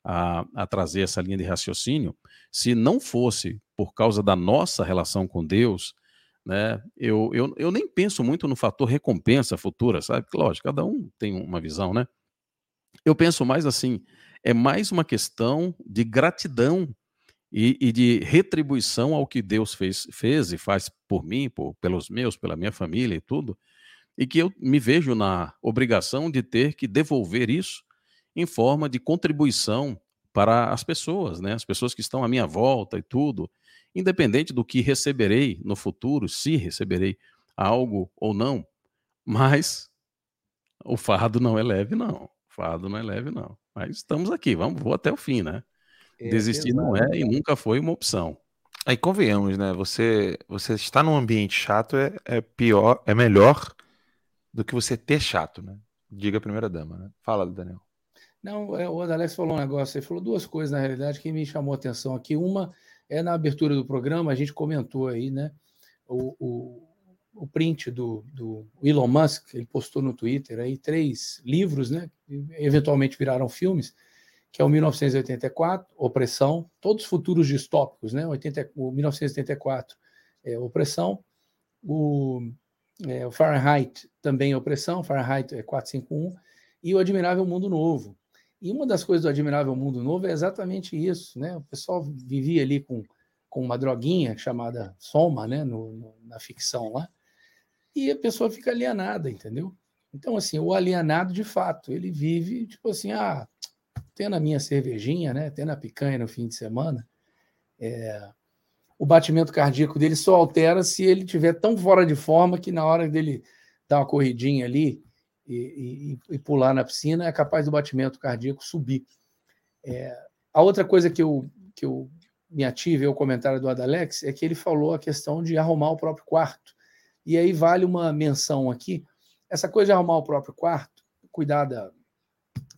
a, a, trazer essa linha de raciocínio, se não fosse por causa da nossa relação com Deus, né? Eu, eu, eu nem penso muito no fator recompensa futura, sabe? Lógico, cada um tem uma visão, né? Eu penso mais assim, é mais uma questão de gratidão e, e, de retribuição ao que Deus fez, fez e faz por mim, por, pelos meus, pela minha família e tudo, e que eu me vejo na obrigação de ter que devolver isso em forma de contribuição para as pessoas, né? As pessoas que estão à minha volta e tudo independente do que receberei no futuro, se receberei algo ou não, mas o fardo não é leve, não. O fardo não é leve, não. Mas estamos aqui, vamos, vou até o fim, né? É, Desistir não é e nunca foi uma opção. Aí convenhamos, né? Você, você estar num ambiente chato é, é pior, é melhor do que você ter chato, né? Diga a primeira dama, né? Fala, Daniel. Não, é, o Alex falou um negócio, ele falou duas coisas, na realidade, que me chamou a atenção aqui. Uma é na abertura do programa, a gente comentou aí, né? O, o, o print do, do Elon Musk, ele postou no Twitter aí três livros, né? Eventualmente viraram filmes, que é o 1984, Opressão, todos futuros distópicos, né? 80, o 1984 é Opressão, o, é, o Fahrenheit também é Opressão, Fahrenheit é 451, e o Admirável Mundo Novo. E uma das coisas do Admirável Mundo Novo é exatamente isso, né? O pessoal vivia ali com, com uma droguinha chamada soma, né? No, no, na ficção lá, e a pessoa fica alienada, entendeu? Então, assim, o alienado, de fato, ele vive, tipo assim, ah, tendo a minha cervejinha, né? Tendo a picanha no fim de semana, é, o batimento cardíaco dele só altera se ele estiver tão fora de forma que na hora dele dar uma corridinha ali e, e, e pular na piscina, é capaz do batimento cardíaco subir. É, a outra coisa que eu, que eu me ative ao comentário do Adalex é que ele falou a questão de arrumar o próprio quarto. E aí vale uma menção aqui. Essa coisa de arrumar o próprio quarto, cuidar da,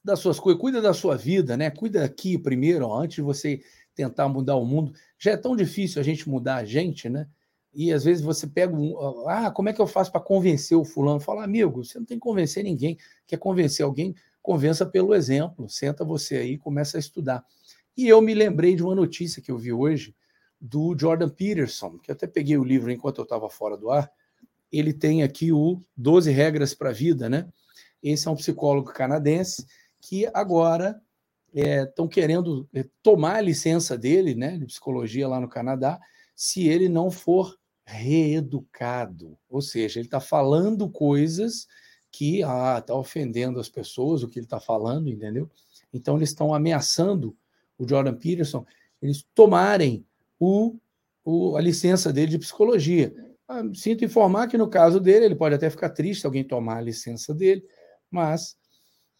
das suas coisas, cuida da sua vida, né? Cuida aqui primeiro, ó, antes de você tentar mudar o mundo. Já é tão difícil a gente mudar a gente, né? E às vezes você pega um. Ah, como é que eu faço para convencer o fulano? Fala, amigo, você não tem que convencer ninguém. Quer convencer alguém? Convença pelo exemplo. Senta você aí e começa a estudar. E eu me lembrei de uma notícia que eu vi hoje do Jordan Peterson, que até peguei o livro enquanto eu estava fora do ar ele tem aqui o 12 Regras para a Vida, né? Esse é um psicólogo canadense que agora estão é, querendo é, tomar a licença dele, né, de psicologia lá no Canadá, se ele não for reeducado. Ou seja, ele está falando coisas que ah, está ofendendo as pessoas, o que ele está falando, entendeu? Então eles estão ameaçando o Jordan Peterson, eles tomarem o, o, a licença dele de psicologia. Ah, sinto informar que no caso dele, ele pode até ficar triste alguém tomar a licença dele, mas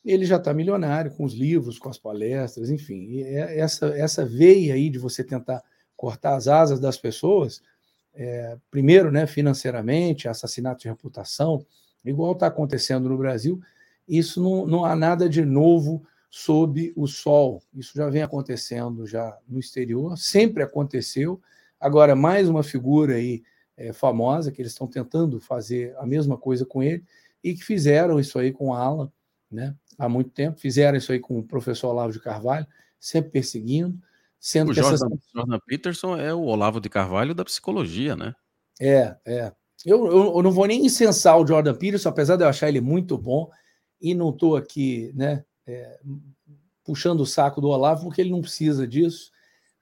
ele já está milionário com os livros, com as palestras, enfim. É essa, essa veia aí de você tentar cortar as asas das pessoas, é, primeiro, né, financeiramente, assassinato de reputação, igual está acontecendo no Brasil, isso não, não há nada de novo sob o sol. Isso já vem acontecendo já no exterior, sempre aconteceu. Agora, mais uma figura aí é, famosa, que eles estão tentando fazer a mesma coisa com ele, e que fizeram isso aí com Alan, né? Há muito tempo, fizeram isso aí com o professor Olavo de Carvalho, sempre perseguindo, sendo o que Jordan, essas... Jordan Peterson é o Olavo de Carvalho da psicologia, né? É, é. Eu, eu, eu, não vou nem incensar o Jordan Peterson, apesar de eu achar ele muito bom, e não estou aqui, né, é, puxando o saco do Olavo, porque ele não precisa disso,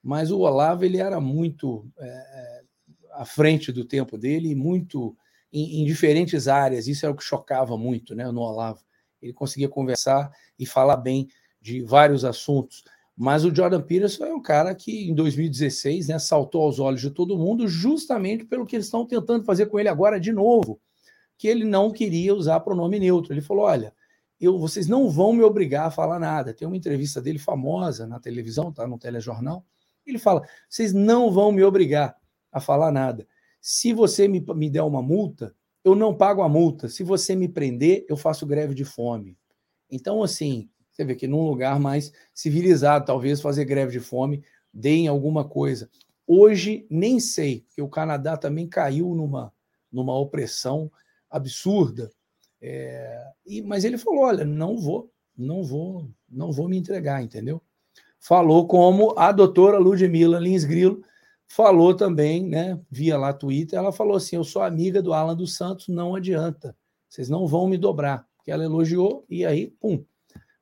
mas o Olavo ele era muito é, é à frente do tempo dele muito em, em, diferentes áreas. Isso era o que chocava muito né, no Olavo. Ele conseguia conversar e falar bem de vários assuntos. Mas o Jordan Peterson é um cara que, em 2016, né, saltou aos olhos de todo mundo, justamente pelo que eles estão tentando fazer com ele agora de novo, que ele não queria usar pronome neutro. Ele falou: olha, eu, vocês não vão me obrigar a falar nada. Tem uma entrevista dele famosa na televisão, tá no telejornal. Ele fala: vocês não vão me obrigar a falar nada. Se você me, me der uma multa, eu não pago a multa. Se você me prender, eu faço greve de fome. Então, assim, você vê que num lugar mais civilizado, talvez fazer greve de fome deem alguma coisa. Hoje, nem sei, porque o Canadá também caiu numa, numa opressão absurda. É, e, mas ele falou: olha, não vou, não vou, não vou me entregar, entendeu? Falou como a doutora Ludmila Lins Grilo, falou também, né, via lá Twitter, ela falou assim: Eu sou amiga do Alan dos Santos, não adianta, vocês não vão me dobrar. Porque ela elogiou e aí, pum,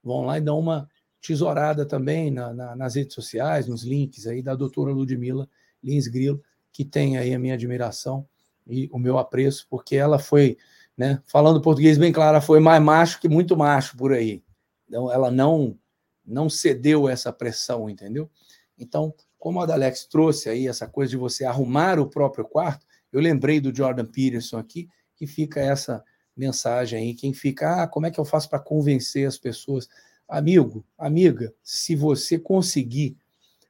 vão lá e dão uma tesourada também na, na, nas redes sociais, nos links aí da doutora Ludmila Lins Grilo, que tem aí a minha admiração e o meu apreço, porque ela foi, né, falando português bem claro, ela foi mais macho que muito macho por aí. Então, ela não, não cedeu essa pressão, entendeu? Então, como a Alex trouxe aí essa coisa de você arrumar o próprio quarto, eu lembrei do Jordan Peterson aqui, que fica essa mensagem aí. Quem fica, ah, como é que eu faço para convencer as pessoas? Amigo, amiga, se você conseguir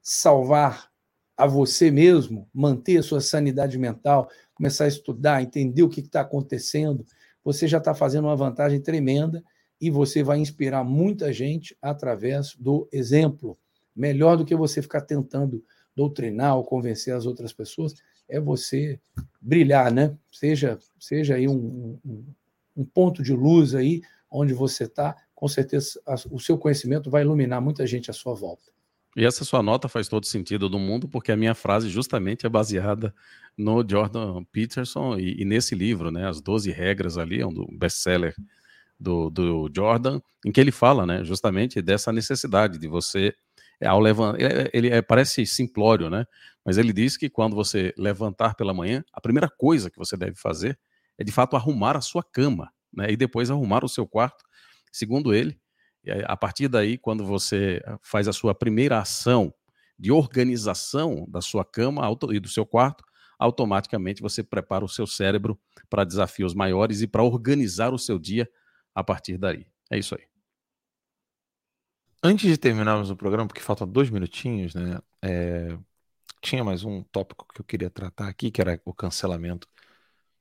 salvar a você mesmo, manter a sua sanidade mental, começar a estudar, entender o que está acontecendo, você já está fazendo uma vantagem tremenda e você vai inspirar muita gente através do exemplo. Melhor do que você ficar tentando doutrinar ou convencer as outras pessoas, é você brilhar, né? Seja, seja aí um, um, um ponto de luz aí onde você está, com certeza a, o seu conhecimento vai iluminar muita gente à sua volta. E essa sua nota faz todo sentido do mundo, porque a minha frase justamente é baseada no Jordan Peterson e, e nesse livro, né, As 12 Regras ali, é um best-seller do, do Jordan, em que ele fala, né, justamente dessa necessidade de você, ao levantar, ele, ele é, parece simplório, né, mas ele diz que quando você levantar pela manhã, a primeira coisa que você deve fazer é, de fato, arrumar a sua cama, né, e depois arrumar o seu quarto, segundo ele, a partir daí, quando você faz a sua primeira ação de organização da sua cama e do seu quarto, automaticamente você prepara o seu cérebro para desafios maiores e para organizar o seu dia a partir daí. É isso aí. Antes de terminarmos o programa, porque faltam dois minutinhos, né? É... Tinha mais um tópico que eu queria tratar aqui, que era o cancelamento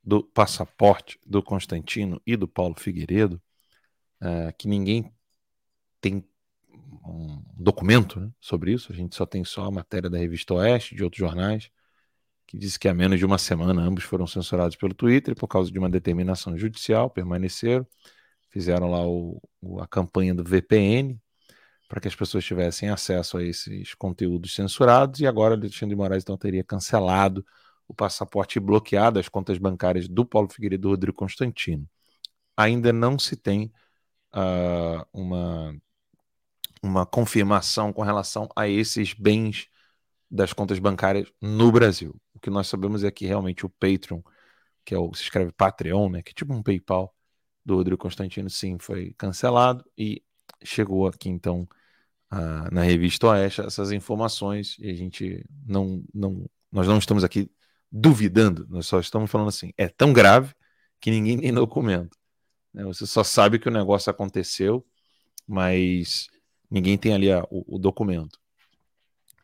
do passaporte do Constantino e do Paulo Figueiredo, é... que ninguém tem um documento né, sobre isso, a gente só tem só a matéria da revista Oeste, de outros jornais, que diz que há menos de uma semana ambos foram censurados pelo Twitter por causa de uma determinação judicial, permaneceram, fizeram lá o, a campanha do VPN para que as pessoas tivessem acesso a esses conteúdos censurados e agora Alexandre de Moraes então teria cancelado o passaporte e bloqueado as contas bancárias do Paulo Figueiredo e Rodrigo Constantino. Ainda não se tem uh, uma uma confirmação com relação a esses bens das contas bancárias no Brasil. O que nós sabemos é que realmente o Patreon, que é o se escreve Patreon, né, que é tipo um PayPal do Rodrigo Constantino, sim, foi cancelado e chegou aqui então uh, na revista Oeste essas informações e a gente não, não, nós não estamos aqui duvidando, nós só estamos falando assim, é tão grave que ninguém tem documento. Né? Você só sabe que o negócio aconteceu, mas Ninguém tem ali a, o, o, documento.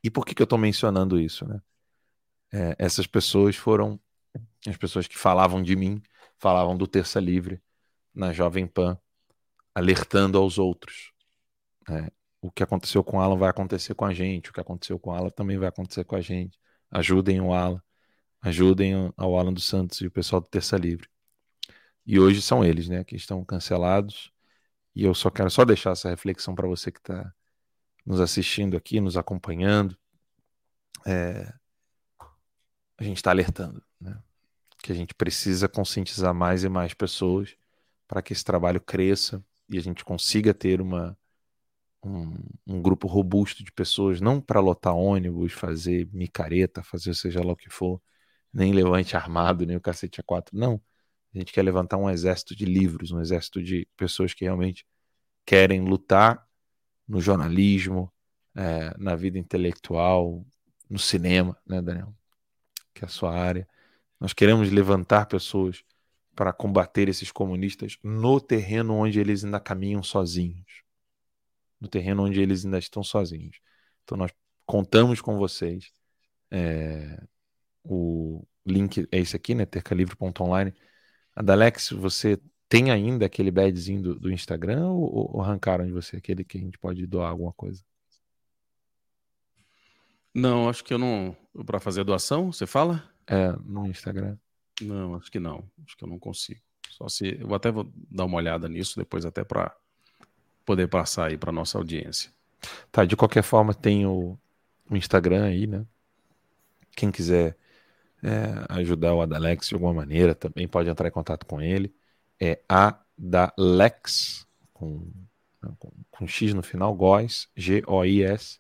E por que, que eu estou mencionando isso? Né? É, essas pessoas foram as pessoas que falavam de mim, falavam do Terça Livre na Jovem Pan, alertando aos outros. É, o que aconteceu com o Alan vai acontecer com a gente, o que aconteceu com o Alan também vai acontecer com a gente. Ajudem o Alan, ajudem ao Alan dos Santos e o pessoal do Terça Livre. E hoje são eles, né, que estão cancelados e eu só quero só deixar essa reflexão para você que está nos assistindo aqui, nos acompanhando. É, a gente está alertando, né? Que a gente precisa conscientizar mais e mais pessoas para que esse trabalho cresça e a gente consiga ter uma, um, um grupo robusto de pessoas, não para lotar ônibus, fazer micareta, fazer seja lá o que for, nem levante armado, nem o cacete a quatro, não a gente quer levantar um exército de livros, um exército de pessoas que realmente querem lutar no jornalismo, é, na vida intelectual, no cinema, né, Daniel? Que é a sua área. Nós queremos levantar pessoas para combater esses comunistas no terreno onde eles ainda caminham sozinhos. No terreno onde eles ainda estão sozinhos. Então nós contamos com vocês. É, o link é esse aqui, né? tercalivre.online Adalex, você tem ainda aquele badzinho do, do Instagram ou, ou, arrancaram de você aquele que a gente pode doar alguma coisa? Não, acho que eu não. Para fazer doação, você fala? É, no Instagram. Não, acho que não. Acho que eu não consigo. Só se. Eu até vou dar uma olhada nisso depois, até para poder passar aí para nossa audiência. Tá, de qualquer forma, tem o, o Instagram aí, né? Quem quiser é, ajudar o Adalex de alguma maneira, também pode entrar em contato com ele. É Adalex, com, com, com X no final, Góis, G-O-I-S.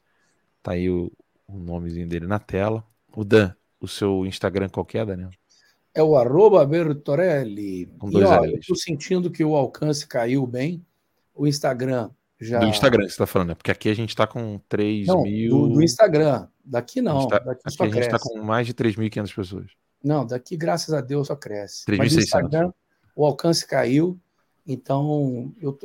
Tá aí o, o nomezinho dele na tela. O Dan, o seu Instagram qual que é, Daniel? É o arroba Bertorelli. Com dois e, ó, eu tô sentindo que o alcance caiu bem. O Instagram já... Do Instagram você está falando, né? Porque aqui a gente está com 3 não, mil. Do, do, Instagram. Daqui não. Tá... Daqui aqui a gente está com mais de 3.500 pessoas. Não, daqui, graças a Deus, só cresce. 3.600. Mas no Instagram, o alcance caiu. Então, eu,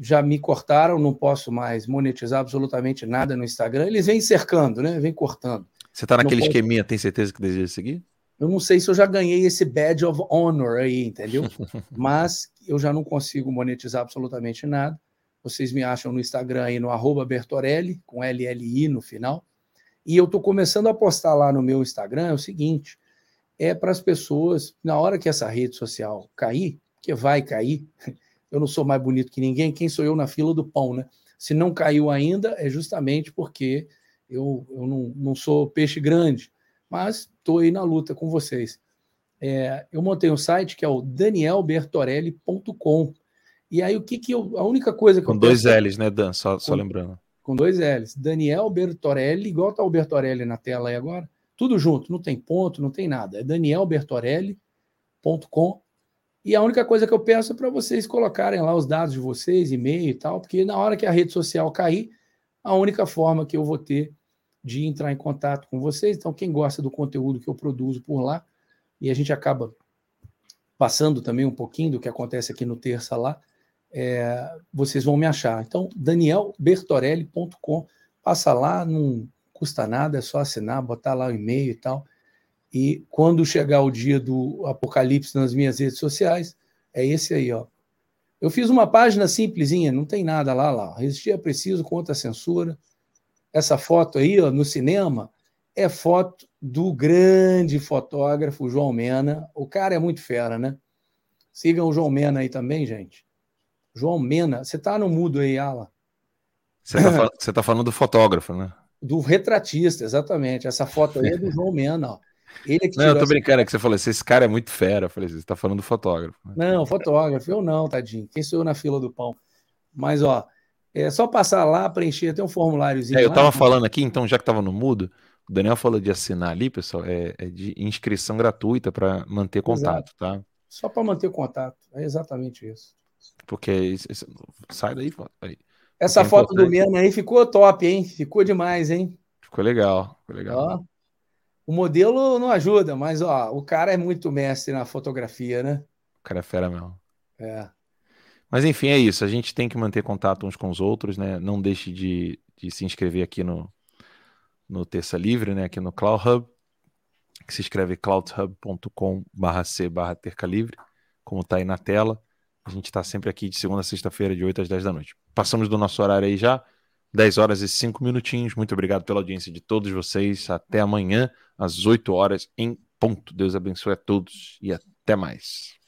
já me cortaram, não posso mais monetizar absolutamente nada no Instagram. Eles vêm cercando, né? Vêm cortando. Você está naquele pode... esqueminha, tem certeza que deseja seguir? Eu não sei se eu já ganhei esse badge of honor aí, entendeu? Mas eu já não consigo monetizar absolutamente nada. Vocês me acham no Instagram aí no arroba Bertorelli, com LLI no final. E eu estou começando a postar lá no meu Instagram é o seguinte: é para as pessoas, na hora que essa rede social cair, que vai cair, eu não sou mais bonito que ninguém, quem sou eu na fila do pão, né? Se não caiu ainda, é justamente porque eu, eu não, não sou peixe grande, mas estou aí na luta com vocês. É, eu montei um site que é o danielbertorelli.com. E aí, o que que eu. A única coisa que com eu. Com dois peço, L's, né, Dan? Só, só lembrando. Com dois L's. Daniel Bertorelli, igual tá o Bertorelli na tela aí agora. Tudo junto, não tem ponto, não tem nada. É danielbertorelli.com. E a única coisa que eu peço é para vocês colocarem lá os dados de vocês, e-mail e tal, porque na hora que a rede social cair, a única forma que eu vou ter de entrar em contato com vocês. Então, quem gosta do conteúdo que eu produzo por lá, e a gente acaba passando também um pouquinho do que acontece aqui no Terça lá, é, vocês vão me achar. Então, danielbertorelli.com, passa lá, não custa nada, é só assinar, botar lá o e-mail e tal. E quando chegar o dia do apocalipse nas minhas redes sociais, é esse aí, ó. Eu fiz uma página simplesinha, não tem nada lá, lá. Resistir é preciso contra a censura. Essa foto aí, ó, no cinema, é foto do grande fotógrafo João Mena. O cara é muito fera, né? Sigam o João Mena aí também, gente. João Mena, você tá no mudo aí, Ala. Você tá, você tá falando do fotógrafo, né? Do retratista, exatamente. Essa foto aí é do João Mena, ó. Ele é que não, eu tô brincando, é que você falou assim, esse cara é muito fera. Eu falei, você tá falando do fotógrafo. Né? Não, fotógrafo, eu não, tadinho. Quem sou eu na fila do pão? Mas, ó, é só passar lá, preencher, tem um formuláriozinho. É, eu lá, tava falando aqui, então, já que tava no mudo, o Daniel falou de assinar ali, pessoal, é, é de inscrição gratuita para manter contato, Exato. tá? Só para manter contato, é exatamente isso. Porque isso, isso, sai daí, aí. Essa foto do Mena aí ficou top, hein? Ficou demais, hein? Ficou legal, ficou legal. Ó, o modelo não ajuda, mas ó, o cara é muito mestre na fotografia, né? O cara é fera mesmo. É. Mas enfim, é isso. A gente tem que manter contato uns com os outros, né? Não deixe de, de se inscrever aqui no, no Terça Livre, né? Aqui no Cloud Hub, que se escreve cloudhub.com/c Terca Livre, como tá aí na tela. A gente está sempre aqui de segunda a sexta-feira, de 8 às 10 da noite. Passamos do nosso horário aí já. 10 horas e 5 minutinhos. Muito obrigado pela audiência de todos vocês. Até amanhã, às 8 horas, em ponto. Deus abençoe a todos e até mais.